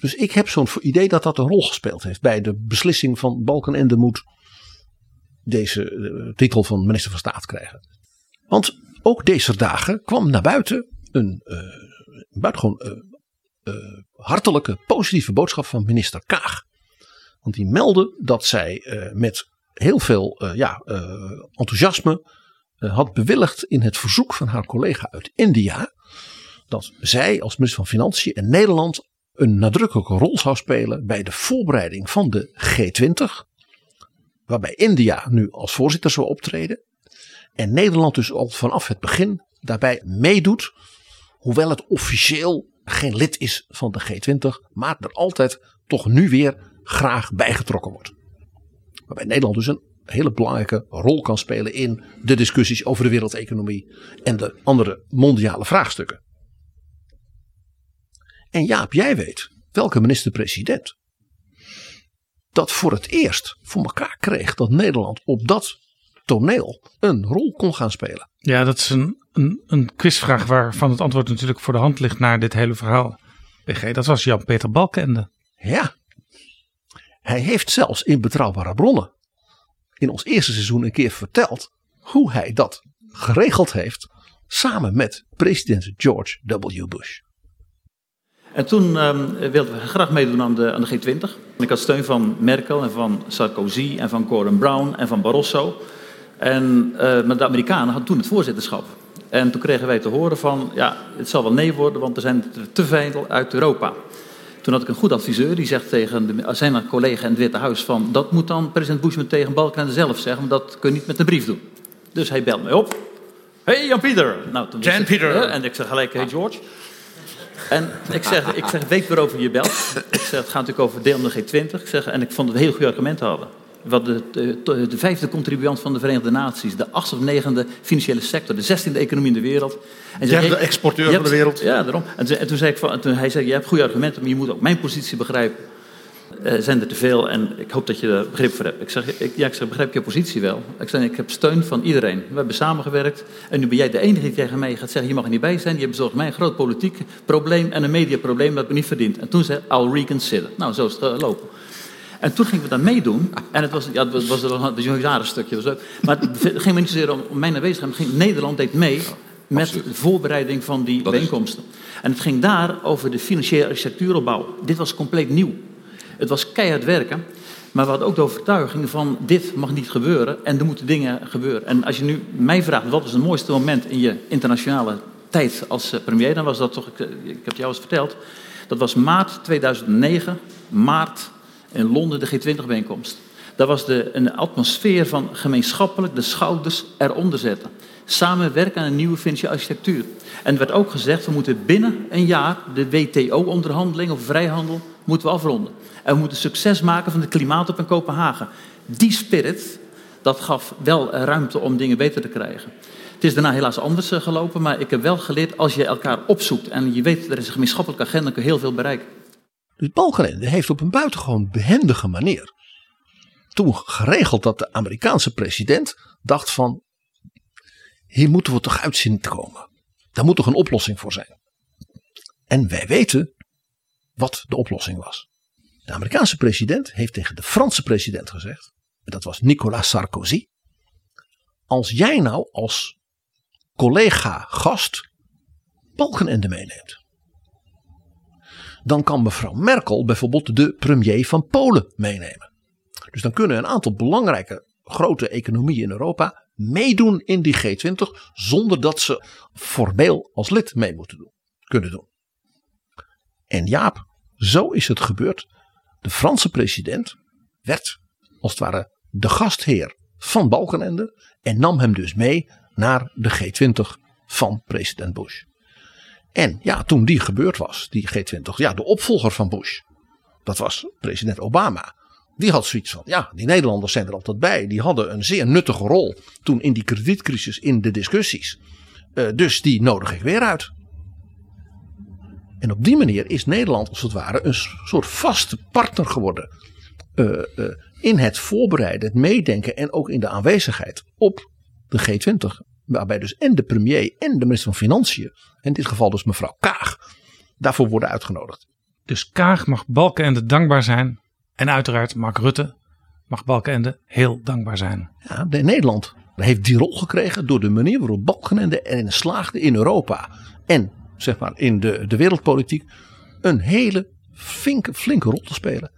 Dus ik heb zo'n idee dat dat een rol gespeeld heeft bij de beslissing van Balkenende moet deze uh, titel van minister van Staat krijgen. Want ook deze dagen kwam naar buiten een uh, buitengewoon uh, hartelijke, positieve boodschap van minister Kaag. Want die meldde dat zij met heel veel ja, enthousiasme had bewilligd in het verzoek van haar collega uit India. Dat zij als minister van Financiën en Nederland een nadrukkelijke rol zou spelen bij de voorbereiding van de G20. Waarbij India nu als voorzitter zou optreden. En Nederland dus al vanaf het begin daarbij meedoet. Hoewel het officieel geen lid is van de G20. Maar er altijd toch nu weer graag bijgetrokken wordt. Waarbij Nederland dus een hele belangrijke rol kan spelen in de discussies over de wereldeconomie. En de andere mondiale vraagstukken. En Jaap, jij weet welke minister-president dat voor het eerst voor elkaar kreeg dat Nederland op dat toneel een rol kon gaan spelen. Ja, dat is een, een, een quizvraag waarvan het antwoord natuurlijk voor de hand ligt naar dit hele verhaal. PG, dat was Jan-Peter Balkende. Ja, hij heeft zelfs in betrouwbare bronnen in ons eerste seizoen een keer verteld hoe hij dat geregeld heeft samen met president George W. Bush. En toen um, wilden we graag meedoen aan de, aan de G20. Ik had steun van Merkel en van Sarkozy en van Gordon Brown en van Barroso. En, uh, de Amerikanen hadden toen het voorzitterschap. En toen kregen wij te horen van, ja, het zal wel nee worden, want er zijn te veel uit Europa. Toen had ik een goed adviseur, die zegt tegen de, zijn collega in het Witte Huis van, dat moet dan president Bush met tegen Balkan zelf zeggen, want dat kun je niet met een brief doen. Dus hij belt mij op. Hey Jan-Pieter. Nou, Jan Pieter. En ik zeg gelijk, hey George. En ik zeg, ik zeg, weet waarover je belt. Ik zeg, het gaat natuurlijk over deel de G20. Ik zeg, en ik vond dat we heel goede argumenten hadden. Wat de, de, de, vijfde contribuant van de Verenigde Naties, de achtste of negende financiële sector, de zestiende economie in de wereld. En jij de exporteur van de wereld. Ja, daarom. En, en toen zei ik, van, toen hij zei, je hebt goede argumenten, maar je moet ook mijn positie begrijpen. Uh, zijn er te veel en ik hoop dat je er begrip voor hebt. Ik zeg, ik, ja, ik zeg, begrijp je positie wel? Ik zeg, ik heb steun van iedereen. We hebben samengewerkt en nu ben jij de enige die tegen mij gaat zeggen, je mag er niet bij zijn. Je bezorgt mij een groot politiek probleem en een mediaprobleem dat me niet verdient. En toen zei I'll reconsider. Nou, zo is het gelopen. En toen gingen we daar meedoen. En het was, ja, het was, een jaren stukje. Was leuk. Maar het ging me niet zozeer om mijn aanwezigheid. Ging, Nederland deed mee met de voorbereiding van die bijeenkomsten. En het ging daar over de financiële architectuuropbouw. Dit was compleet nieuw. Het was keihard werken. Maar we hadden ook de overtuiging van dit mag niet gebeuren en er moeten dingen gebeuren. En als je nu mij vraagt wat was het mooiste moment in je internationale tijd als eh, premier, dan was dat toch, ik, ik heb het jou eens verteld, dat was maart 2009, maart in Londen de G20-bijeenkomst. Daar was de, een atmosfeer van gemeenschappelijk de schouders eronder zetten. Samenwerken aan een nieuwe financiële architectuur. En er werd ook gezegd, we moeten binnen een jaar de WTO-onderhandeling of vrijhandel moeten afronden. En we moeten succes maken van de klimaatop in Kopenhagen. Die spirit, dat gaf wel ruimte om dingen beter te krijgen. Het is daarna helaas anders eh, gelopen, maar ik heb wel geleerd, als je elkaar opzoekt en je weet, er is een gemeenschappelijke agenda, kun je heel veel bereiken. Dus Balkenende heeft op een buitengewoon behendige manier toen geregeld dat de Amerikaanse president dacht van hier moeten we toch uit zien te komen. Daar moet toch een oplossing voor zijn. En wij weten wat de oplossing was. De Amerikaanse president heeft tegen de Franse president gezegd, en dat was Nicolas Sarkozy, als jij nou als collega gast Balkenende meeneemt, dan kan mevrouw Merkel bijvoorbeeld de premier van Polen meenemen. Dus dan kunnen een aantal belangrijke grote economieën in Europa meedoen in die G20 zonder dat ze formeel als lid mee moeten doen, kunnen doen. En Jaap, zo is het gebeurd. De Franse president werd als het ware de gastheer van Balkenende en nam hem dus mee naar de G20 van president Bush. En ja, toen die gebeurd was, die G20, ja, de opvolger van Bush, dat was president Obama. Die had zoiets van, ja, die Nederlanders zijn er altijd bij. Die hadden een zeer nuttige rol toen in die kredietcrisis in de discussies. Uh, dus die nodig ik weer uit. En op die manier is Nederland als het ware een soort vaste partner geworden. Uh, uh, in het voorbereiden, het meedenken en ook in de aanwezigheid op de G20. Waarbij dus en de premier en de minister van Financiën, in dit geval dus mevrouw Kaag, daarvoor worden uitgenodigd. Dus Kaag mag Balkenende dankbaar zijn. En uiteraard Mark Rutte mag Balkenende heel dankbaar zijn. Ja, Nederland heeft die rol gekregen door de manier waarop Balkenende erin slaagde in Europa. En zeg maar in de, de wereldpolitiek. Een hele flinke, flinke rol te spelen.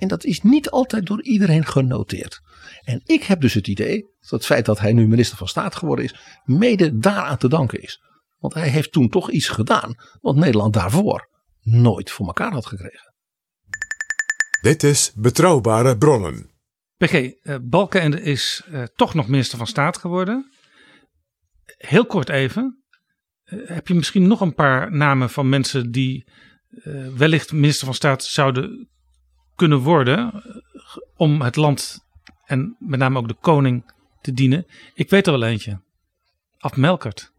En dat is niet altijd door iedereen genoteerd. En ik heb dus het idee dat het feit dat hij nu minister van Staat geworden is, mede daaraan te danken is. Want hij heeft toen toch iets gedaan wat Nederland daarvoor nooit voor elkaar had gekregen. Dit is Betrouwbare Bronnen. PG, uh, Balkenende is uh, toch nog minister van Staat geworden. Heel kort even. Uh, heb je misschien nog een paar namen van mensen die wellicht minister van Staat zouden kunnen worden om het land en met name ook de koning te dienen? Ik weet er wel eentje. Af Melkert.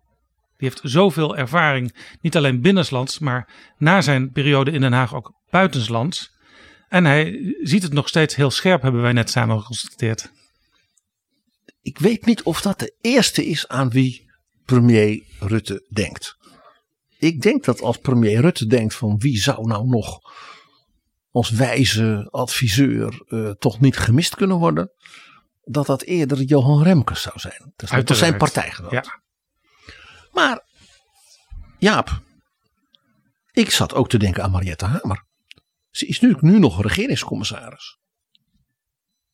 Die heeft zoveel ervaring, niet alleen binnenlands, maar na zijn periode in Den Haag ook buitenslands. En hij ziet het nog steeds heel scherp, hebben wij net samen geconstateerd. Ik weet niet of dat de eerste is aan wie premier Rutte denkt. Ik denk dat als premier Rutte denkt van wie zou nou nog als wijze adviseur uh, toch niet gemist kunnen worden, dat dat eerder Johan Remkes zou zijn. Dat is zijn partijgenoot. Ja. Maar Jaap, ik zat ook te denken aan Mariette Hamer. Ze is nu, nu nog regeringscommissaris.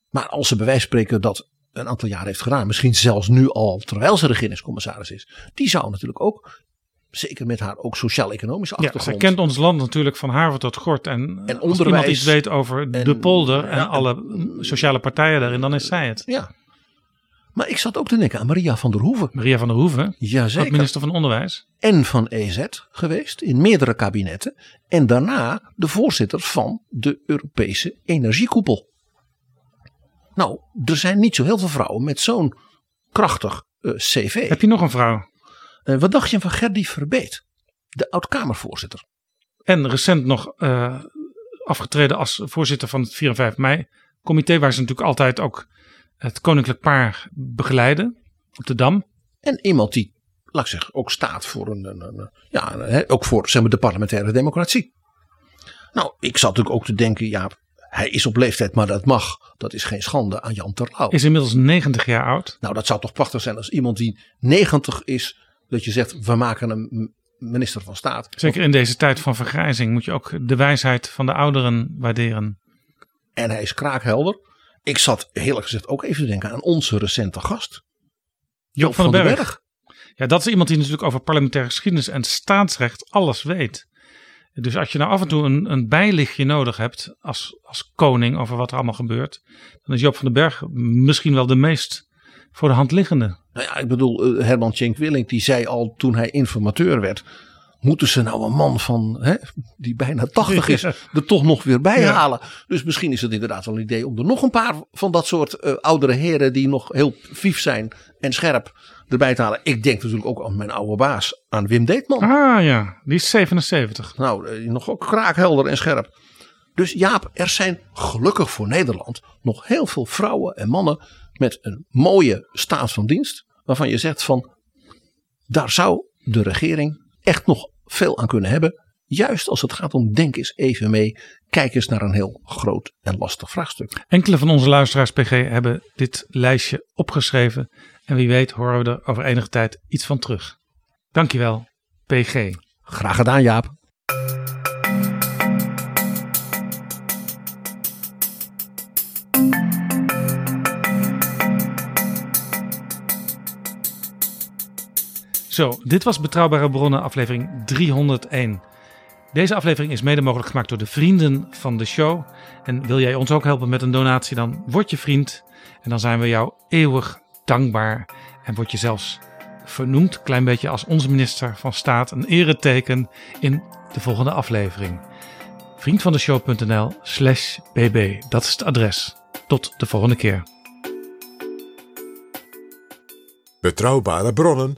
Maar als ze bij wijze van spreken dat een aantal jaar heeft gedaan, misschien zelfs nu al terwijl ze regeringscommissaris is, die zou natuurlijk ook, zeker met haar ook sociaal-economische achtergrond. Ja, zij kent ons land natuurlijk van Harvard tot Gort. En, en als iemand iets weet over de polder en, en alle sociale partijen daarin, dan is zij het. Ja, maar ik zat ook te denken aan Maria van der Hoeven. Maria van der Hoeven? Jazeker. minister van Onderwijs. En van EZ geweest in meerdere kabinetten. En daarna de voorzitter van de Europese Energiekoepel. Nou, er zijn niet zo heel veel vrouwen met zo'n krachtig uh, cv. Heb je nog een vrouw? Uh, wat dacht je van Gerdy Verbeet? De oud-Kamervoorzitter. En recent nog uh, afgetreden als voorzitter van het 4 en 5 mei comité. Waar ze natuurlijk altijd ook het koninklijk paar begeleiden op de Dam. En iemand die, laat ik zeggen, ook staat voor een, een, een ja, ook voor zeg maar, de parlementaire democratie. Nou, ik zat natuurlijk ook te denken, ja, hij is op leeftijd, maar dat mag. Dat is geen schande aan Jan Terlouw. Is inmiddels 90 jaar oud. Nou, dat zou toch prachtig zijn als iemand die 90 is, dat je zegt, we maken hem minister van Staat. Zeker in deze tijd van vergrijzing moet je ook de wijsheid van de ouderen waarderen. En hij is kraakhelder. Ik zat eerlijk gezegd ook even te denken aan onze recente gast. Joop van, den Berg. Berg. Ja, dat is iemand die natuurlijk over parlementaire geschiedenis en staatsrecht alles weet. Dus als je nou af en toe een, een bijlichtje nodig hebt als, als koning over wat er allemaal gebeurt, dan is Joop van den Berg misschien wel de meest voor de hand liggende. Nou ja, ik bedoel, eh, Herman Tjenk Willink die zei al toen hij informateur werd, moeten ze nou een man van hè, die bijna 80 [laughs] is er toch nog weer bij halen. Dus misschien is het inderdaad wel een idee om er nog een paar van dat soort uh, oudere heren die nog heel vief zijn en scherp erbij te halen. Ik denk natuurlijk ook aan mijn oude baas, aan Wim Deetman. Ah ja, die is 77. Nou, uh, nog ook kraakhelder en scherp. Dus Jaap, er zijn gelukkig voor Nederland nog heel veel vrouwen en mannen met een mooie staat van dienst. Waarvan je zegt van, daar zou de regering echt nog veel aan kunnen hebben. Juist als het gaat om denk eens even mee. Kijk eens naar een heel groot en lastig vraagstuk. Enkele van onze luisteraars PG hebben dit lijstje opgeschreven. En wie weet horen we er over enige tijd iets van terug. Dankjewel, PG. Graag gedaan, Jaap. Zo, dit was Betrouwbare Bronnen, aflevering 301. Deze aflevering is mede mogelijk gemaakt door de vrienden van de show. En wil jij ons ook helpen met een donatie, dan word je vriend. En dan zijn we jou eeuwig dankbaar. En word je zelfs vernoemd, klein beetje als onze minister van Staat, een ereteken in de volgende aflevering. Vriendvandeshow.nl slash bb, dat is het adres. Tot de volgende keer. Betrouwbare bronnen